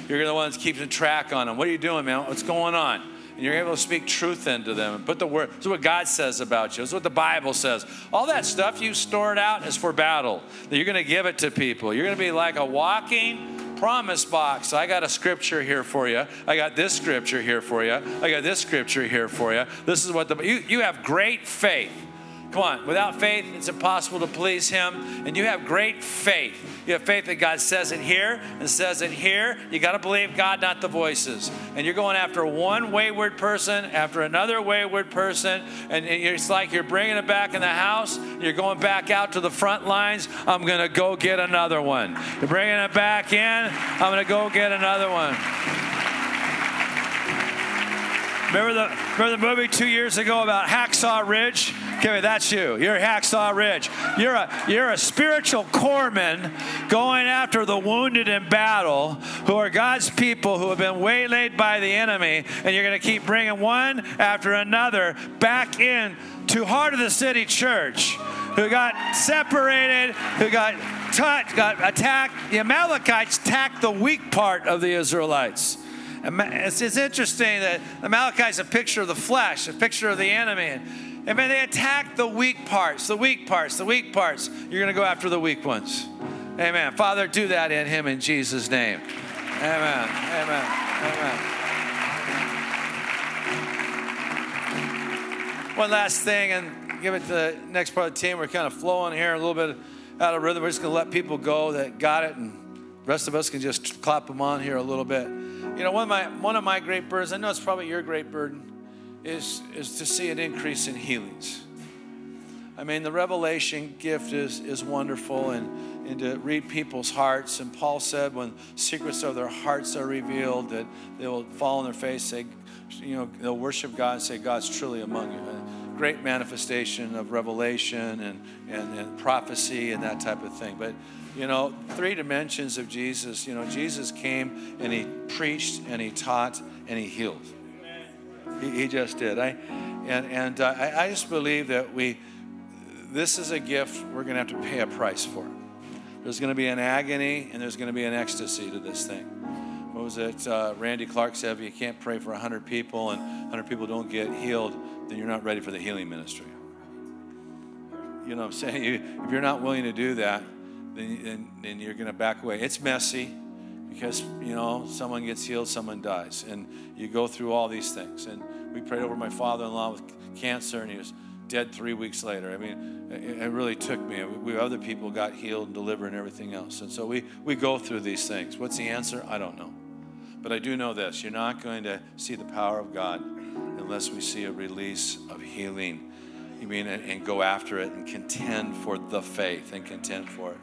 You're the ones a track on them. What are you doing, man? What's going on? And you're able to speak truth into them and put the word. This is what God says about you. This is what the Bible says. All that stuff you stored out is for battle. That you're going to give it to people. You're going to be like a walking promise box. I got a scripture here for you. I got this scripture here for you. I got this scripture here for you. This is what the you, you have great faith. Come on, without faith, it's impossible to please Him. And you have great faith. You have faith that God says it here and says it here. You got to believe God, not the voices. And you're going after one wayward person after another wayward person. And it's like you're bringing it back in the house. You're going back out to the front lines. I'm going to go get another one. You're bringing it back in. I'm going to go get another one. Remember the, remember the movie two years ago about Hacksaw Ridge? Okay, that's you. You're Hacksaw Ridge. You're a, you're a spiritual corpsman going after the wounded in battle who are God's people who have been waylaid by the enemy, and you're going to keep bringing one after another back in to Heart of the City Church who got separated, who got touched, got attacked. The Amalekites attacked the weak part of the Israelites. It's, it's interesting that Malachi is a picture of the flesh, a picture of the enemy. And, man, they attack the weak parts, the weak parts, the weak parts. You're going to go after the weak ones. Amen. Father, do that in him in Jesus' name. Amen. Amen. Amen. One last thing, and give it to the next part of the team. We're kind of flowing here a little bit out of rhythm. We're just going to let people go that got it, and the rest of us can just clap them on here a little bit. You know, one of my one of my great burdens, I know it's probably your great burden, is is to see an increase in healings. I mean, the revelation gift is is wonderful and, and to read people's hearts. And Paul said when secrets of their hearts are revealed, that they will fall on their face, say, you know, they'll worship God and say, God's truly among you. Great manifestation of revelation and, and, and prophecy and that type of thing. But you know, three dimensions of Jesus. You know, Jesus came and he preached and he taught and he healed. He, he just did. I, and and uh, I, I just believe that we, this is a gift we're going to have to pay a price for. There's going to be an agony and there's going to be an ecstasy to this thing. What was it? Uh, Randy Clark said, if you can't pray for 100 people and 100 people don't get healed, then you're not ready for the healing ministry. You know what I'm saying? You, if you're not willing to do that, then, then, then you're going to back away. It's messy because, you know, someone gets healed, someone dies. And you go through all these things. And we prayed over my father in law with cancer, and he was dead three weeks later. I mean, it, it really took me. We, other people got healed and delivered and everything else. And so we, we go through these things. What's the answer? I don't know. But I do know this you're not going to see the power of God unless we see a release of healing. You mean, and, and go after it and contend for the faith and contend for it.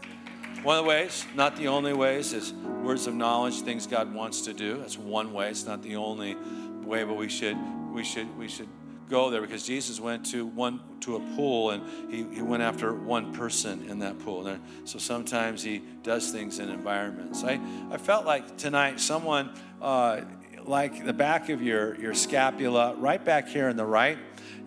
One of the ways, not the only ways, is words of knowledge, things God wants to do. That's one way. It's not the only way, but we should we should we should go there because Jesus went to one to a pool and he, he went after one person in that pool. And So sometimes he does things in environments. I, I felt like tonight someone uh, like the back of your, your scapula, right back here in the right,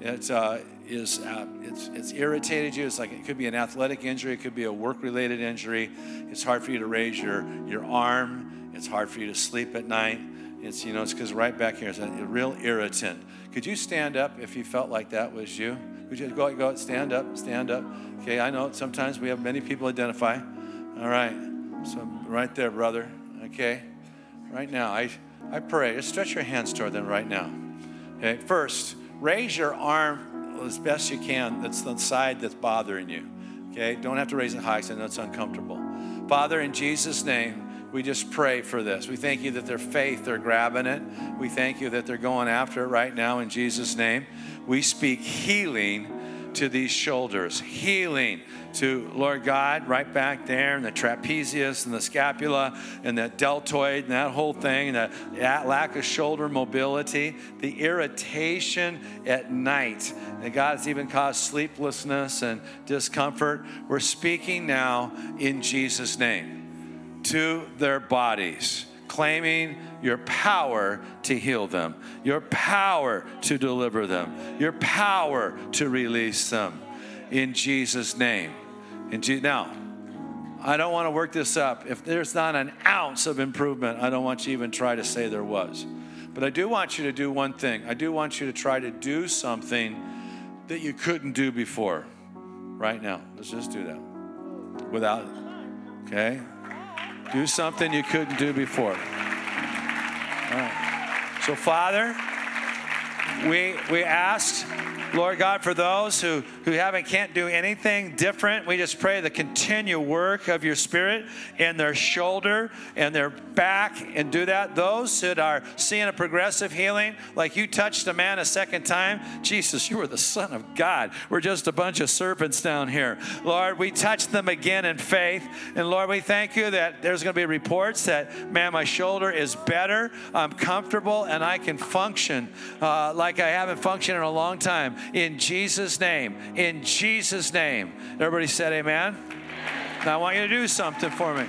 it's uh, is uh, it's, it's irritated you. It's like it could be an athletic injury, it could be a work related injury. It's hard for you to raise your, your arm, it's hard for you to sleep at night. It's, you know, it's because right back here is a real irritant. Could you stand up if you felt like that was you? Would you go, go, stand up, stand up? Okay, I know sometimes we have many people identify. All right, so right there, brother. Okay, right now, I, I pray. Just stretch your hands toward them right now. Okay, first, raise your arm as best you can that's the side that's bothering you. Okay? Don't have to raise it high because I know it's uncomfortable. Father, in Jesus' name, we just pray for this. We thank you that their faith, they're grabbing it. We thank you that they're going after it right now in Jesus' name. We speak healing to these shoulders, healing to Lord God right back there, and the trapezius and the scapula and the deltoid and that whole thing, and the lack of shoulder mobility, the irritation at night. And God has even caused sleeplessness and discomfort. We're speaking now in Jesus' name to their bodies claiming your power to heal them, your power to deliver them, your power to release them in Jesus' name. In Je- now, I don't want to work this up. If there's not an ounce of improvement, I don't want you even try to say there was. But I do want you to do one thing. I do want you to try to do something that you couldn't do before. Right now. Let's just do that. Without, okay? Do something you couldn't do before. So, Father, we, we asked Lord God, for those who, who haven't can't do anything different, we just pray the continual work of your spirit in their shoulder and their back and do that. Those that are seeing a progressive healing, like you touched a man a second time, Jesus, you are the Son of God. We're just a bunch of serpents down here. Lord, we touch them again in faith. And Lord, we thank you that there's going to be reports that, man, my shoulder is better, I'm comfortable, and I can function uh, like I haven't functioned in a long time in Jesus' name. In Jesus' name. Everybody said amen? Now I want you to do something for me.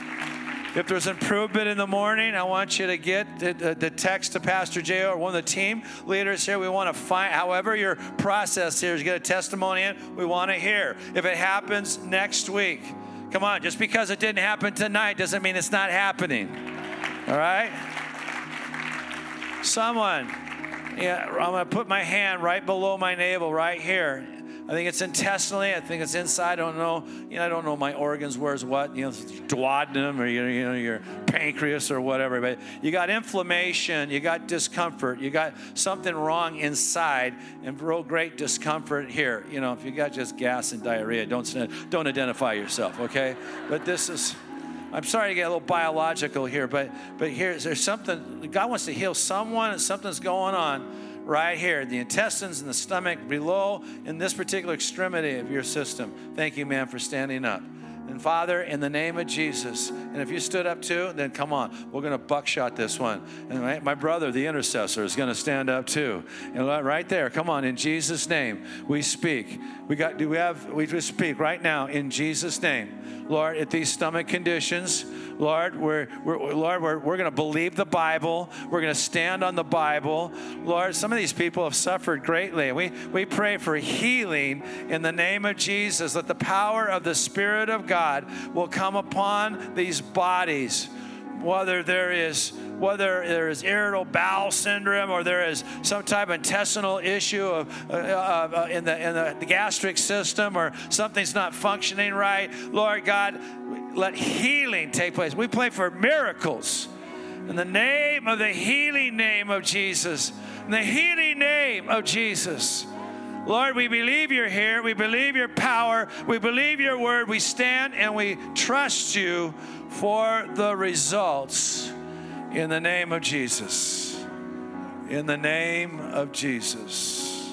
If there's improvement in the morning, I want you to get the, the, text to Pastor Jay or one of the team leaders here. We want to find, however, your process here is get a testimony in, we want to hear. If it happens next week, come on, just because it didn't happen tonight doesn't mean it's not happening. All right? Someone yeah, I'm going to put my hand right below my navel, right here. I think it's intestinally. I think it's inside. I don't know. You know, I don't know my organs. Where's what? You know, duodenum or you know your pancreas or whatever. But you got inflammation. You got discomfort. You got something wrong inside, and real great discomfort here. You know, if you got just gas and diarrhea, don't don't identify yourself. Okay, but this is. I'm sorry to get a little biological here, but but here there's something God wants to heal someone and something's going on right here, the intestines and the stomach below in this particular extremity of your system. Thank you, man, for standing up. And Father, in the name of Jesus, and if you stood up too, then come on, we're going to buckshot this one. And my, my brother, the intercessor, is going to stand up too. And right there, come on, in Jesus' name, we speak. We got, do we have, we just speak right now in Jesus' name. Lord, at these stomach conditions, Lord, we're, we're Lord, we're, we're going to believe the Bible. We're going to stand on the Bible. Lord, some of these people have suffered greatly. We, we pray for healing in the name of Jesus, that the power of the Spirit of God will come upon these bodies whether there is whether there is irritable bowel syndrome or there is some type of intestinal issue of, uh, uh, in, the, in the gastric system or something's not functioning right lord god let healing take place we pray for miracles in the name of the healing name of jesus in the healing name of jesus Lord, we believe you're here. We believe your power. We believe your word. We stand and we trust you for the results in the name of Jesus. In the name of Jesus.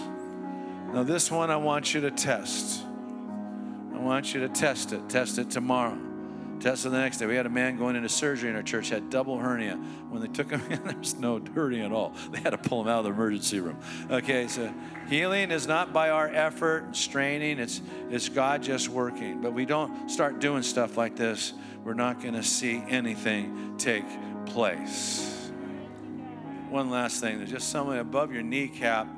Now, this one I want you to test. I want you to test it. Test it tomorrow. Test it the next day. We had a man going into surgery in our church, had double hernia. When they took him in, there's no hernia at all. They had to pull him out of the emergency room. Okay, so healing is not by our effort, and straining, it's, it's God just working. But we don't start doing stuff like this we're not going to see anything take place. One last thing, there's just something above your kneecap,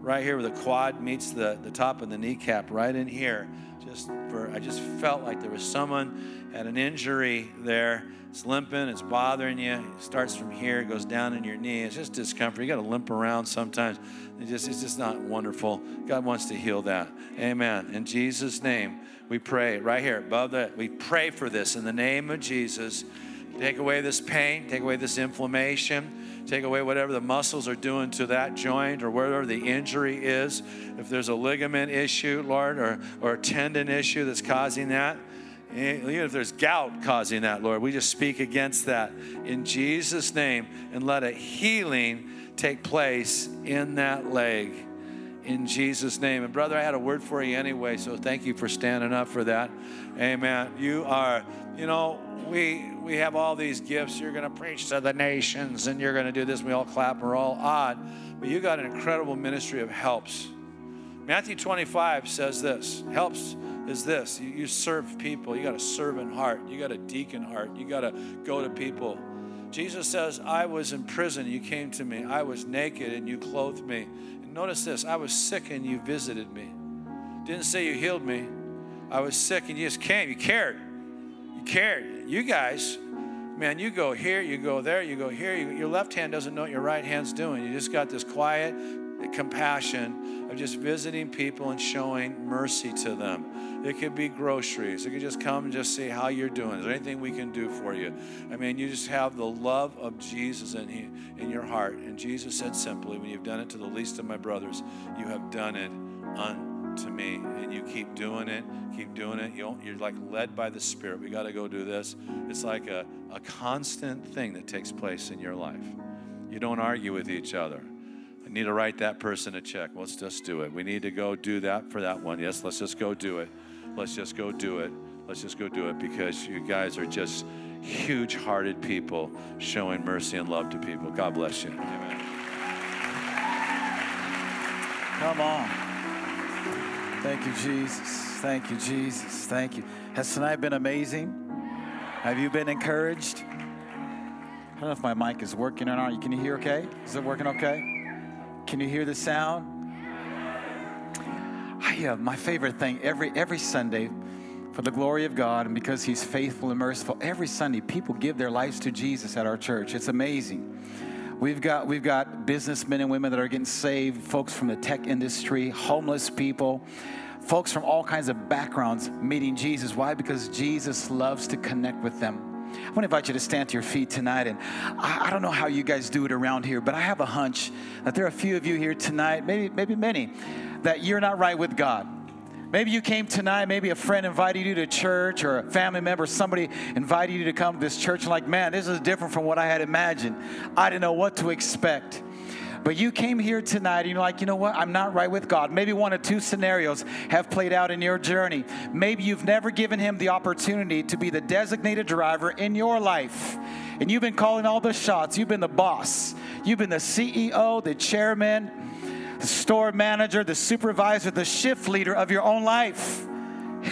right here where the quad meets the, the top of the kneecap, right in here. Just for I just felt like there was someone had an injury there. It's limping, it's bothering you. It starts from here, goes down in your knee. It's just discomfort. You got to limp around sometimes. It just, it's just not wonderful. God wants to heal that. Amen. In Jesus' name. We pray right here above that. We pray for this in the name of Jesus. Take away this pain, take away this inflammation, take away whatever the muscles are doing to that joint or wherever the injury is. If there's a ligament issue, Lord, or, or a tendon issue that's causing that, even if there's gout causing that, Lord, we just speak against that in Jesus' name and let a healing take place in that leg in Jesus' name. And brother, I had a word for you anyway, so thank you for standing up for that. Amen. You are, you know, we we have all these gifts. You're going to preach to the nations, and you're going to do this. We all clap. We're all odd, but you got an incredible ministry of helps. Matthew 25 says this: helps is this. You, you serve people. You got a servant heart. You got a deacon heart. You got to go to people. Jesus says, I was in prison, you came to me. I was naked and you clothed me. And notice this I was sick and you visited me. Didn't say you healed me. I was sick and you just came. You cared. You cared. You guys, man, you go here, you go there, you go here. You, your left hand doesn't know what your right hand's doing. You just got this quiet compassion of just visiting people and showing mercy to them. It could be groceries. It could just come and just see how you're doing. Is there anything we can do for you? I mean, you just have the love of Jesus in, in your heart. And Jesus said simply, when you've done it to the least of my brothers, you have done it unto me. And you keep doing it, keep doing it. You you're like led by the Spirit. We got to go do this. It's like a, a constant thing that takes place in your life. You don't argue with each other I need to write that person a check. Let's just do it. We need to go do that for that one. Yes, let's just go do it. Let's just go do it. Let's just go do it because you guys are just huge hearted people showing mercy and love to people. God bless you. Amen. Come on. Thank you, Jesus. Thank you, Jesus. Thank you. Has tonight been amazing? Have you been encouraged? I don't know if my mic is working or not. Can you hear okay? Is it working okay? Can you hear the sound? I, uh, my favorite thing every every Sunday, for the glory of God and because He's faithful and merciful, every Sunday people give their lives to Jesus at our church. It's amazing. We've got we've got businessmen and women that are getting saved, folks from the tech industry, homeless people, folks from all kinds of backgrounds meeting Jesus. Why? Because Jesus loves to connect with them. I want to invite you to stand to your feet tonight. And I, I, don't know how you guys do it around here, but I have a hunch that there are a few of you here tonight, maybe, maybe many, that you're not right with God. Maybe you came tonight, maybe a friend invited you to church or a family member, somebody invited you to come to this church, and like, man, this is different from what I had imagined. I didn't know what to expect. But you came here tonight and you're like, you know what? I'm not right with God. Maybe one or two scenarios have played out in your journey. Maybe you've never given Him the opportunity to be the designated driver in your life. And you've been calling all the shots. You've been the boss. You've been the CEO, the chairman, the store manager, the supervisor, the shift leader of your own life.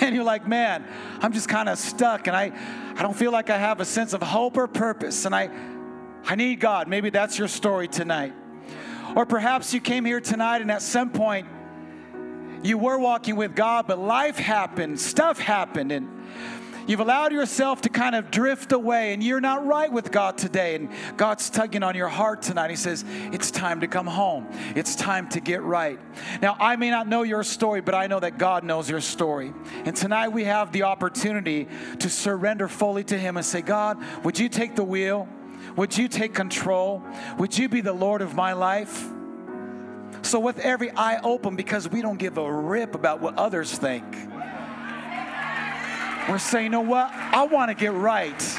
And you're like, man, I'm just kind of stuck and I, I don't feel like I have a sense of hope or purpose. And I, I need God. Maybe that's your story tonight. Or perhaps you came here tonight and at some point you were walking with God, but life happened, stuff happened, and you've allowed yourself to kind of drift away and you're not right with God today. And God's tugging on your heart tonight. He says, It's time to come home. It's time to get right. Now, I may not know your story, but I know that God knows your story. And tonight we have the opportunity to surrender fully to Him and say, God, would you take the wheel? Would you take control? Would you be the Lord of my life? So, with every eye open, because we don't give a rip about what others think, we're saying, you know what? I want to get right.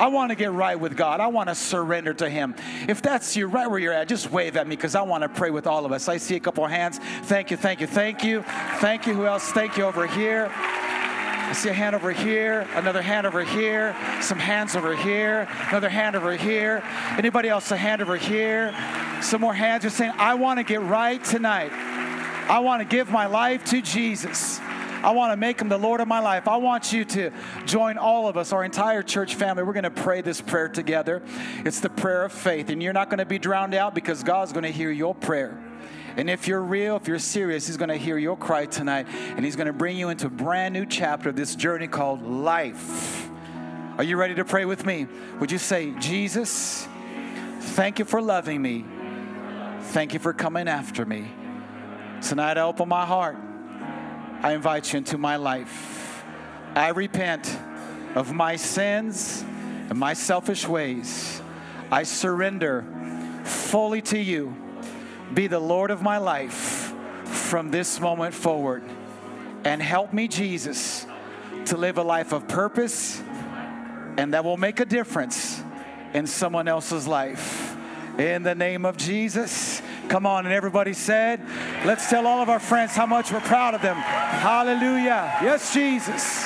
I want to get right with God. I want to surrender to Him. If that's you, right where you're at, just wave at me because I want to pray with all of us. I see a couple of hands. Thank you, thank you, thank you. Thank you. Who else? Thank you over here. I see a hand over here, another hand over here, some hands over here, another hand over here. Anybody else? A hand over here. Some more hands. You're saying, I want to get right tonight. I want to give my life to Jesus. I want to make him the Lord of my life. I want you to join all of us, our entire church family. We're going to pray this prayer together. It's the prayer of faith, and you're not going to be drowned out because God's going to hear your prayer. And if you're real, if you're serious, He's going to hear your cry tonight and He's going to bring you into a brand new chapter of this journey called life. Are you ready to pray with me? Would you say, Jesus, thank you for loving me. Thank you for coming after me. Tonight I open my heart. I invite you into my life. I repent of my sins and my selfish ways. I surrender fully to you be the Lord of my life from this moment forward. And help me, Jesus, to live a life of purpose and that will make a difference in someone else's life. In the name of Jesus. Come on, and everybody said, Let's tell all of our friends how much we're proud of them. Hallelujah. Yes, Jesus.